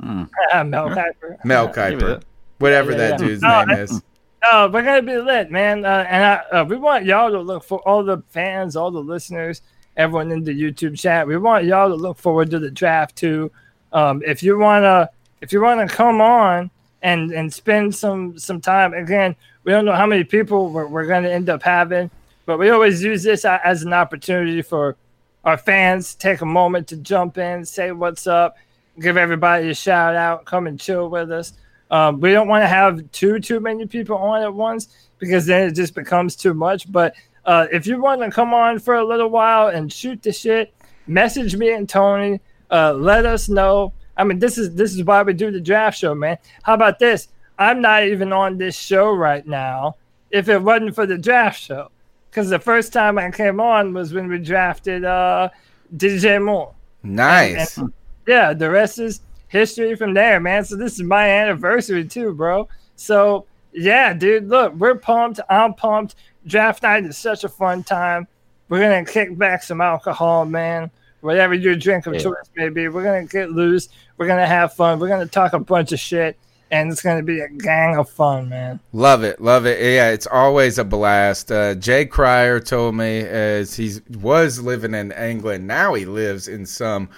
Speaker 5: Mel Kiper.
Speaker 3: Mel
Speaker 7: me
Speaker 3: Kiper.
Speaker 7: that.
Speaker 3: Whatever
Speaker 5: Yeah,
Speaker 3: that
Speaker 5: yeah.
Speaker 3: dude's
Speaker 5: No,
Speaker 3: name
Speaker 5: I-
Speaker 3: is.
Speaker 5: Oh, we're gonna be lit, man. Uh, and I, uh, we want y'all to look for all the fans, all the listeners, everyone in the YouTube chat. We want y'all to look forward to the draft too. Um, if you wanna, if you wanna come on and and spend some some time again, we don't know how many people we're, we're gonna end up having, but we always use this as an opportunity for our fans to take a moment to jump in, say what's up, give everybody a shout out, come and chill with us. Um, we don't want to have too too many people on at once because then it just becomes too much. But uh, if you want to come on for a little while and shoot the shit, message me and Tony. Uh, let us know. I mean, this is this is why we do the draft show, man. How about this? I'm not even on this show right now if it wasn't for the draft show. Because the first time I came on was when we drafted uh, DJ Moore.
Speaker 3: Nice.
Speaker 5: And- yeah, the rest is history from there, man. So this is my anniversary too, bro. So yeah, dude, look, we're pumped. I'm pumped. Draft night is such a fun time. We're gonna kick back some alcohol, man. Whatever your drink of
Speaker 7: Yeah.
Speaker 5: choice may be, we're gonna get loose. We're gonna have fun. We're gonna talk a bunch of shit, and it's gonna be a gang of fun, man.
Speaker 3: Love it, love it. Yeah, it's always a blast. Uh, Jay Cryer told me as he was living in England, now he lives in some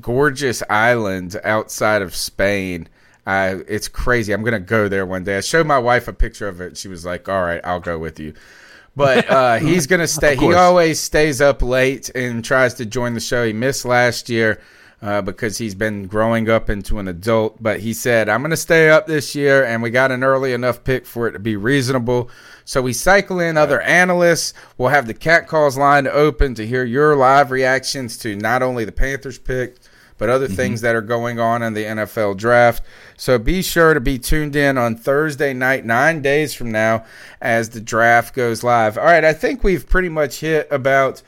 Speaker 3: gorgeous island outside of Spain. Uh, it's crazy. I'm gonna go there one day. I showed my wife a picture of it. She was like, "All right, I'll go with you." But uh, he's gonna stay. He always stays up late and tries to join the show. He missed last year uh, because he's been growing up into an adult. But he said, I'm going to stay up this year, and we got an early enough pick for it to be reasonable. So we cycle in other analysts. We'll have the cat calls line open to hear your live reactions to not only the Panthers pick, but other things that are going on in the NFL draft. So be sure to be tuned in on Thursday night, nine days from now, as the draft goes live. All right, I think we've pretty much hit about.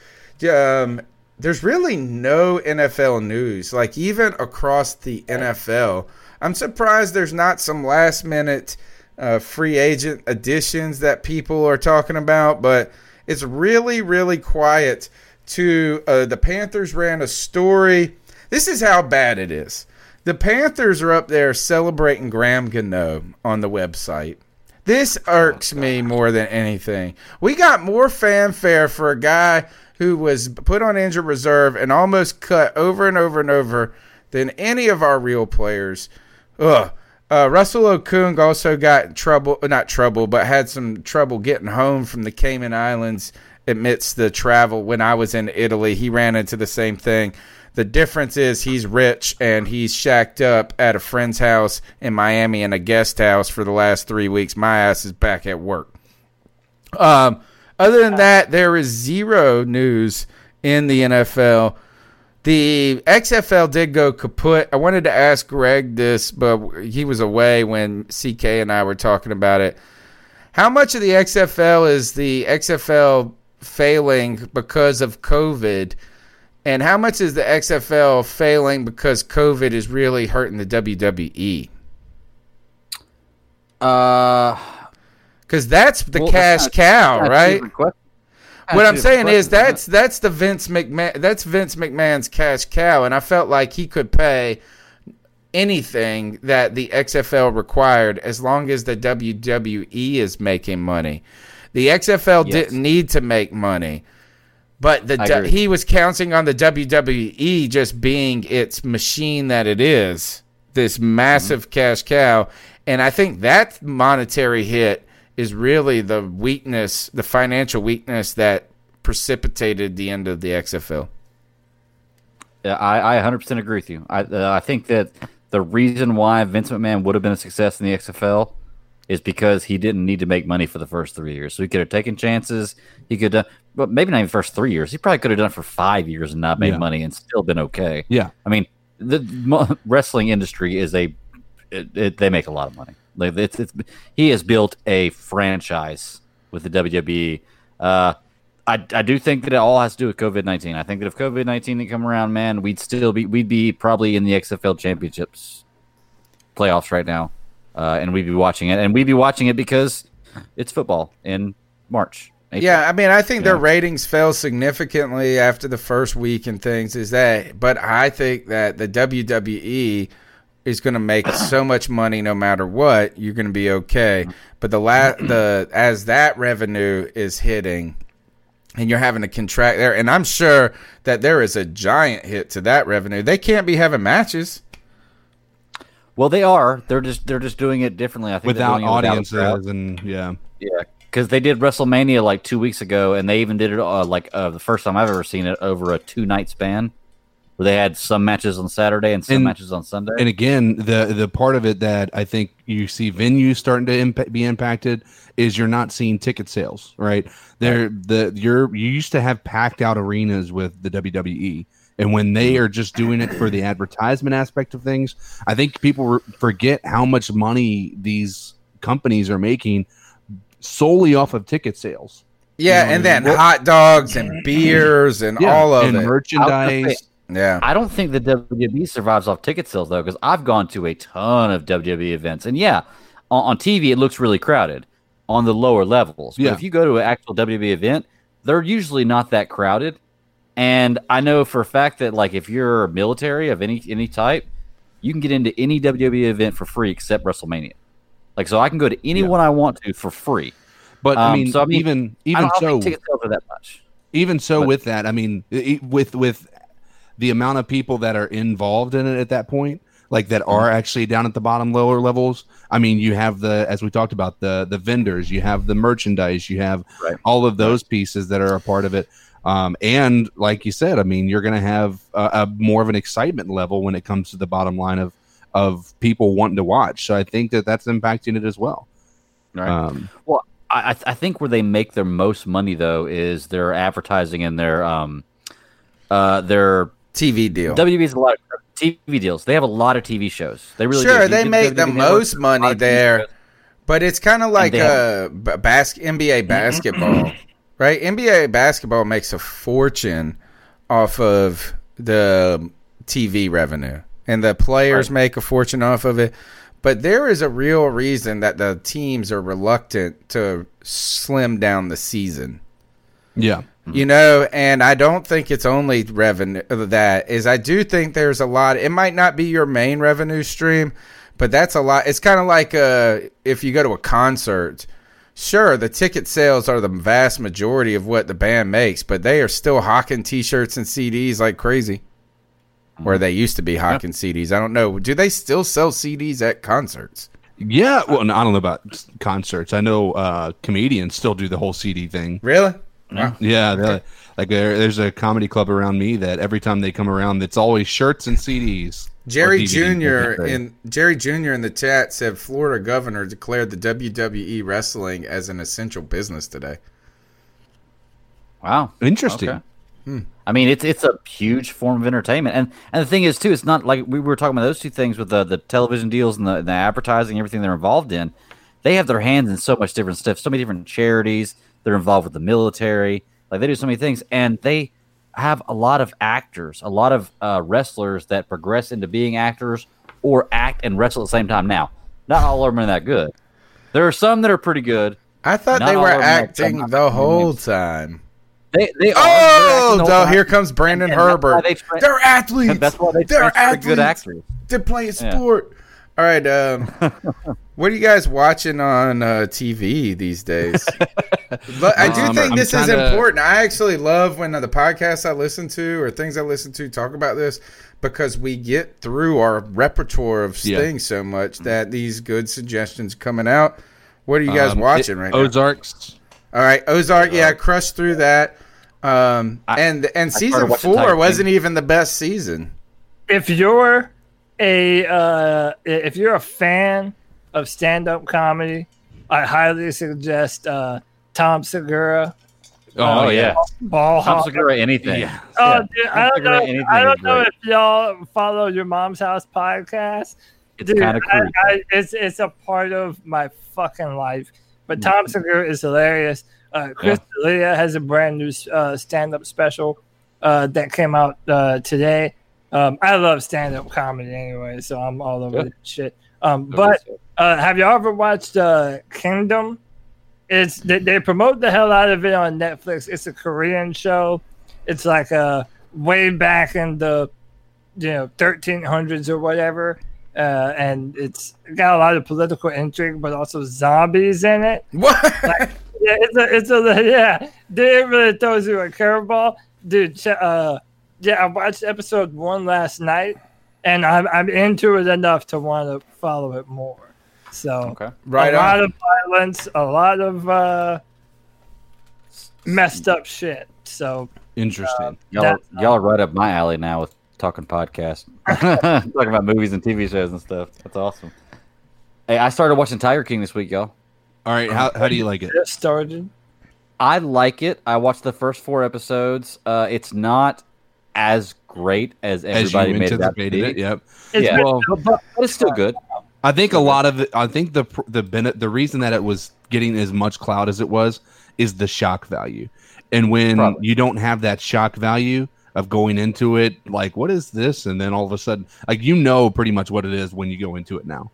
Speaker 3: Um, there's really no NFL news, like even across the NFL. I'm surprised there's not some last minute uh, free agent additions that people are talking about, but it's really, really quiet. To uh, the Panthers ran a story. This is how bad it is. The Panthers are up there celebrating Graham Gano on the website. This irks me more than anything. We got more fanfare for a guy who was put on injured reserve and almost cut over and over and over than any of our real players. Ugh. Uh, Russell Okung also got trouble, not trouble, but had some trouble getting home from the Cayman Islands amidst the travel. When I was in Italy, he ran into the same thing. The difference is he's rich and he's shacked up at a friend's house in Miami in a guest house for the last three weeks. My ass is back at work. Um, other than that, there is zero news in the NFL. The XFL did go kaput. I wanted to ask Greg this, but he was away when CK and I were talking about it. How much of the XFL is the XFL failing because of COVID? And how much is the XFL failing because COVID is really hurting the WWE?
Speaker 7: Uh,
Speaker 3: because that's the
Speaker 7: Well,
Speaker 3: cash
Speaker 7: that's
Speaker 3: cow,
Speaker 7: that's
Speaker 3: right? What I'm saying is that's that's the Vince McMahon that's Vince McMahon's cash cow, and I felt like he could pay anything that the XFL required as long as the WWE is making money. The XFL
Speaker 7: Yes.
Speaker 3: didn't need to make money. But the
Speaker 7: I
Speaker 3: du-
Speaker 7: agree.
Speaker 3: he was counting on the WWE just being its machine that it is, this massive cash cow, and I think that monetary hit is really the weakness, the financial weakness that precipitated the end of the XFL.
Speaker 7: Yeah, I, I 100% agree with you. I, uh, I think that the reason why Vince McMahon would have been a success in the XFL is because he didn't need to make money for the first three years. So he could have taken chances. He could, have, but maybe not even first three years. He probably could have done it for five years and not made
Speaker 6: Yeah.
Speaker 7: money and still been okay.
Speaker 6: Yeah.
Speaker 7: I mean, the wrestling industry is a, it, it, they make a lot of money. Like it's, it's, he has built a franchise with the WWE. Uh, I, I do think that it all has to do with COVID nineteen. I think that if COVID nineteen didn't come around, man, we'd still be we'd be probably in the XFL championships playoffs right now, uh, and we'd be watching it, and we'd be watching it because it's football in March. April.
Speaker 3: Yeah, I mean, I think their
Speaker 7: Yeah.
Speaker 3: ratings fell significantly after the first week and things. Is that? But I think that the WWE is going to make so much money no matter what. You're going to be okay. But the la- the as that revenue is hitting, and you're having to contract there, and I'm sure that there is a giant hit to that revenue. They can't be having matches.
Speaker 7: Well, they are. They're just they're just doing it differently. I think
Speaker 6: without
Speaker 7: doing it without
Speaker 6: audiences
Speaker 7: crowd.
Speaker 6: and yeah.
Speaker 7: Yeah, because they did WrestleMania like two weeks ago, and they even did it uh, like uh, the first time I've ever seen it over a two night span, where they had some matches on Saturday and some
Speaker 6: And-
Speaker 7: matches on Sunday.
Speaker 6: And again, the the part of it that I think you see venues starting to impa- be impacted is you're not seeing ticket sales, right? There, the you're you used to have packed out arenas with the WWE, and when they are just doing it for the advertisement aspect of things, I think people re- forget how much money these companies are making solely off of ticket sales.
Speaker 3: Yeah,
Speaker 6: You know
Speaker 3: and
Speaker 6: what I
Speaker 3: then
Speaker 6: mean?
Speaker 3: hot dogs and beers and
Speaker 6: Yeah,
Speaker 3: all of
Speaker 6: and
Speaker 3: it.
Speaker 6: merchandise.
Speaker 3: Yeah.
Speaker 7: I don't think the WWE survives off ticket sales though, because I've gone to a ton of WWE events, and yeah, on, on TV it looks really crowded on the lower levels. But
Speaker 6: Yeah.
Speaker 7: if you go to an actual WWE event, they're usually not that crowded. And I know for a fact that like if you're military of any any type, you can get into any WWE event for free except WrestleMania. Like so, I can go to anyone I want to for free.
Speaker 6: But I
Speaker 7: Um,
Speaker 6: mean,
Speaker 7: so, I mean,
Speaker 6: even even
Speaker 7: I
Speaker 6: so,
Speaker 7: think ticket sales are that much.
Speaker 6: even so
Speaker 7: But-
Speaker 6: with that i mean i- with with the amount of people that are involved in it at that point like that
Speaker 7: Mm-hmm.
Speaker 6: are actually down at the bottom lower levels i mean you have the as we talked about the the vendors you have the merchandise you have
Speaker 7: Right.
Speaker 6: all of those pieces that are a part of it um, and like you said i mean you're going to have a, a more of an excitement level when it comes to the bottom line of of people wanting to watch so i think that that's impacting it as well
Speaker 7: Right.
Speaker 6: um,
Speaker 7: Well, I, I th- I think where they make their most money though is their advertising and their um uh their
Speaker 3: TV deal.
Speaker 7: WWE is a lot of TV deals. They have a lot of TV shows. They really
Speaker 3: sure
Speaker 7: do.
Speaker 3: they
Speaker 7: You-
Speaker 3: make the
Speaker 7: WWE
Speaker 3: most
Speaker 7: Network, a lot
Speaker 3: money there, but it's kind of like
Speaker 7: they have-
Speaker 3: uh, bas- NBA basketball, right? NBA basketball makes a fortune off of the TV revenue, and the players make a fortune off of it. But there is a real reason that the teams are reluctant to slim down the season.
Speaker 6: Yeah.
Speaker 3: You know, and I don't think it's only revenue that is I do think there's a lot it might not be your main revenue stream, but that's a lot. It's kind of like uh if you go to a concert, sure, the ticket sales are the vast majority of what the band makes, but they are still hawking t-shirts and CDs like crazy. Where they used to be hawking CDs. I don't know. Do they still sell CDs at concerts?
Speaker 6: Yeah, well, no, I don't know about concerts. I know uh, comedians still do the whole CD thing.
Speaker 3: Really? Wow.
Speaker 6: Yeah, they're- like there, there's a comedy club around me that every time they come around, it's always shirts and CDs.
Speaker 3: Jerry Jr. in Jerry Jr. in the chat said Florida governor declared the WWE wrestling as an essential business today.
Speaker 7: Wow,
Speaker 6: Interesting.
Speaker 7: Okay. I mean, it's it's a huge form of entertainment, and and the thing is too, it's not like we were talking about those two things with the the television deals and the, the advertising, everything they're involved in. They have their hands in so much different stuff, so many different charities. They're involved with the military, like they do so many things, and they have a lot of actors, a lot of uh, wrestlers that progress into being actors or act and wrestle at the same time. Now, not all of them are that good. There are some that are pretty good.
Speaker 3: I thought
Speaker 7: Not
Speaker 3: they were
Speaker 7: of them are-
Speaker 3: acting the whole time.
Speaker 7: They they are.
Speaker 3: Oh,
Speaker 7: the whole
Speaker 3: no,
Speaker 7: time.
Speaker 3: here comes Brandon
Speaker 7: And
Speaker 3: Herbert.
Speaker 7: they tra-
Speaker 3: They're athletes.
Speaker 7: That's why they
Speaker 3: They're
Speaker 7: to good
Speaker 3: athletes.
Speaker 7: actors.
Speaker 3: They're playing
Speaker 7: Yeah.
Speaker 3: sport. All right. Um, what are you guys watching on uh, TV these days? But I do
Speaker 6: Um,
Speaker 3: think
Speaker 6: I'm
Speaker 3: this is important. I actually love when the podcasts I listen to or things I listen to talk about this because we get through our repertoire of
Speaker 6: Yeah.
Speaker 3: things so much that these good suggestions coming out. What are you guys
Speaker 6: Um,
Speaker 3: watching
Speaker 6: it-
Speaker 3: right now?
Speaker 6: Ozarks.
Speaker 3: All right, Ozark. Yeah, crushed through that. Um, and and season four wasn't even the best season.
Speaker 5: if you're a uh, if you're a fan of stand-up comedy, I highly suggest uh, Tom Segura.
Speaker 7: Oh,
Speaker 5: uh,
Speaker 7: yeah.
Speaker 5: Ball
Speaker 7: Tom Segura, anything.
Speaker 6: Yeah.
Speaker 5: Oh, dude,
Speaker 7: Tom
Speaker 5: I don't
Speaker 7: Segura,
Speaker 5: know.
Speaker 7: anything
Speaker 5: I don't know if y'all follow your mom's house podcast.
Speaker 7: It's kinda
Speaker 5: I. I, it's it's a part of my fucking life. But Tom Segura is hilarious. Uh, Chris D'Elia has a brand new uh, stand-up special uh, that came out uh, today. Um, I love stand-up comedy anyway, so I'm all over
Speaker 7: Good.
Speaker 5: that shit. Um, but uh, have y'all ever watched uh, Kingdom? It's they, they promote the hell out of it on Netflix. It's a Korean show. It's like uh way back in the you know 1300s or whatever, uh, and it's got a lot of political intrigue, but also zombies in it.
Speaker 3: What?
Speaker 5: Like, yeah, it's a it's a yeah. They really throws you a curveball, dude. Uh, yeah, I watched episode one last night, and I'm I'm into it enough to want to follow it more. So
Speaker 7: Okay.
Speaker 3: Right
Speaker 5: a lot of violence, a lot of uh, messed up shit. So
Speaker 6: Interesting.
Speaker 7: Y'all, y'all are right up my alley now with talking podcast, talking about movies and TV shows and stuff. That's awesome. Hey, I started watching Tiger King this week, y'all.
Speaker 6: All right. How, how do you like it?
Speaker 5: just started.
Speaker 7: I like it. I watched the first four episodes. Uh, it's not as great as
Speaker 6: As you
Speaker 7: everybody made it out to
Speaker 6: anticipated
Speaker 7: be.
Speaker 6: it. Yep.
Speaker 5: It's
Speaker 7: Yeah.
Speaker 5: been-
Speaker 6: Well,
Speaker 7: But, but it's still good.
Speaker 6: I think a lot of it. I think the the bene- the reason that it was getting as much cloud as it was is the shock value, and when
Speaker 7: Probably.
Speaker 6: you don't have that shock value of going into it, like what is this, and then all of a sudden, like you know pretty much what it is when you go into it now.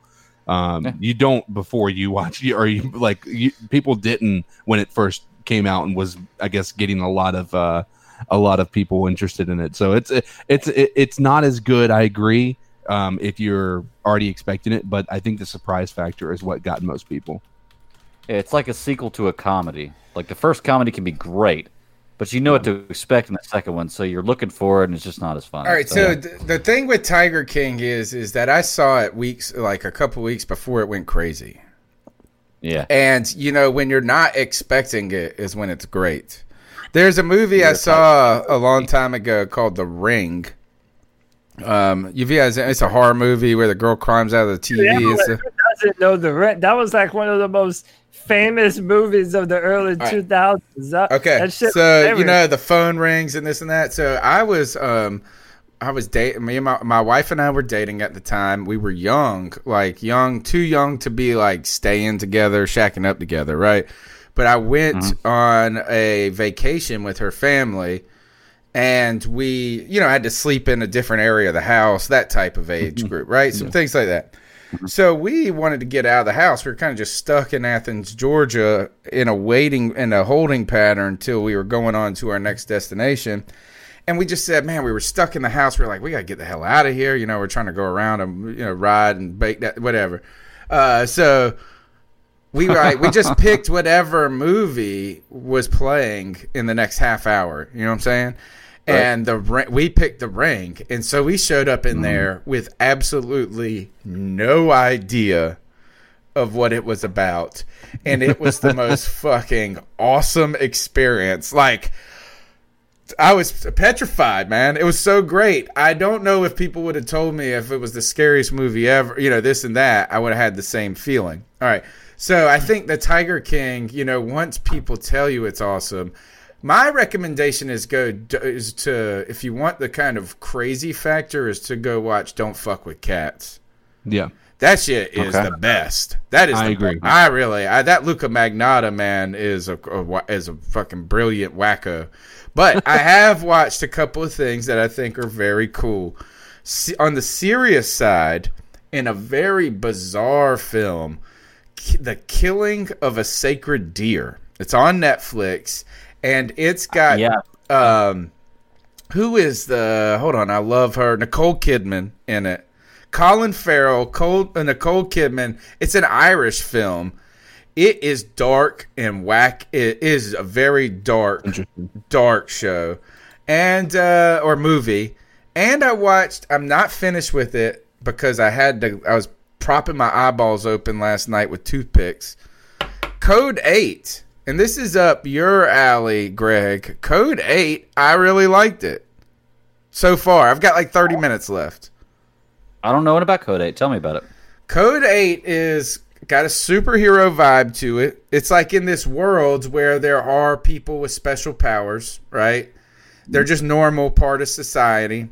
Speaker 6: Um,
Speaker 7: Yeah.
Speaker 6: You don't before you watch, you, or you like you, people didn't when it first came out and was, I guess, getting a lot of uh, a lot of people interested in it. So it's it's it's not as good. I agree um, if you're already expecting it, but I think the surprise factor is what got most people.
Speaker 7: It's like a sequel to a comedy. Like the first comedy can be great, but you know what to expect in the second one, so you're looking for it, and it's just not as fun.
Speaker 3: All right, so th- the thing with Tiger King is is that I saw it weeks like a couple weeks before it went crazy.
Speaker 7: yeah,
Speaker 3: And you know, when you're not expecting it is when it's great. There's a movie I
Speaker 7: Yeah,
Speaker 3: saw a long time ago called The Ring. Um, you guys, it's a horror movie where the girl climbs out of the TV.
Speaker 5: Yeah,
Speaker 3: It's
Speaker 5: but
Speaker 3: a-
Speaker 5: who doesn't know the rent? That was like one of the most famous movies of the early
Speaker 3: right.
Speaker 5: two thousands.
Speaker 3: Uh, okay,
Speaker 5: that shit
Speaker 3: so you know the phone rings and this and that. So I was um I was dating me and my my wife and I were dating at the time. We were young, like young, too young to be like staying together, shacking up together, right? But I went mm-hmm. on a vacation with her family and we, you know, had to sleep in a different area of the house, that type of age mm-hmm. group, right? Some things like that. So we wanted to get out of the house. We were kind of just stuck in Athens, Georgia, in a waiting in a holding pattern until we were going on to our next destination. And we just said, man, we were stuck in the house. We are like, we got to get the hell out of here. You know, we're trying to go around and you know ride and bake that whatever. Uh, so we like we just picked whatever movie was playing in the next half hour. You know what I'm saying? And the we picked the ring, and so we showed up in mm. there with absolutely no idea of what it was about, and it was the most fucking awesome experience. Like. I was petrified, man. It was so great. I don't know if people would have told me if it was the scariest movie ever, you know, this and that, I would have had the same feeling. All right. So I think the Tiger King, you know, once people tell you it's awesome, my recommendation is go is to if you want the kind of crazy factor is to go watch Don't Fuck with Cats.
Speaker 6: Yeah.
Speaker 3: That shit is
Speaker 6: Okay.
Speaker 3: the best. That is
Speaker 6: I agree.
Speaker 3: I really I, that Luca Magnotta man is a, a is a fucking brilliant wacko. But I have watched a couple of things that I think are very cool. Se- on the serious side, in a very bizarre film, The Killing of a Sacred Deer. It's on Netflix and it's got
Speaker 7: Yeah.
Speaker 3: um who is the hold on, I love her. Nicole Kidman in it. Colin Farrell, Cole, uh, Nicole Kidman. It's an Irish film. It is dark and whack. It is a very dark, dark show, and uh, or movie. And I watched. I'm not finished with it because I had to. I was propping my eyeballs open last night with toothpicks. Code Eight, and this is up your alley, Greg. Code Eight. I really liked it so far. I've got like 30 minutes left.
Speaker 7: I don't know what about Code 8. Tell me about it.
Speaker 3: Code 8 is got a superhero vibe to it. It's like in this world where there are people with special powers, right? They're just normal part of society.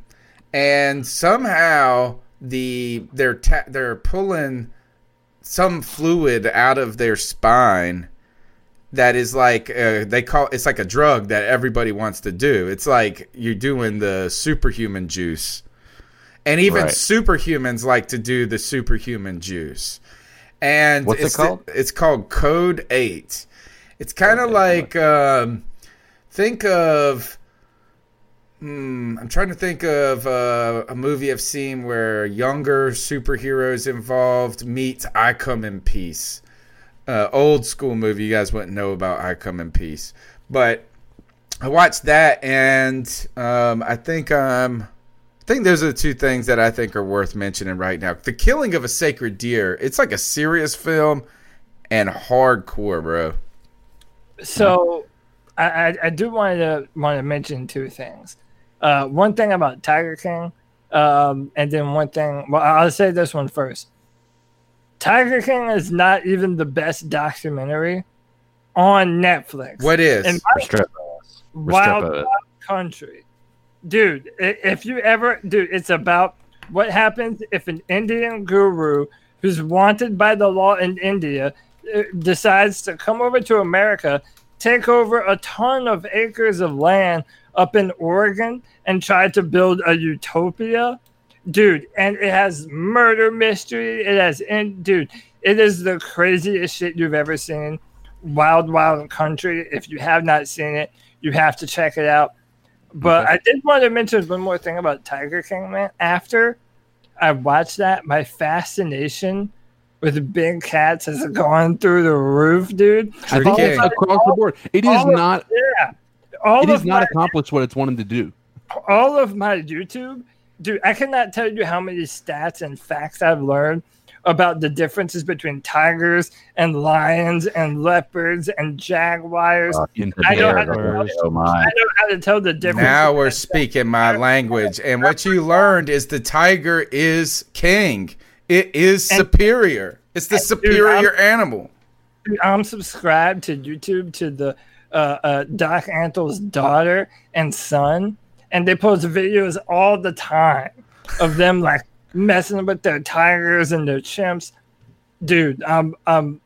Speaker 3: And somehow the they're ta- they're pulling some fluid out of their spine that is like uh, they call it's like a drug that everybody wants to do. It's like you're doing the superhuman juice. And even
Speaker 7: Right.
Speaker 3: superhumans like to do the superhuman juice. And
Speaker 7: What's it
Speaker 3: it's the-
Speaker 7: called?
Speaker 3: it's called Code 8. It's kind of like um, think of Hmm, I'm trying to think of uh, a movie I've seen where younger superheroes involved meet I Come in Peace. Uh, old school movie. You guys wouldn't know about I Come in Peace, but I watched that, and um, I think um, I think those are the two things that I think are worth mentioning right now. The Killing of a Sacred Deer. It's like a serious film and hardcore, bro.
Speaker 5: So, I, I, do want to want to mention two things. Uh, one thing about Tiger King, um, and then one thing. Well, I'll say this one first. Tiger King is not even the best documentary on Netflix.
Speaker 3: What is?
Speaker 5: In my
Speaker 7: Strip.
Speaker 5: Wild,
Speaker 7: of.
Speaker 5: Wild Country. Dude, if you ever, dude, it's about what happens if an Indian guru who's wanted by the law in India uh, decides to come over to America, take over a ton of acres of land up in Oregon, and try to build a utopia. Dude, and it has murder mystery. It has, in, dude, it is the craziest shit you've ever seen. Wild Wild Country. If you have not seen it, you have to check it out. But I did want to mention one more thing about Tiger King, man. After I watched that, my fascination with big cats has gone through the roof, dude.
Speaker 6: I think it's across the board. It is
Speaker 5: all of-
Speaker 6: not.
Speaker 5: Yeah. All
Speaker 6: It has not accomplished what it's wanted to do.
Speaker 5: all of my YouTube, dude, I cannot tell you how many stats and facts I've learned about the differences between tigers and lions and leopards and jaguars.
Speaker 7: Fucking
Speaker 5: I know, how to,
Speaker 7: bears.
Speaker 5: I
Speaker 7: Oh my.
Speaker 5: know how to tell the difference.
Speaker 3: Now we're speaking my language. And what you learned is the tiger is king. It is superior. It's the
Speaker 5: Dude,
Speaker 3: superior
Speaker 5: I'm-
Speaker 3: animal.
Speaker 5: Dude, I'm subscribed to YouTube to the uh, uh, Doc Antle's daughter and son, and they post videos all the time of them like messing with their tigers and their chimps. Dude, um, um,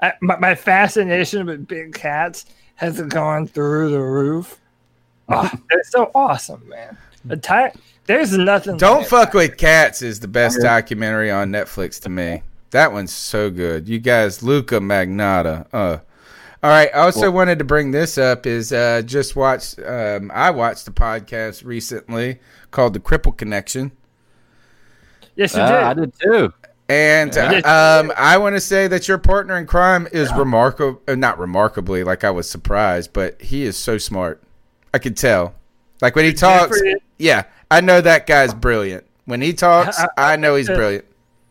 Speaker 5: I, my, my fascination with big cats has gone through the roof. Oh, they're so awesome, man. A ti- there's nothing.
Speaker 3: Don't
Speaker 5: like
Speaker 3: fuck with cats is the best documentary on Netflix to me. That one's so good. You guys, Luca Magnotta. Uh, all right. I also
Speaker 7: Well-
Speaker 3: wanted to bring this up. Is uh, just watched. Um, I watched a podcast recently called The Cripple Connection.
Speaker 5: Yes,
Speaker 7: you Ah, did. I did too.
Speaker 3: And
Speaker 7: Yeah.
Speaker 3: uh, um, I want to say that your partner in crime is remarkable. Uh, not remarkably, like I was surprised, but he is so smart. I could tell. Like when he talks, yeah, I know that guy's brilliant. When he talks, I know he's brilliant.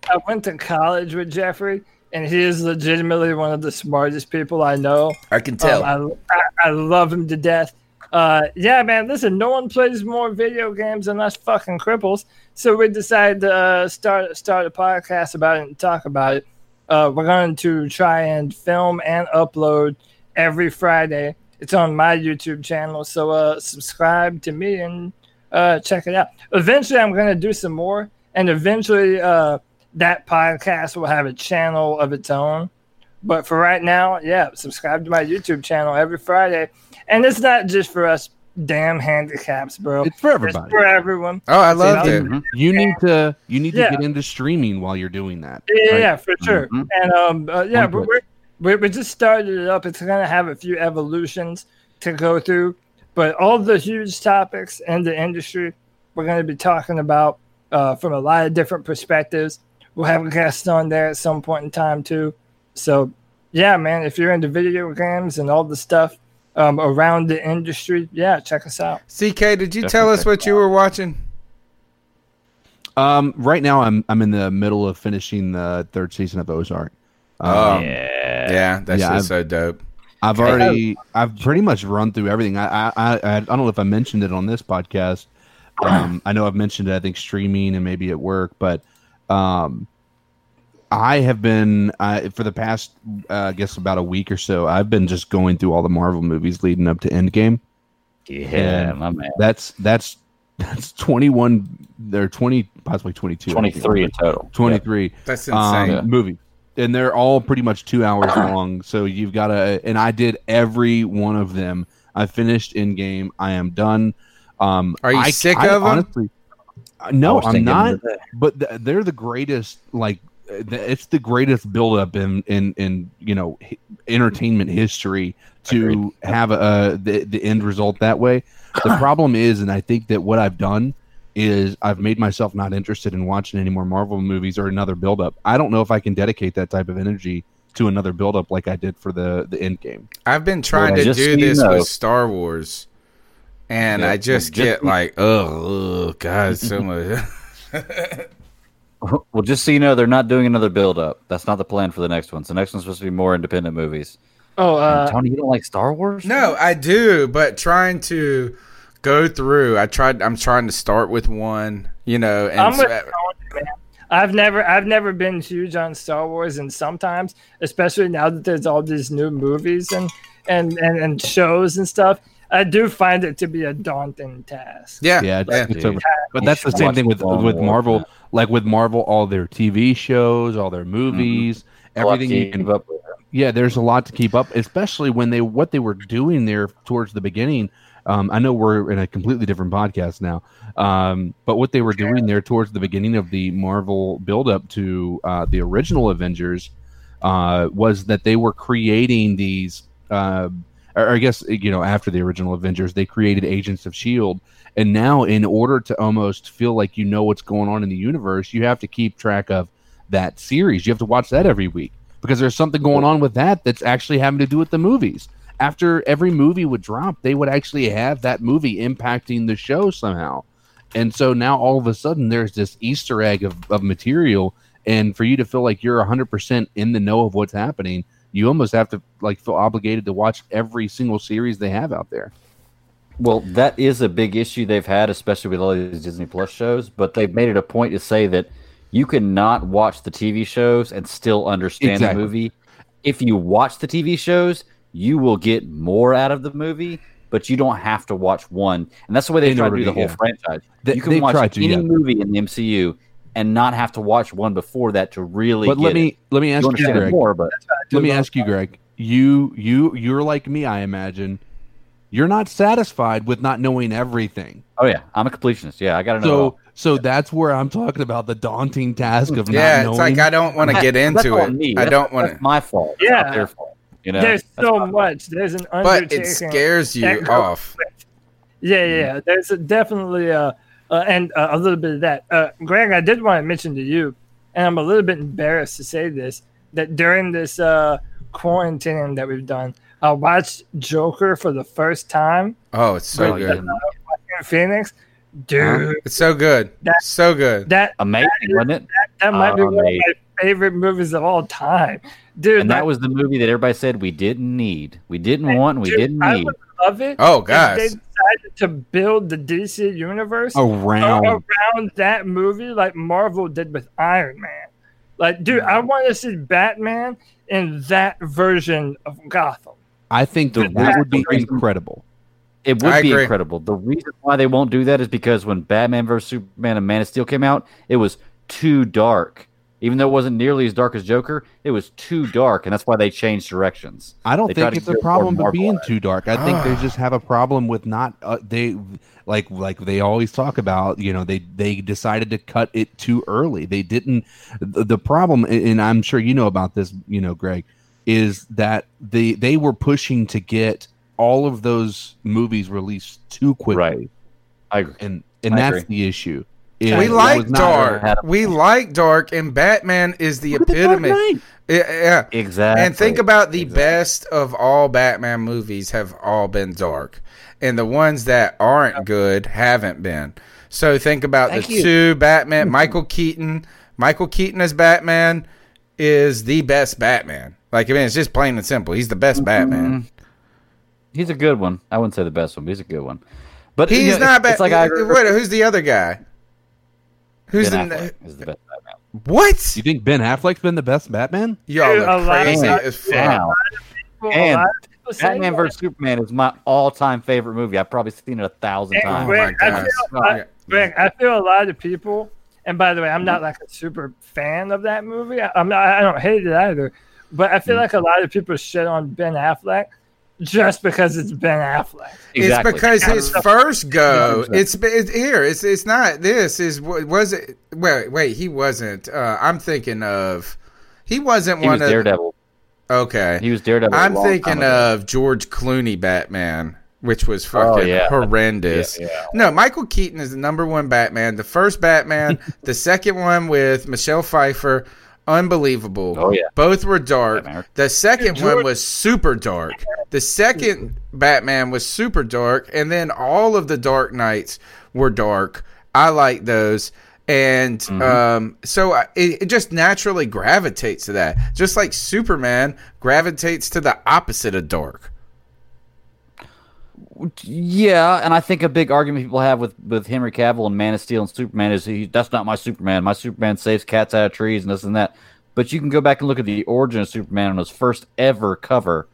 Speaker 5: I went to college with Jeffrey, and he is legitimately one of the smartest people I know.
Speaker 3: I can tell.
Speaker 5: Um, I, I, I love him to death. Uh, yeah, man. Listen, no one plays more video games than us fucking cripples. So we decided to uh, start start a podcast about it and talk about it. Uh, we're going to try and film and upload every Friday. It's on my YouTube channel, so uh, subscribe to me and uh, check it out. Eventually, I'm going to do some more, and eventually, uh, that podcast will have a channel of its own. But for right now, yeah, subscribe to my YouTube channel every Friday, and it's not just for us damn handicaps, bro.
Speaker 6: It's for everybody.
Speaker 5: for everyone.
Speaker 3: Oh, I
Speaker 5: You
Speaker 3: loved
Speaker 5: know?
Speaker 3: it.
Speaker 6: Mm-hmm. You need to you need to get into streaming while you're doing that.
Speaker 5: Yeah,
Speaker 6: right?
Speaker 5: yeah, for sure.
Speaker 6: Mhm.
Speaker 5: And um, uh, yeah, but we're, we're we just started it up. It's gonna have a few evolutions to go through, but all the huge topics in the industry we're gonna be talking about uh, from a lot of different perspectives. We'll have a guest on there at some point in time too. So yeah, man, if you're into video games and all the stuff um, around the industry, yeah, check us out.
Speaker 3: CK, did you tell us what you were watching?
Speaker 6: Um, right now I'm I'm in the middle of finishing the third season of Ozark.
Speaker 3: Oh,
Speaker 6: Um,
Speaker 3: yeah, that's shit's
Speaker 6: I've-
Speaker 3: so dope.
Speaker 6: I've already I've pretty much run through everything. I I I, I don't know if I mentioned it on this podcast. Um, I know I've mentioned it. I think streaming and maybe at work, but um, I have been uh, for the past uh, I guess about a week or so. I've been just going through all the Marvel movies leading up to Endgame.
Speaker 7: Yeah,
Speaker 6: And
Speaker 7: my man.
Speaker 6: That's that's that's twenty one. They're twenty, possibly twenty two.
Speaker 7: 23 in total.
Speaker 6: Twenty three.
Speaker 3: That's insane.
Speaker 6: Um, movie, and they're all pretty much two hours long. So you've got to. And I did every one of them. I finished Endgame. I am done. Um,
Speaker 3: Are you
Speaker 6: I-
Speaker 3: sick
Speaker 6: I
Speaker 3: of 'em?
Speaker 6: honestly- No,
Speaker 7: I was
Speaker 6: I'm not. But th- they're the greatest. Like uh, it's the greatest buildup in in in you know entertainment history to have a the the end result that way. The problem is, and I think that what I've done is I've made myself not interested in watching any more Marvel movies or another buildup. I don't know if I can dedicate that type of energy to another buildup like I did for the the end game.
Speaker 3: I've been trying to do this
Speaker 7: know-
Speaker 3: with Star Wars, and
Speaker 7: Yeah,
Speaker 3: I just
Speaker 7: well,
Speaker 3: get
Speaker 7: just-
Speaker 3: like, oh, God, so much.
Speaker 7: Well, just so you know, they're not doing another build up. That's not the plan for the next one. So the next one's supposed to be more independent movies.
Speaker 5: Oh,
Speaker 7: And
Speaker 5: uh,
Speaker 7: Tony, you don't like Star Wars?
Speaker 3: no, I do, but trying to go through. I tried. I'm trying to start with one, you know, and
Speaker 5: I'm
Speaker 3: so-
Speaker 5: with Tony, man. I've never I've never been huge on Star Wars, and sometimes, especially now that there's all these new movies and and and, and shows and stuff, I do find it to be a daunting task.
Speaker 3: yeah,
Speaker 6: Yeah, it's,
Speaker 3: yeah.
Speaker 6: it's over. But that's the same thing with
Speaker 7: Clone
Speaker 6: with
Speaker 7: Wars,
Speaker 6: Marvel. Like with Marvel, all their TV shows, all their movies,
Speaker 7: A lot to
Speaker 6: everything you can
Speaker 7: up with.
Speaker 6: yeah there's a lot to keep up especially when they what they were doing there towards the beginning um, i know we're in a completely different podcast now um, but what they were doing there towards the beginning of the marvel build up to uh, the original avengers uh, was that they were creating these uh, or i guess eh, you know after the original avengers they created agents of shield and now in order to almost feel like you know what's going on in the universe you have to keep track of that series you have to watch that every week because there's something going on with that that's actually having to do with the movies. After every movie would drop, they would actually have that movie impacting the show somehow. And so now all of a sudden there's this Easter egg of, of material. And for you to feel like you're 100% in the know of what's happening, you almost have to like feel obligated to watch every single series they have out there.
Speaker 7: Well, that is a big issue they've had, especially with all these Disney Plus shows. But they've made it a point to say that you cannot watch the TV shows and still understand
Speaker 6: Exactly.
Speaker 7: the movie. If you watch the TV shows, you will get more out of the movie. but you don't have to watch one. And that's the way they
Speaker 6: In
Speaker 7: try to do the whole
Speaker 6: yeah.
Speaker 7: franchise.
Speaker 6: They-
Speaker 7: you can watch
Speaker 6: to,
Speaker 7: any
Speaker 6: yeah.
Speaker 7: movie in the MCU and not have to watch one before that to really.
Speaker 6: But let me
Speaker 7: it.
Speaker 6: let me ask you,
Speaker 7: understand it
Speaker 6: Greg.
Speaker 7: more, but
Speaker 6: let me ask you, Greg. You you you're like me, I imagine. You're not satisfied with not knowing everything.
Speaker 7: Oh yeah, I'm a completionist. Yeah, I got to know. it
Speaker 6: So
Speaker 7: all.
Speaker 6: so that's where I'm talking about the daunting task of
Speaker 3: Yeah,
Speaker 6: not
Speaker 3: it's like I don't want to get into
Speaker 7: on
Speaker 3: it.
Speaker 7: me.
Speaker 3: I
Speaker 7: That's-
Speaker 3: don't want
Speaker 7: That's
Speaker 3: to.
Speaker 7: my fault. It's
Speaker 5: Yeah.
Speaker 7: not their fault. You know,
Speaker 5: There's so
Speaker 7: my-
Speaker 5: much. There's an
Speaker 3: But it scares you off.
Speaker 5: with- Yeah, yeah. There's a, definitely a, uh, and uh, a little bit of that. Uh, Greg, I did want to mention to you, and I'm a little bit embarrassed to say this, that during this uh, quarantine that we've done, I watched Joker for the first time.
Speaker 3: Oh, it's so
Speaker 7: Oh,
Speaker 3: good.
Speaker 7: yeah.
Speaker 5: in Phoenix, dude.
Speaker 3: It's so good.
Speaker 5: That-
Speaker 3: so good.
Speaker 5: That
Speaker 7: amazing, wasn't it?
Speaker 5: that might be one of my favorite movies of all time, dude.
Speaker 7: And that was the movie that everybody said we didn't need, we didn't want, and we
Speaker 5: dude,
Speaker 7: didn't
Speaker 5: I
Speaker 7: need.
Speaker 5: Would love it.
Speaker 3: Oh,
Speaker 5: if
Speaker 3: gosh.
Speaker 5: they decided to build the DC universe
Speaker 6: Around.
Speaker 5: around that movie, like Marvel did with Iron Man. Like, dude, I want to see Batman in that version of Gotham.
Speaker 6: I think that, that would be incredible.
Speaker 7: It would
Speaker 3: I
Speaker 7: be
Speaker 3: agree.
Speaker 7: incredible. The reason why they won't do that is because when Batman vs Superman and Man of Steel came out, it was too dark. Even though it wasn't nearly as dark as Joker, it was too dark, and that's why they changed directions.
Speaker 6: I don't
Speaker 7: They
Speaker 6: think it's a problem with being
Speaker 7: at
Speaker 6: too dark. I think they just have a problem with not uh, they like like they always talk about. You know, they they decided to cut it too early. They didn't. The, the problem, and I'm sure you know about this. You know, Greg, is that they they were pushing to get all of those movies released too quickly.
Speaker 7: Right. I agree.
Speaker 6: And and
Speaker 7: I
Speaker 6: that's
Speaker 7: agree.
Speaker 6: the issue.
Speaker 3: We like dark. We like dark, and Batman is the epitome. Yeah, yeah.
Speaker 7: Exactly.
Speaker 3: And think about the best of all Batman movies have all been dark, and the ones that aren't good haven't been. So think about
Speaker 7: Thank
Speaker 3: the
Speaker 7: you.
Speaker 3: two Batman. Michael Keaton. Michael Keaton as Batman is the best Batman. Like I mean, it's just plain and simple. He's the best mm-hmm. Batman.
Speaker 7: He's a good one. I wouldn't say the best one, but he's a good one. But
Speaker 3: He's
Speaker 7: you know,
Speaker 3: not
Speaker 7: it's,
Speaker 3: bad.
Speaker 7: it's like I.
Speaker 3: Wait, who's the other guy? Who's
Speaker 7: Ben
Speaker 3: the
Speaker 7: Affleck is the best Batman.
Speaker 3: what?
Speaker 6: You think Ben Affleck's been the best Batman?
Speaker 3: Y'all
Speaker 5: Dude, a
Speaker 3: are
Speaker 5: lot
Speaker 3: crazy
Speaker 5: of-
Speaker 3: as fuck.
Speaker 7: Now, and
Speaker 5: lot of
Speaker 7: Batman vs Superman is my all-time favorite movie. I've probably seen it a thousand
Speaker 5: And
Speaker 7: times.
Speaker 5: Greg, oh
Speaker 3: my
Speaker 5: I
Speaker 3: gosh.
Speaker 5: feel, oh, I, Greg, I feel a lot of people, and by the way, I'm not like a super fan of that movie. I, I'm not. I don't hate it either, but I feel mm. like a lot of people shit on Ben Affleck just because it's Ben Affleck.
Speaker 7: Exactly.
Speaker 3: It's because his first go. It's, it's here. It's it's not. This is was it? Wait, wait. He wasn't. Uh, I'm thinking of. He wasn't
Speaker 7: He
Speaker 3: one
Speaker 7: was
Speaker 3: of.
Speaker 7: Daredevil.
Speaker 3: Okay.
Speaker 7: He was Daredevil.
Speaker 3: I'm thinking of George Clooney Batman, which was fucking
Speaker 7: Oh, yeah.
Speaker 3: horrendous.
Speaker 7: Yeah, yeah.
Speaker 3: No, Michael Keaton is the number one Batman. The first Batman, the second one with Michelle Pfeiffer, unbelievable.
Speaker 7: Oh, yeah.
Speaker 3: Both were dark.
Speaker 7: Batman.
Speaker 3: The second
Speaker 5: George-
Speaker 3: one was super dark. The second Batman was super dark, and then all of the Dark Knights were dark. I like those. And
Speaker 7: Mm-hmm.
Speaker 3: um, so I- it, it just naturally gravitates to that. Just like Superman gravitates to the opposite of dark.
Speaker 7: Yeah, and I think a big argument people have with, with Henry Cavill and Man of Steel and Superman is he that's not my Superman. My Superman saves cats out of trees and this and that. But you can go back and look at the origin of Superman on his first ever cover.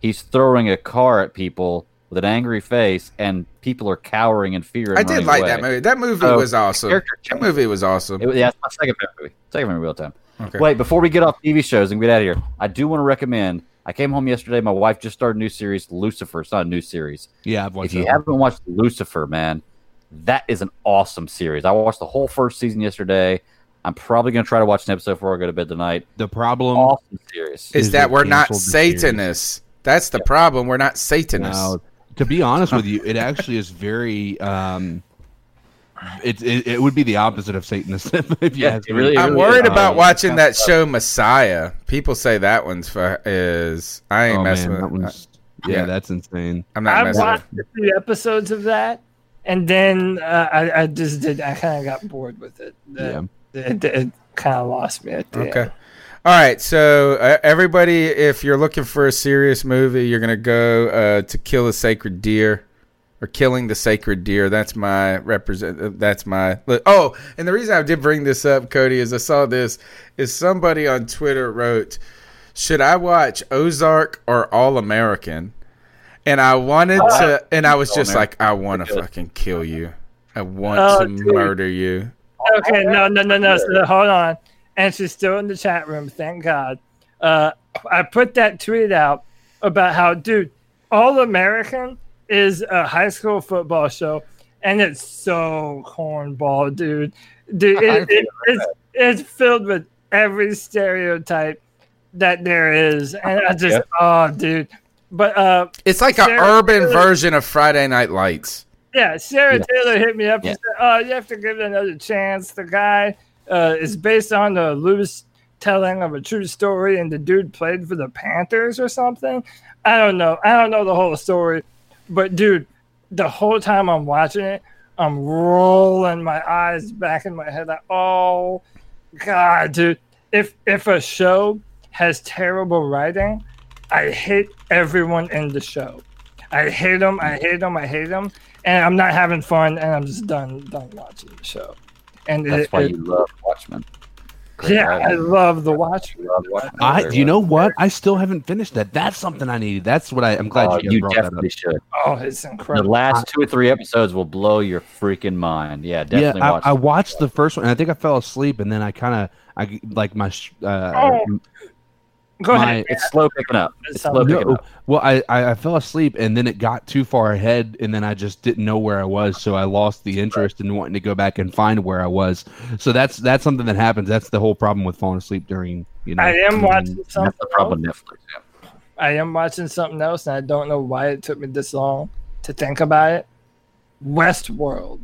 Speaker 7: He's throwing a car at people with an angry face, and people are cowering in fear.
Speaker 3: I did like
Speaker 7: away.
Speaker 3: that movie. That movie
Speaker 7: So,
Speaker 3: was awesome. That movie was awesome.
Speaker 7: It, yeah, it's my second favorite movie. Second favorite movie all time.
Speaker 3: Okay.
Speaker 7: Wait, before we get off TV shows and get out of here, I do want to recommend. I came home yesterday. My wife just started a new series, Lucifer. It's not a new series.
Speaker 6: Yeah, I've watched
Speaker 7: If you
Speaker 6: that
Speaker 7: haven't watched Lucifer, man, that is an awesome series. I watched the whole first season yesterday. I'm probably going to try to watch an episode before I go to bed tonight.
Speaker 6: The problem
Speaker 7: Awesome series.
Speaker 3: is
Speaker 6: is
Speaker 3: that we're not
Speaker 6: canceled series.
Speaker 3: Satanists. That's the problem. We're not Satanists.
Speaker 6: Now, to be honest with you, it actually is very. Um, it, it it would be the opposite of Satanism if you
Speaker 7: Yeah,
Speaker 6: ask me.
Speaker 7: really-
Speaker 3: I'm
Speaker 7: really
Speaker 3: worried
Speaker 7: is.
Speaker 3: about
Speaker 7: Um,
Speaker 3: watching that show Messiah. People say that one's for, is. I ain't
Speaker 6: Oh,
Speaker 3: messing
Speaker 6: man, that
Speaker 3: with.
Speaker 6: one's, yeah,
Speaker 3: yeah.
Speaker 6: that's insane.
Speaker 3: I'm not
Speaker 5: I
Speaker 3: messing with.
Speaker 5: watched a few episodes of that, and then uh, I, I just did. I kind of got bored with it.
Speaker 6: Yeah.
Speaker 5: It, it, kind of lost me at the
Speaker 3: Okay.
Speaker 5: end.
Speaker 3: All right, so uh, everybody, if you're looking for a serious movie, you're gonna go uh, to Kill a Sacred Deer, or Killing the Sacred Deer. That's my represent. That's my. Oh, and the reason I did bring this up, Cody, is I saw this. Is somebody on Twitter wrote, "Should I watch Ozark or All American?" and I wanted to, and I was just like, I want to fucking kill you. I want
Speaker 5: Oh,
Speaker 3: to
Speaker 5: dude.
Speaker 3: murder you.
Speaker 5: Okay, no, no, no, no. So hold on. And she's still in the chat room. Thank God. Uh, I put that tweet out about how, dude, All American is a high school football show, and it's so cornball, dude. Dude, it, it, it's it's filled with every stereotype that there is, and I just,
Speaker 3: Yeah.
Speaker 5: oh, dude. But uh,
Speaker 3: It's like an urban
Speaker 5: Taylor-
Speaker 3: version of Friday Night Lights.
Speaker 5: Yeah, Sarah
Speaker 3: Yeah.
Speaker 5: Taylor hit me up
Speaker 3: Yeah.
Speaker 5: and said, "Oh, you have to give it another chance." The guy uh, is based on the loose telling of a true story, and the dude played for the Panthers or something. I don't know. I don't know the whole story, but dude, the whole time I'm watching it, I'm rolling my eyes back in my head like, "Oh, God, dude! If if a show has terrible writing, I hate everyone in the show." I hate them. I hate them. I hate them, and I'm not having fun, and I'm just done done watching the show. And
Speaker 7: That's
Speaker 5: it,
Speaker 7: why
Speaker 5: it-
Speaker 7: you love Watchmen. Great
Speaker 5: yeah, I love the watch.
Speaker 6: I, you know what? I still haven't finished that. That's something I needed. That's what I. I'm glad
Speaker 7: Oh,
Speaker 6: you, guys
Speaker 7: you
Speaker 6: brought that
Speaker 7: definitely
Speaker 6: up.
Speaker 7: should.
Speaker 5: Oh, it's incredible.
Speaker 7: The last two or three episodes will blow your freaking mind. Yeah, definitely
Speaker 6: yeah,
Speaker 7: watch.
Speaker 6: I, I watched the first one, and I think I fell asleep, and then I kind of, I like my. Uh,
Speaker 5: Oh, Go
Speaker 6: my-
Speaker 5: ahead.
Speaker 7: It's slow picking up. It's slow
Speaker 6: No,
Speaker 7: picking up.
Speaker 6: well, I, I I fell asleep, and then it got too far ahead, and then I just didn't know where I was, so I lost the interest in wanting to go back and find where I was. So that's that's something that happens. That's the whole problem with falling asleep during. You know,
Speaker 5: I am watching
Speaker 7: That's
Speaker 5: something.
Speaker 7: the problem with Netflix. Yeah.
Speaker 5: I am watching something else, and I don't know why it took me this long to think about it. Westworld.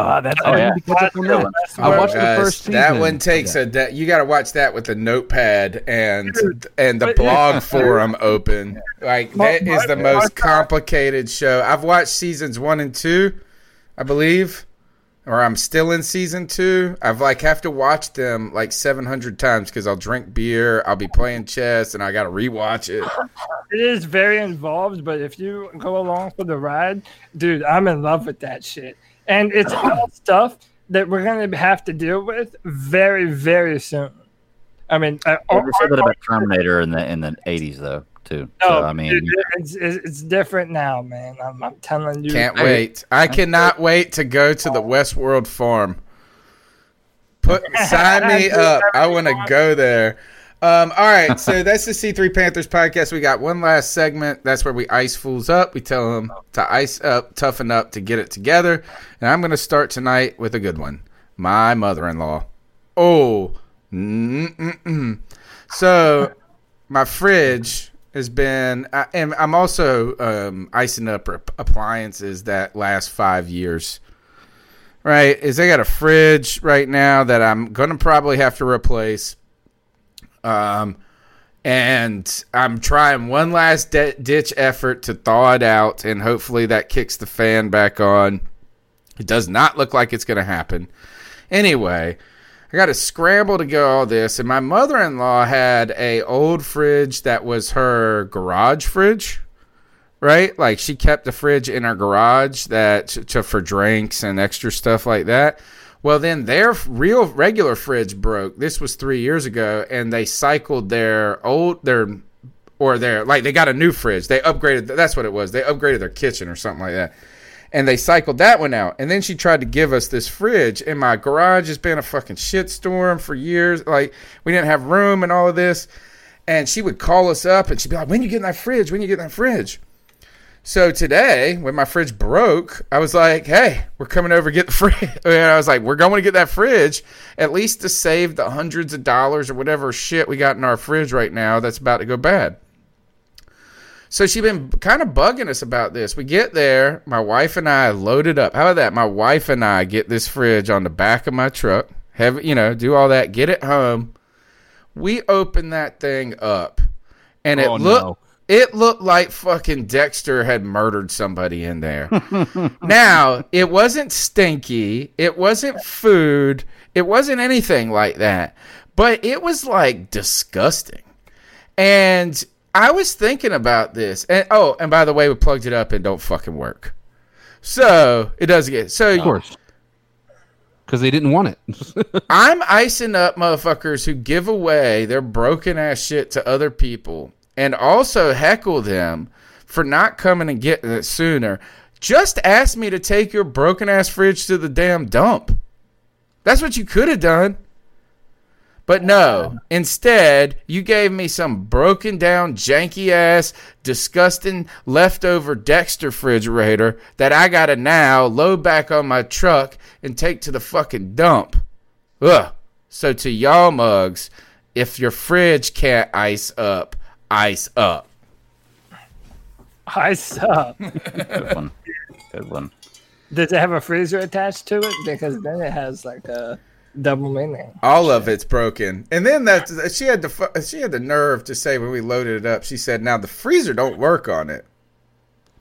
Speaker 6: Ah, that's
Speaker 7: Oh, yeah.
Speaker 6: need to catch up on that.
Speaker 5: Westworld.
Speaker 6: I watched the first season.
Speaker 3: That one takes a. De- you got to watch that with a notepad and and the
Speaker 5: but-
Speaker 3: blog forum open. Like
Speaker 5: My-
Speaker 3: that is the
Speaker 5: my-
Speaker 3: most complicated show. I've watched seasons one and two, I believe, or I'm still in season two. I've like have to watch them like 700 times because I'll drink beer, I'll be playing chess, and I got to rewatch it.
Speaker 5: It is very involved, but if you go along for the ride, dude, I'm in love with that shit. And it's all stuff that we're gonna have to deal with very, very soon. I mean, I,
Speaker 7: Yeah, they said that about Terminator in the in the eighties though too.
Speaker 5: no,
Speaker 7: so oh, I mean,
Speaker 5: dude, it's, it's it's different now, man. I'm, I'm telling you.
Speaker 3: Can't
Speaker 7: Hey.
Speaker 3: wait. I cannot wait to go to the oh. Westworld farm. Put sign me up. I want to go there. Um, all right, so that's the C3 Panthers podcast. We got one last segment. That's where we ice fools up. We tell them to ice up, toughen up, to get it together. And I'm going to start tonight with a good one. My mother-in-law. Oh, mm-mm-mm. so my fridge has been, I, and I'm also um, icing up appliances that last five years. Right, is I got a fridge right now that I'm gonna probably have to replace. Um, and I'm trying one last di- ditch effort to thaw it out, and hopefully that kicks the fan back on. It does not look like it's going to happen. Anyway, I got to scramble to get all this, and my mother-in-law had a old fridge that was her garage fridge, right? Like she kept the fridge in her garage that to, for drinks and extra stuff like that. Well, then their real regular fridge broke. This was three years ago, and they cycled their old their or their like they got a new fridge. They upgraded. That's what it was. They upgraded their kitchen or something like that, and they cycled that one out. And then she tried to give us this fridge, and my garage has been a fucking shitstorm for years. Like we didn't have room and all of this, and she would call us up, and she'd be like, "When you get that fridge? When you get that fridge?" So today, when my fridge broke, I was like, "Hey, we're coming over to get the fridge." And I was like, "We're going to get that fridge at least to save the hundreds of dollars or whatever shit we got in our fridge right now that's about to go bad." So she's been kind of bugging us about this. We get there, my wife and I load it up. How about that? My wife and I get this fridge on the back of my truck, have you know, do all that, get it home. We open that thing up, and it
Speaker 6: Oh,
Speaker 3: looked
Speaker 6: no.
Speaker 3: It looked like fucking Dexter had murdered somebody in there. now, it wasn't stinky, it wasn't food, it wasn't anything like that, but it was like disgusting. And I was thinking about this. And oh, and by the way, we plugged it up and don't fucking work. So it doesn't get so
Speaker 6: Of course. Because they didn't want it.
Speaker 3: I'm icing up motherfuckers who give away their broken ass shit to other people and also heckle them for not coming and getting it sooner. Just ask me to take your broken ass fridge to the damn dump. That's what you could have done. But no, instead, you gave me some broken down, janky ass, disgusting leftover Dexter refrigerator that I gotta now load back on my truck and take to the fucking dump. Ugh. So to y'all mugs, if your fridge can't ice up, ice up.
Speaker 5: Ice up.
Speaker 7: Good one. Good one.
Speaker 5: Does it have a freezer attached to it? Because then it has like a double meaning.
Speaker 3: All of it's broken. And then that she had the she had the nerve to say when we loaded it up, she said, "Now the freezer don't work on it."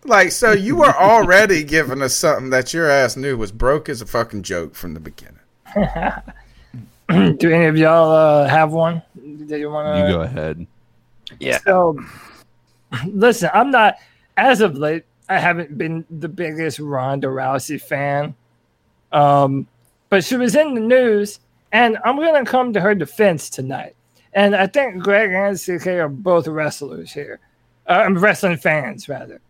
Speaker 3: Like, so you were already giving us something that your ass knew was broke as a fucking joke from the beginning.
Speaker 5: Do any of y'all uh, have one that you want to?
Speaker 6: You go ahead.
Speaker 5: Yeah. So, listen, I'm not as of late. I haven't been the biggest Ronda Rousey fan, um, but she was in the news, and I'm gonna come to her defense tonight. And I think Greg and CK are both wrestlers here, uh, wrestling fans rather.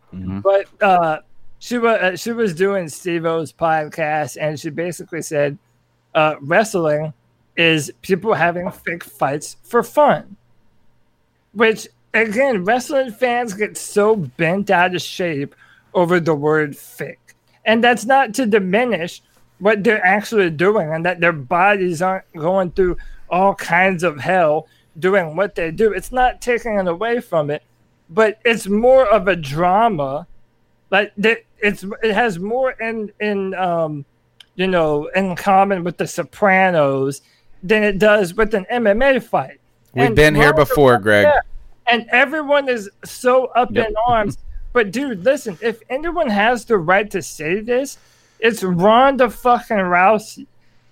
Speaker 5: But uh, she was uh, she was doing Steve-O's podcast, and she basically said, uh, "Wrestling is people having fake fights for fun." Which again, wrestling fans get so bent out of shape over the word "fake," and that's not to diminish what they're actually doing, and that their bodies aren't going through all kinds of hell doing what they do. It's not taking it away from it but it's more of a drama. Like it's it has more in in um, you know, in common with the Sopranos than it does with an MMA fight.
Speaker 3: We've
Speaker 5: And
Speaker 3: been here before, Greg.
Speaker 5: And everyone is so up
Speaker 3: Yep.
Speaker 5: in arms. But dude, listen, if anyone has the right to say this, it's Ronda fucking Rousey.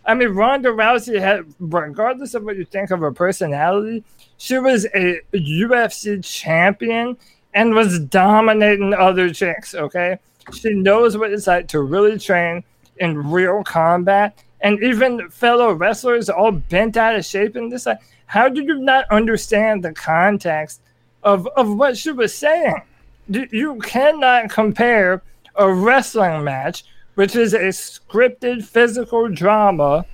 Speaker 5: I mean, Ronda Rousey had, regardless of what you think of her personality, she was a UFC champion and was dominating other chicks. Okay, she knows what it's like to really train in real combat, and even fellow wrestlers all bent out of shape in this. How did you not understand the context of of what she was saying? You- You cannot compare a wrestling match, which is a scripted physical drama,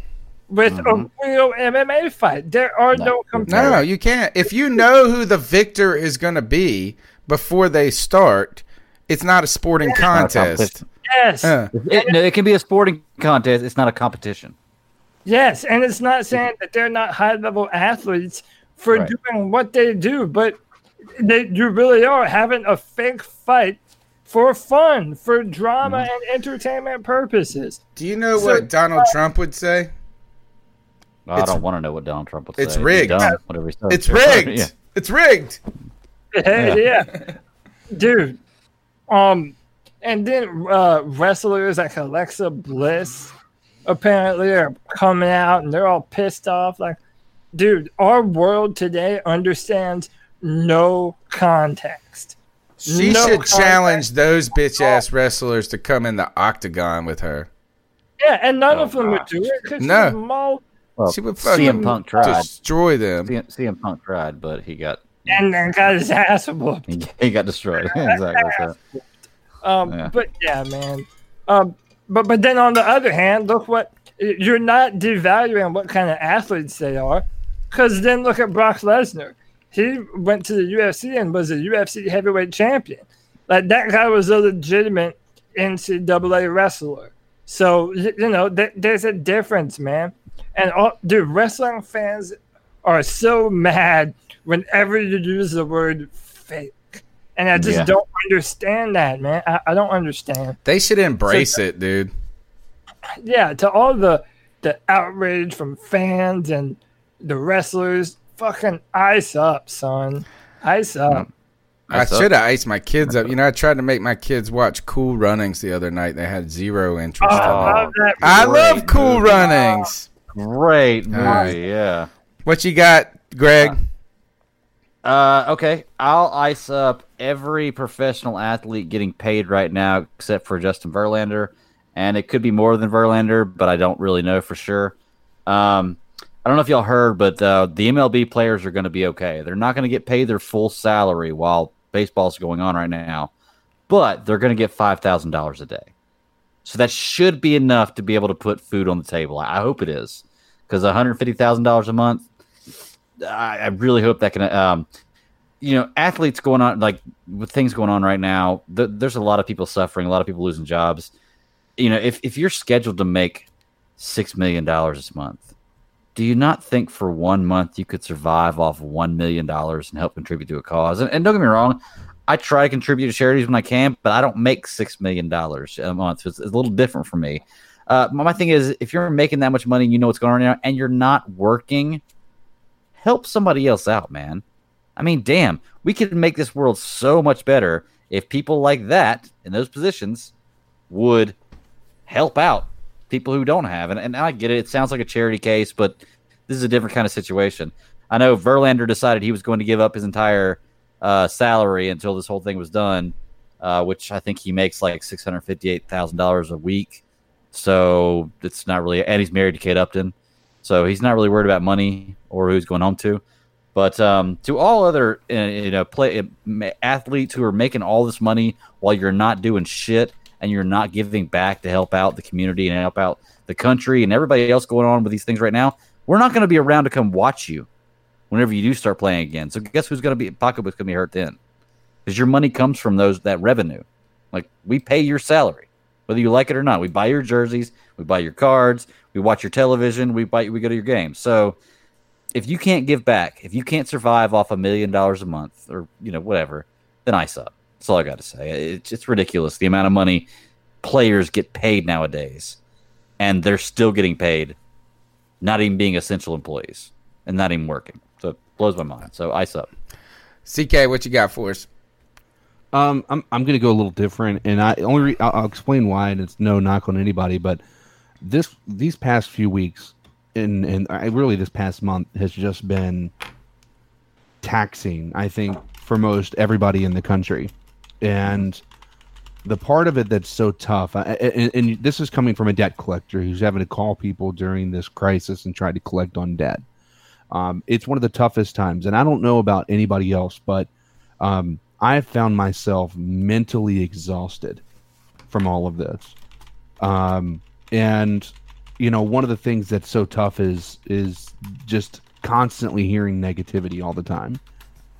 Speaker 5: with a mm-hmm. real MMA fight. There are no, comparisons.
Speaker 3: No, you can't. If you know who the victor is going to be before they start, it's not a sporting contest.
Speaker 5: Yes.
Speaker 3: Uh,
Speaker 7: It, no, it can be a sporting contest. It's not a competition.
Speaker 5: Yes, and it's not saying that they're not high level athletes for
Speaker 7: Right.
Speaker 5: doing what they do, but they, you really are having a fake fight for fun, for drama and entertainment purposes.
Speaker 3: Do you know
Speaker 5: So-
Speaker 3: what Donald Trump would say?
Speaker 7: I
Speaker 3: It's-
Speaker 7: don't want to know what Donald Trump would say.
Speaker 3: It's rigged.
Speaker 7: dumb, whatever he says.
Speaker 3: It's rigged.
Speaker 7: Yeah.
Speaker 3: It's rigged.
Speaker 5: yeah. yeah. dude. Um, and then uh, wrestlers like Alexa Bliss apparently are coming out and they're all pissed off. Like, dude, our world today understands no context.
Speaker 3: She
Speaker 5: No
Speaker 3: should
Speaker 5: context.
Speaker 3: challenge those bitch ass wrestlers to come in the octagon with her.
Speaker 5: Yeah, and none of them would do it because
Speaker 3: No.
Speaker 5: Mo
Speaker 7: Well,
Speaker 3: She would
Speaker 7: CM
Speaker 3: fucking
Speaker 7: Punk tried.
Speaker 3: destroy them.
Speaker 7: CM, CM Punk tried, but he got
Speaker 5: and then got his ass whooped.
Speaker 7: he, he got destroyed. exactly.
Speaker 5: Um,
Speaker 7: Yeah.
Speaker 5: but yeah, man. Um, but but then on the other hand, look what you're not devaluing what kind of athletes they are, because then look at Brock Lesnar. He went to the UFC and was a UFC heavyweight champion. Like that guy was a legitimate NCAA wrestler. So you know, th- there's a difference, man. And all, dude, wrestling fans are so mad whenever you use the word fake. And I just
Speaker 3: Yeah.
Speaker 5: don't understand that, man. I, I don't understand.
Speaker 3: They should embrace it, dude.
Speaker 5: Yeah, to all the the outrage from fans and the wrestlers, fucking ice up, son. Ice up. Mm.
Speaker 3: I should have iced my kids up. You know, I tried to make my kids watch Cool Runnings the other night. They had zero interest.
Speaker 5: Oh,
Speaker 3: in
Speaker 5: I love that
Speaker 3: I love Cool
Speaker 7: Great
Speaker 3: Runnings.
Speaker 7: Great movie,
Speaker 3: All right.
Speaker 7: yeah.
Speaker 3: What you got, Greg?
Speaker 7: Uh, okay, I'll ice up every professional athlete getting paid right now except for Justin Verlander, and it could be more than Verlander, but I don't really know for sure. Um, I don't know if y'all heard, but uh, the MLB players are going to be okay. They're not going to get paid their full salary while baseball's going on right now. but they're going to get five thousand dollars a day. So that should be enough to be able to put food on the table. I hope it is, because one hundred fifty thousand dollars a month. I, I really hope that can. Um, you know, athletes going on like with things going on right now. Th- there's a lot of people suffering, a lot of people losing jobs. You know, if if you're scheduled to make six million dollars this month, do you not think for one month you could survive off one million dollars and help contribute to a cause? And, and don't get me wrong, I try to contribute to charities when I can, but I don't make six million dollars a month. So it's, it's a little different for me. Uh, my my thing is, if you're making that much money and you know what's going on right now, and you're not working, help somebody else out, man. I mean, damn, we could make this world so much better if people like that in those positions would help out people who don't have. And, and I get it; it sounds like a charity case, but this is a different kind of situation. I know Verlander decided he was going to give up his entire uh, salary until this whole thing was done, uh, which I think he makes like six hundred fifty-eight thousand dollars a week. So it's not really, and he's married to Kate Upton, so he's not really worried about money or who he's going home to. But um, to all other uh, you know play uh, athletes who are making all this money while you're not doing shit and you're not giving back to help out the community and help out the country and everybody else going on with these things right now, we're not going to be around to come watch you whenever you do start playing again. So guess who's going to be pocketbook's going to be hurt then? Because your money comes from those that revenue. Like we pay your salary, whether you like it or not. We buy your jerseys, we buy your cards, we watch your television, we buy we go to your games. So if you can't give back, if you can't survive off a million dollars a month or you know whatever, then I suck. That's all I got to say. It's it's ridiculous the amount of money players get paid nowadays, and they're still getting paid, not even being essential employees and not even working. So it blows my mind. So I suck.
Speaker 3: CK, what you got for us?
Speaker 6: Um, I'm I'm gonna go a little different, and I only re- I'll, I'll explain why, and it's no knock on anybody, but this these past few weeks, and and I really this past month has just been taxing. I think for most everybody in the country, and the part of it that's so tough, and, and this is coming from a debt collector who's having to call people during this crisis and try to collect on debt. Um, it's one of the toughest times, and I don't know about anybody else, but um, I found myself mentally exhausted from all of this. Um, and you know, one of the things that's so tough is is just constantly hearing negativity all the time.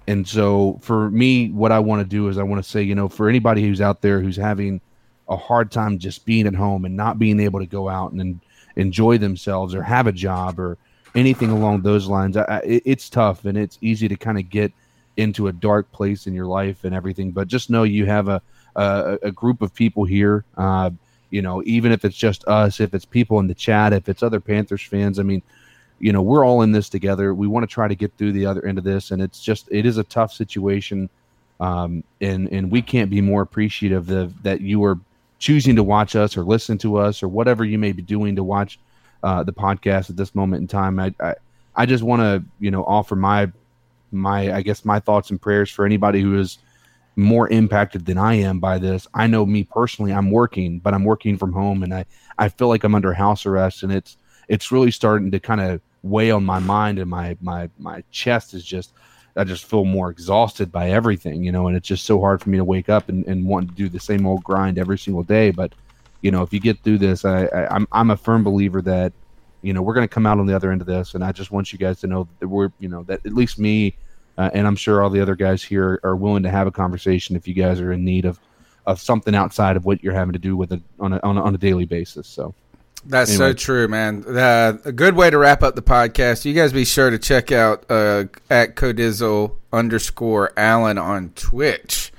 Speaker 6: And so for me, what I want to do is I want to say, you know, for anybody who's out there who's having a hard time just being at home and not being able to go out and, en- enjoy themselves or have a job or anything along those lines, I, I, it's tough and it's easy to kind of get into a dark place in your life and everything. But just know you have a a, a group of people here. Uh, you know, even if it's just us, if it's people in the chat, if it's other Panthers fans, I mean, you know, we're all in this together. We want to try to get through the other end of this, and it's just it is a tough situation, um, and and we can't be more appreciative of, that you are choosing to watch us or listen to us or whatever you may be doing to watch uh, the podcast at this moment in time. I I, I just want to you know offer my my I guess my thoughts and prayers for anybody who is more impacted than I am by this. I know me personally, I'm working, but I'm working from home and I, I feel like I'm under house arrest and it's it's really starting to kind of weigh on my mind and my my my chest is just I just feel more exhausted by everything, you know, and it's just so hard for me to wake up and, and want to do the same old grind every single day. But, you know, if you get through this, I, I I'm I'm a firm believer that, you know, we're gonna come out on the other end of this and I just want you guys to know that we're you know, that at least me uh, and I'm sure all the other guys here are willing to have a conversation if you guys are in need of, of something outside of what you're having to do with it on a, on a, on a daily basis. So
Speaker 3: That's so true, man. Uh, a good way to wrap up the podcast. You guys be sure to check out uh, at Codizzle underscore Allen on Twitch.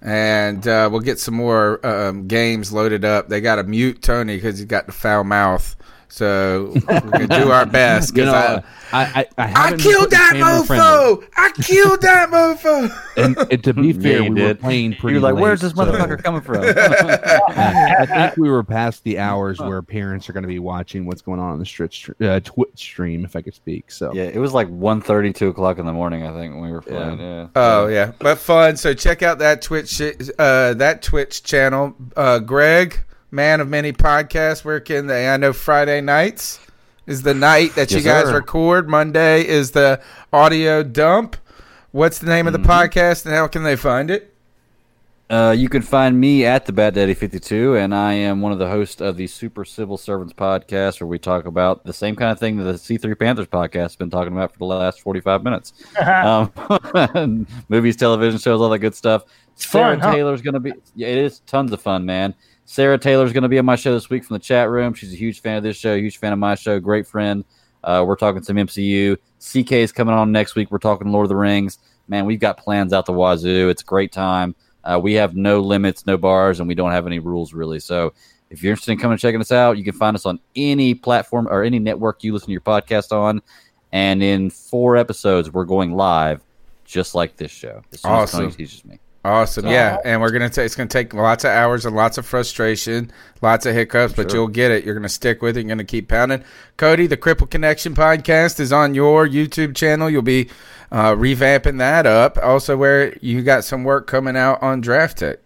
Speaker 3: And uh, we'll get some more um, games loaded up. They got to mute Tony because he's got the foul mouth. So we're going to do our best. 'cause
Speaker 6: You know,
Speaker 3: I,
Speaker 6: I, I, I,
Speaker 3: I killed that
Speaker 6: family friendly.
Speaker 3: mofo! I killed that mofo!
Speaker 6: And, and to be fair,
Speaker 7: you
Speaker 6: we were
Speaker 7: did.
Speaker 6: playing
Speaker 7: You're like,
Speaker 6: late,
Speaker 7: "Where's this
Speaker 6: so-
Speaker 7: motherfucker coming from?"
Speaker 6: I think we were past the hours where parents are going to be watching what's going on on the Twitch, uh, Twitch stream, if I could speak. So
Speaker 7: Yeah, it was like 1.30, 2 o'clock in the morning, I think, when we were playing. Yeah.
Speaker 3: Oh yeah, but fun. So check out that Twitch, uh, that Twitch channel. Uh, Greg, man of many podcasts, where can they? I know Friday nights is the night that you guys
Speaker 7: sir.
Speaker 3: record. Monday is the audio dump. What's the name of the
Speaker 7: Mm-hmm.
Speaker 3: podcast, and how can they find it?
Speaker 7: Uh, you can find me at the Bad Daddy 52, and I am one of the hosts of the Super Civil Servants podcast, where we talk about the same kind of thing that the C3 Panthers podcast has been talking about for the last 45 minutes. um, movies, television shows, all that good stuff. Sarah
Speaker 5: fun, huh?
Speaker 7: Taylor's going to be, yeah, it is tons of fun, man. Sarah Taylor's going to be on my show this week from the chat room. She's a huge fan of this show, huge fan of my show, great friend. Uh, we're talking some MCU. CK is coming on next week. We're talking Lord of the Rings. Man, we've got plans out the wazoo. It's a great time. Uh, we have no limits, no bars, and we don't have any rules really. So if you're interested in coming and checking us out, you can find us on any platform or any network you listen to your podcast on. And in four episodes, we're going live, just like this show. As soon as
Speaker 3: Awesome.
Speaker 7: Tony teaches me.
Speaker 3: Awesome, yeah, and we're gonna take it's gonna take lots of hours and lots of frustration, lots of hiccups, but you'll get it. You're gonna stick with it. You're gonna keep pounding. Cody, the Cripple Connection podcast is on your YouTube channel. You'll be uh, revamping that up. Also, where you got some work coming out on Draft Tek.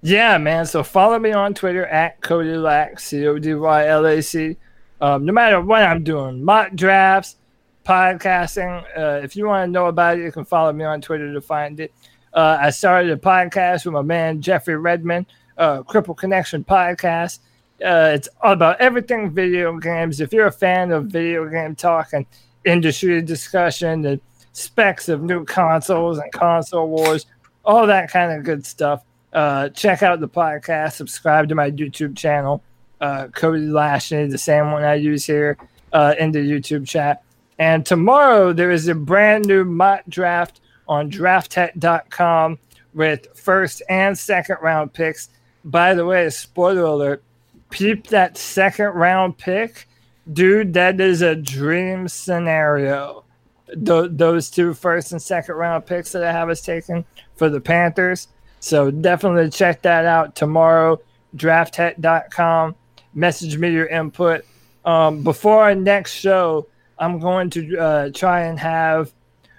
Speaker 5: Yeah, man. So follow me on Twitter at Cody Lack, C O D Y L A C. Um, no matter what I'm doing, mock drafts, podcasting. Uh, if you want to know about it, you can follow me on Twitter to find it. Uh, I started a podcast with my man Jeffrey Redman, uh, Cripple Connection podcast. Uh, it's all about everything video games. If you're a fan of video game talk and industry discussion, the specs of new consoles and console wars, all that kind of good stuff. Uh, check out the podcast. Subscribe to my YouTube channel, uh, Cody Lashley, the same one I use here uh, in the YouTube chat. And tomorrow there is a brand new mock draft on drafttek.com with first and second round picks. By the way, spoiler alert, peep that second round pick. Dude, that is a dream scenario. Th- those two first and second round picks that I have us taken for the Panthers. So definitely check that out tomorrow. Drafttek.com. Message me your input. Um, before our next show, I'm going to uh, try and have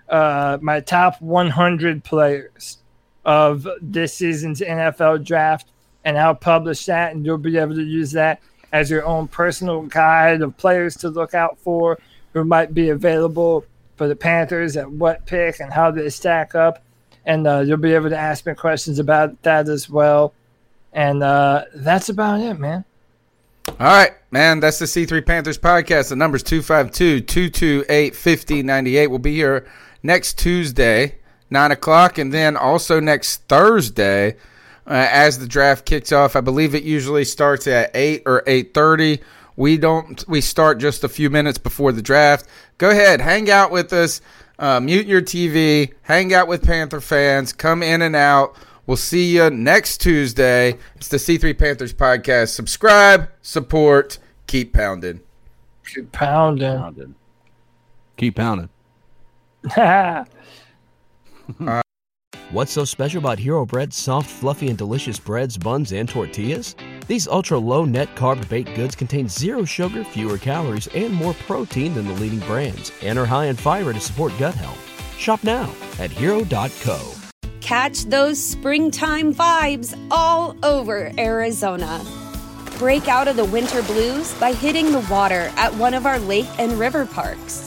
Speaker 5: uh, my top 100 players of this season's NFL draft, and I'll publish that, and you'll be able to use that as your own personal guide of players to look out for who might be available for the Panthers at what pick and how they stack up. And uh, you'll be able to ask me questions about that as well. And uh, that's about it, man.
Speaker 3: All right, man. That's the C3 Panthers podcast. The number's 252 228 5098. We'll be here next Tuesday, 9 o'clock, and then also next Thursday uh, as the draft kicks off. I believe it usually starts at 8 or 8.30. We don't. We start just a few minutes before the draft. Go ahead, hang out with us. Uh, mute your TV. Hang out with Panther fans. Come in and out. We'll see you next Tuesday. It's the C3 Panthers podcast. Subscribe, support, keep pounding.
Speaker 5: Keep pounding.
Speaker 6: Keep pounding.
Speaker 1: What's so special about Hero Bread's soft, fluffy, and delicious breads, buns, and tortillas? These ultra low net carb baked goods contain zero sugar, fewer calories, and more protein than the leading brands, and are high in fiber to support gut health. Shop now at hero.co.
Speaker 2: Catch those springtime vibes all over Arizona. Break out of the winter blues by hitting the water at one of our lake and river parks.